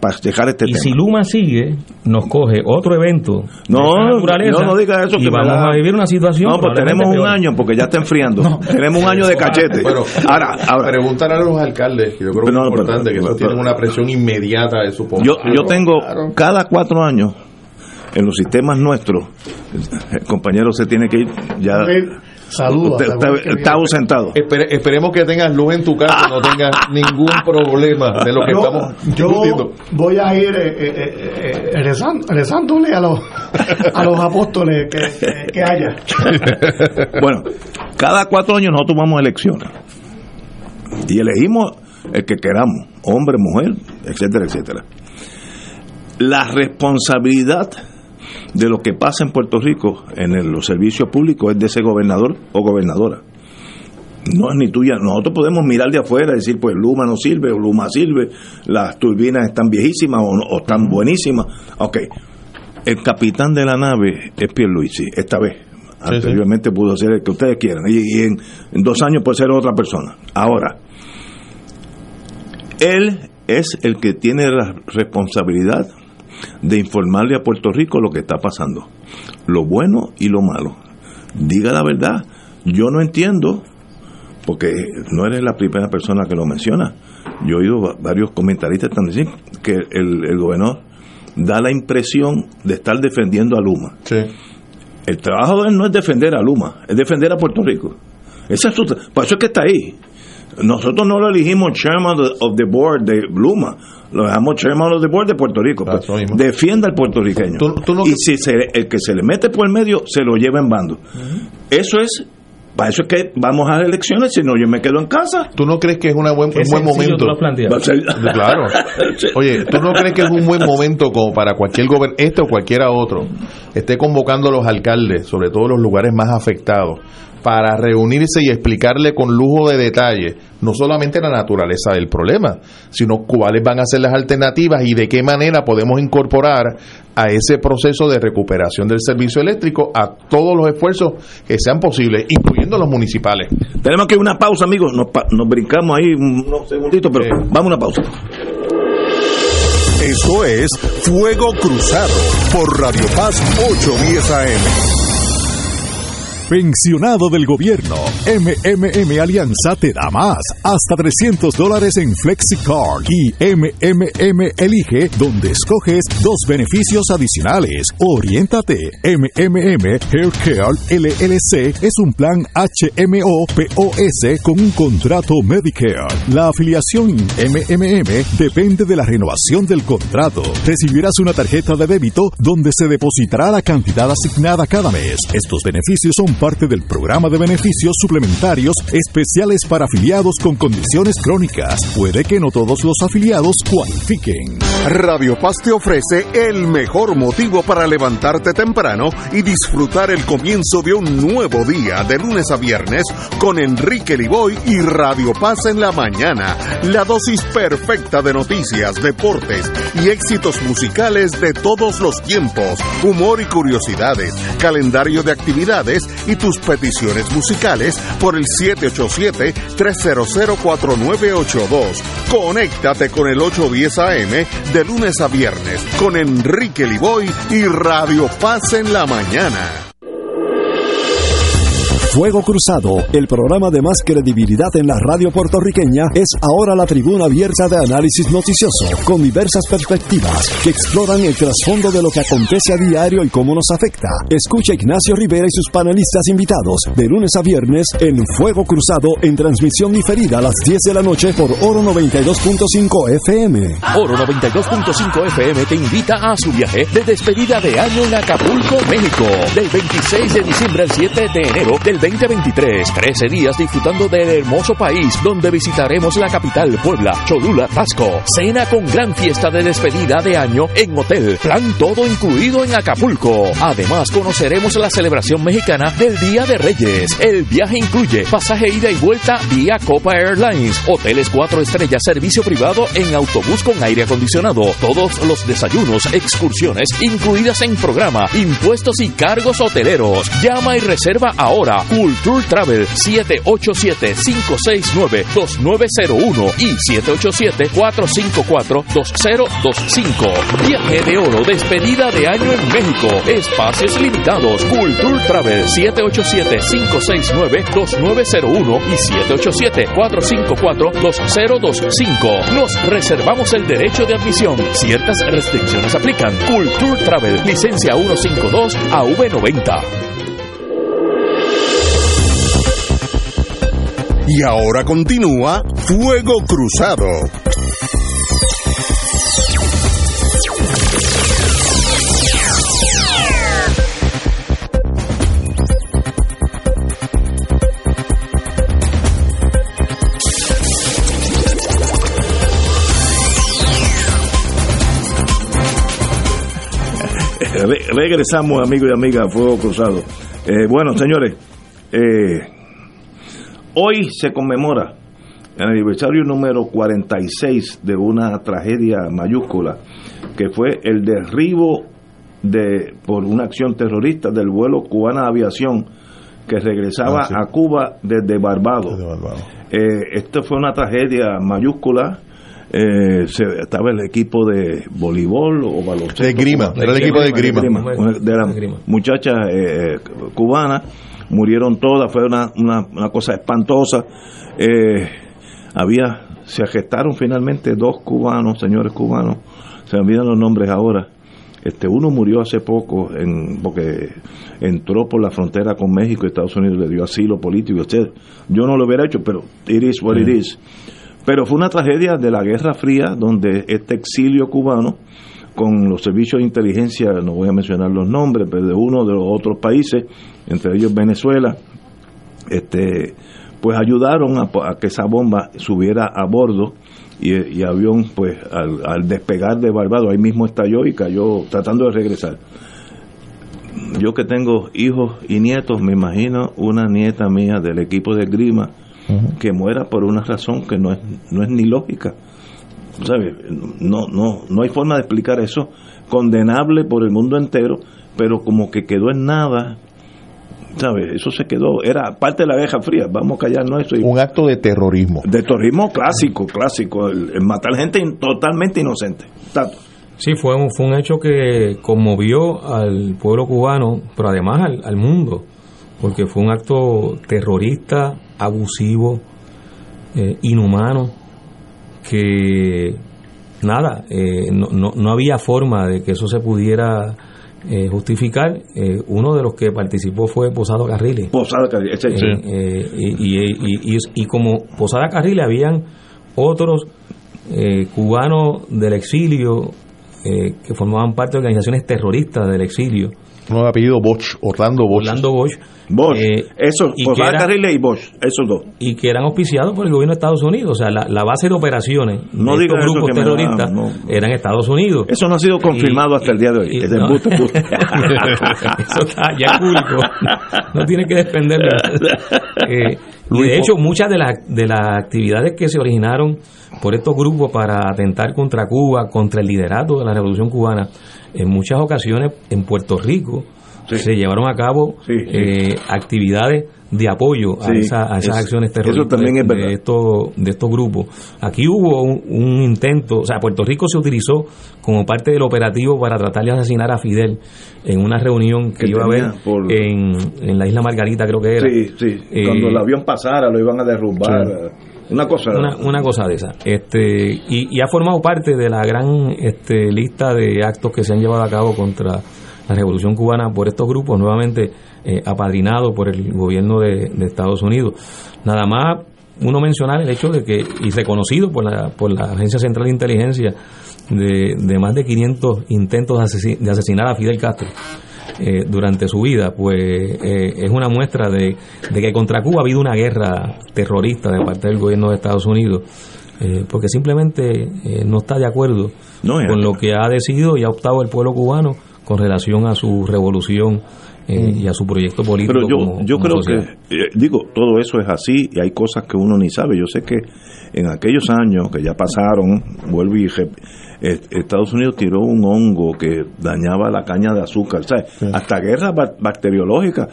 para dejar este Y tema. si Luma sigue, nos coge otro evento No, de esa naturaleza no, no diga eso y que vamos da- a vivir una situación No, pues tenemos un peor. año porque ya está enfriando. tenemos un año de cachete. Pero, ahora, ahora preguntar a los alcaldes, que yo creo que No, es pero- importante, que eso pero- tienen una presión inmediata de su yo, población. yo tengo cada cuatro años en los sistemas nuestros, el compañero se tiene que ir ya. Saludos. Está, está ausentado. Espere- esperemos que tengas luz en tu casa, no tengas ningún problema de lo que Yo- estamos yo discutiendo. voy a ir eh, eh, eh, eh, rezando- rezándole a los, a los apóstoles que haya. bueno, cada cuatro años nosotros tomamos elecciones y elegimos el que queramos, hombre, mujer, etcétera, etcétera. La responsabilidad de lo que pasa en Puerto Rico en el- los servicios públicos es de ese gobernador o gobernadora. No es ni tuya. Nosotros podemos mirar de afuera y decir, pues Luma no sirve o Luma sirve, las turbinas están viejísimas o, o están buenísimas. Ok, el capitán de la nave es Pierluisi, esta vez. Sí, Anteriormente pudo ser el que ustedes quieran. Y, y en, en dos años puede ser otra persona. Ahora, él es el que tiene la responsabilidad de informarle a Puerto Rico lo que está pasando. Lo bueno y lo malo. Diga la verdad. Yo no entiendo, porque no eres la primera persona que lo menciona. Yo he oído va- varios comentaristas están diciendo que el, el gobernador da la impresión de estar defendiendo a Luma. El trabajo de él no es defender a Luma, es defender a Puerto Rico. Esa es su por eso es que está ahí. Nosotros no lo elegimos chairman of the- board de Luma, lo dejamos chairman of the board de Puerto Rico. Pues, defienda al puertorriqueño. y si se- el que se le mete por el medio, se lo lleva en bando. Eso es, para eso es que vamos a las elecciones, si no yo me quedo en casa. ¿Tú no crees que es una buen, Qué un buen momento? Claro. Oye, ¿tú no crees que es un buen momento como para cualquier gobierno, este o cualquiera otro, esté convocando a los alcaldes, sobre todo los lugares más afectados, para reunirse y explicarle con lujo de detalle no solamente la naturaleza del problema, sino cuáles van a ser las alternativas y de qué manera podemos incorporar a ese proceso de recuperación del servicio eléctrico a todos los esfuerzos que sean posibles, incluyendo los municipales. Tenemos que ir a una pausa, amigos. Nos, pa- nos brincamos ahí unos segunditos, pero vamos a una pausa. Esto es Fuego Cruzado por Radio Paz 810 AM. Pensionado del gobierno, MMM Alianza te da más, hasta 300 dólares en FlexiCard y MMM Elige, donde escoges dos beneficios adicionales. Oriéntate, MMM Haircare LLC es un plan HMO POS con un contrato Medicare. La afiliación MMM depende de la renovación del contrato. Recibirás una tarjeta de débito donde se depositará la cantidad asignada cada mes. Estos beneficios son parte del programa de beneficios suplementarios especiales para afiliados con condiciones crónicas. Puede que no todos los afiliados cualifiquen. Radio Paz te ofrece el mejor motivo para levantarte temprano y disfrutar el comienzo de un nuevo día de lunes a viernes con Enrique Liboy y Radio Paz en la mañana. La dosis perfecta de noticias, deportes y éxitos musicales de todos los tiempos, humor y curiosidades, calendario de actividades y tus peticiones musicales por el 787-300-4982. Conéctate con el 810 AM de lunes a viernes con Enrique Liboy y Radio Paz en la mañana. Fuego Cruzado, el programa de más credibilidad en la radio puertorriqueña, es ahora la tribuna abierta de análisis noticioso, con diversas perspectivas que exploran el trasfondo de lo que acontece a diario y cómo nos afecta. Escucha Ignacio Rivera y sus panelistas invitados de lunes a viernes en Fuego Cruzado en transmisión diferida a las 10 de la noche por Oro 92.5 FM. Oro 92.5 FM te invita a su viaje de despedida de año en Acapulco, México, del 26 de diciembre al 7 de enero del 2023. 13 días disfrutando del hermoso país donde visitaremos la capital Puebla, Cholula, Tasco. Cena con gran fiesta de despedida de año en hotel. Plan todo incluido en Acapulco. Además conoceremos la celebración mexicana del Día de Reyes. El viaje incluye pasaje ida y vuelta vía Copa Airlines, hoteles 4 estrellas, servicio privado en autobús con aire acondicionado, todos los desayunos, excursiones incluidas en programa, impuestos y cargos hoteleros. Llama y reserva ahora. Culture Travel 787-569-2901 y 787-454-2025. Viaje de oro, despedida de año en México. Espacios limitados. Culture Travel 787-569-2901 y 787-454-2025. Nos reservamos el derecho de admisión. Ciertas restricciones aplican. Culture Travel, licencia 152 AV90. Y ahora continúa Fuego Cruzado. Re- regresamos, amigos y amigas, a Fuego Cruzado. Eh, bueno, señores, eh, hoy se conmemora el aniversario número 46 de una tragedia mayúscula, que fue el derribo de por una acción terrorista del vuelo cubana aviación que regresaba Ah, sí. a Cuba desde Barbados. Eh, esto fue una tragedia mayúscula. Eh, se- estaba el equipo de voleibol o baloncesto. De grima, era el equipo de grima. una de las muchachas eh, cubanas murieron todas fue una, una, una cosa espantosa. Eh, había se gestaron finalmente dos cubanos señores cubanos se me olvidan los nombres ahora. Este uno murió hace poco en porque entró por la frontera con México y Estados Unidos le dio asilo político etc. yo no lo hubiera hecho pero it is what it is. Pero fue una tragedia de la Guerra Fría donde este exilio cubano con los servicios de inteligencia, no voy a mencionar los nombres, pero de uno de los otros países, entre ellos Venezuela, este, pues ayudaron a, a que esa bomba subiera a bordo y, y avión, pues al, al despegar de Barbados, ahí mismo estalló y cayó tratando de regresar. Yo que tengo hijos y nietos, me imagino una nieta mía del equipo de Grima que muera por una razón que no es, no es ni lógica. ¿Sabes? No, no, no hay forma de explicar eso. Condenable por el mundo entero, pero como que quedó en nada. ¿Sabes? Eso se quedó. Era parte de la Guerra Fría. Vamos a callarnos eso. y- Un acto de terrorismo. de terrorismo clásico, clásico. El, el matar gente in- totalmente inocente. Tato. Sí, fue un, fue un hecho que conmovió al pueblo cubano, pero además al, al mundo, porque fue un acto terrorista, abusivo, eh, inhumano, que nada, eh, no, no, no había forma de que eso se pudiera eh, justificar. Eh, uno de los que participó fue Posada Carriles. Posada Carriles, Eh, eh, y, y- y- y- y como Posada Carriles habían otros eh, cubanos del exilio eh, que formaban parte de organizaciones terroristas del exilio. Uno de apellido Bosch, Orlando Bosch. Orlando Bosch. Bosch, eh, eso, y Posada que era- Carriles y Bosch, esos dos. y que eran auspiciados por el gobierno de Estados Unidos. O sea, la, la base de operaciones No de estos grupos terroristas no. eran Estados Unidos. Eso no ha sido confirmado hasta el día de hoy. Es no. embuste, embuste. Eso está ya público. No tiene que defenderlo. Eh, y de hecho, muchas de las, de las actividades que se originaron por estos grupos para atentar contra Cuba, contra el liderato de la revolución cubana, en muchas ocasiones en Puerto Rico se llevaron a cabo eh, actividades de apoyo a, esa- a esas es- acciones eso terroristas también es de, estos, de estos grupos. Aquí hubo un, un intento, o sea, Puerto Rico se utilizó como parte del operativo para tratar de asesinar a Fidel en una reunión que, Que iba a haber por- en, en la isla Margarita, creo que era. Sí, sí. Eh, Cuando el avión pasara lo iban a derrumbar. Una cosa. una, una cosa de esa. Este, y, y ha formado parte de la gran este, lista de actos que se han llevado a cabo contra la revolución cubana por estos grupos, nuevamente eh, apadrinados por el gobierno de, de Estados Unidos. Nada más uno mencionar el hecho de que, y reconocido por la, por la Agencia Central de Inteligencia, de, de más de 500 intentos de, asesi- de asesinar a Fidel Castro. eh, durante su vida, pues eh, es una muestra de, de que contra Cuba ha habido una guerra terrorista de parte del gobierno de Estados Unidos, eh, porque simplemente no está de acuerdo No, con lo que ha decidido y ha optado el pueblo cubano con relación a su revolución eh, y a su proyecto político. Pero yo, como- yo como creo sociedad. que, eh, digo, todo eso es así y hay cosas que uno ni sabe. Yo sé que en aquellos años que ya pasaron, vuelvo y eh, Estados Unidos tiró un hongo que dañaba la caña de azúcar, ¿sabes? Hasta guerras ba- bacteriológicas.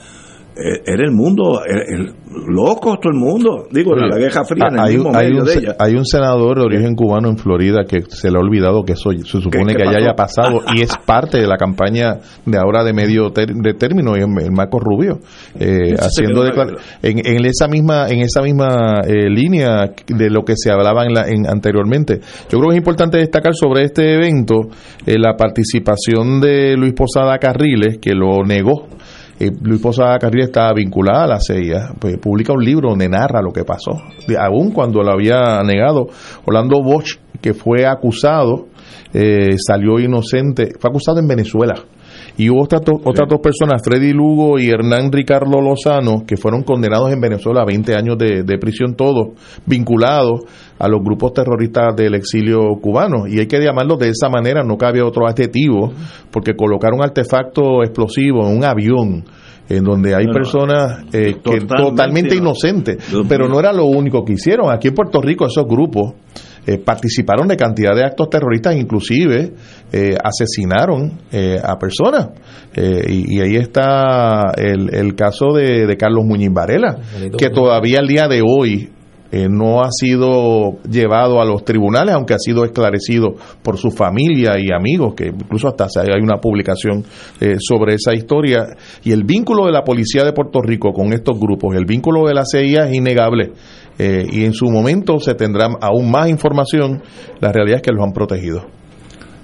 Eh, era el mundo, el- loco todo el mundo. Digo, la, la Guerra Fría en el hay, mismo hay medio un, de ella. hay un senador de origen cubano en Florida que se le ha olvidado que eso se supone ¿Qué- que haya pasado y es parte de la campaña de ahora de medio ter- de término y el Marco Rubio eh, haciendo en, en esa misma en esa misma eh, línea de lo que se hablaba en la, en, anteriormente. Yo creo que es importante destacar sobre este evento eh, la participación de Luis Posada Carriles que lo negó eh, Luis Posada Carril está vinculada a la CIA, pues publica un libro donde narra lo que pasó, de- aún cuando lo había negado. Orlando Bosch, que fue acusado, eh, salió inocente, fue acusado en Venezuela. Y hubo otras, otras dos personas, Freddy Lugo y Hernán Ricardo Lozano, que fueron condenados en Venezuela a 20 años de, de prisión, todos vinculados a los grupos terroristas del exilio cubano. Y hay que llamarlos de esa manera, no cabe otro adjetivo, porque colocaron artefacto explosivo en un avión en donde hay personas eh, que Totalmente totalmente no. inocentes, pero no era lo único que hicieron. Aquí en Puerto Rico esos grupos eh, participaron de cantidad de actos terroristas, inclusive eh, asesinaron eh, a personas. Eh, y, y ahí está el, el caso de, de Carlos Muñiz Varela, que todavía al día de hoy eh, no ha sido llevado a los tribunales, aunque ha sido esclarecido por su familia y amigos, que incluso hasta se- hay una publicación eh, sobre esa historia. Y el vínculo de la policía de Puerto Rico con estos grupos, el vínculo de la CIA es innegable. Eh, y en su momento se tendrá aún más información. La realidad es que los han protegido.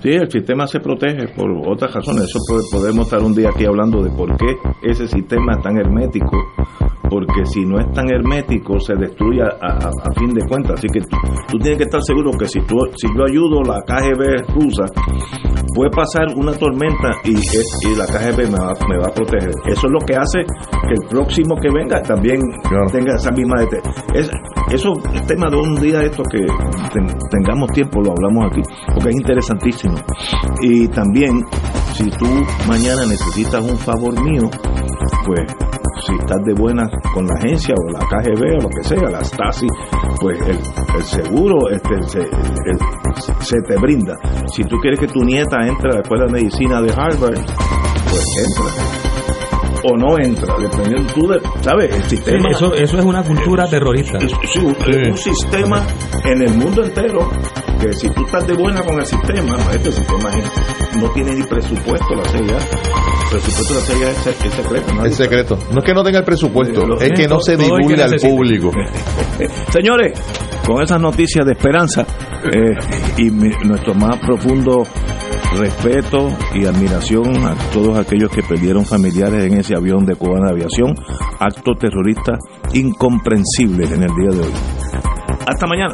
Sí, el sistema se protege por otras razones. Eso po- podemos estar un día aquí hablando de por qué ese sistema es tan hermético. Porque si no es tan hermético, se destruye a, a- a fin de cuentas. Así que tú, tú tienes que estar seguro que si, tú, si yo ayudo la KGB rusa, puede pasar una tormenta y, y la KGB me va, me va a proteger. Eso es lo que hace que el próximo que venga también tenga esa misma... Es, eso es tema de un día esto que ten- tengamos tiempo, lo hablamos aquí, porque es interesantísimo. Y también, si tú mañana necesitas un favor mío, pues si estás de buenas con la agencia o la KGB o lo que sea, la Stasi, pues el, el seguro este, se, el- se te brinda. Si tú quieres que tu nieta entre a la escuela de medicina de Harvard, pues entra. O no entra, dependiendo tú de, ¿sabes? El Sí, sistema. eso, eso es una cultura terrorista. Sí, un, un sistema en el mundo entero que si tú estás de buena con el sistema, este sistema es- no tiene ni presupuesto la CIA. El presupuesto de la CIA es, es secreto. nadie Es secreto. No es que no tenga el presupuesto, es que no se divulgue al público. Señores, con esas noticias de esperanza eh, y mi- nuestro más profundo respeto y admiración a todos aquellos que perdieron familiares en ese avión de cubana aviación, acto terrorista incomprensible en el día de hoy. Hasta mañana.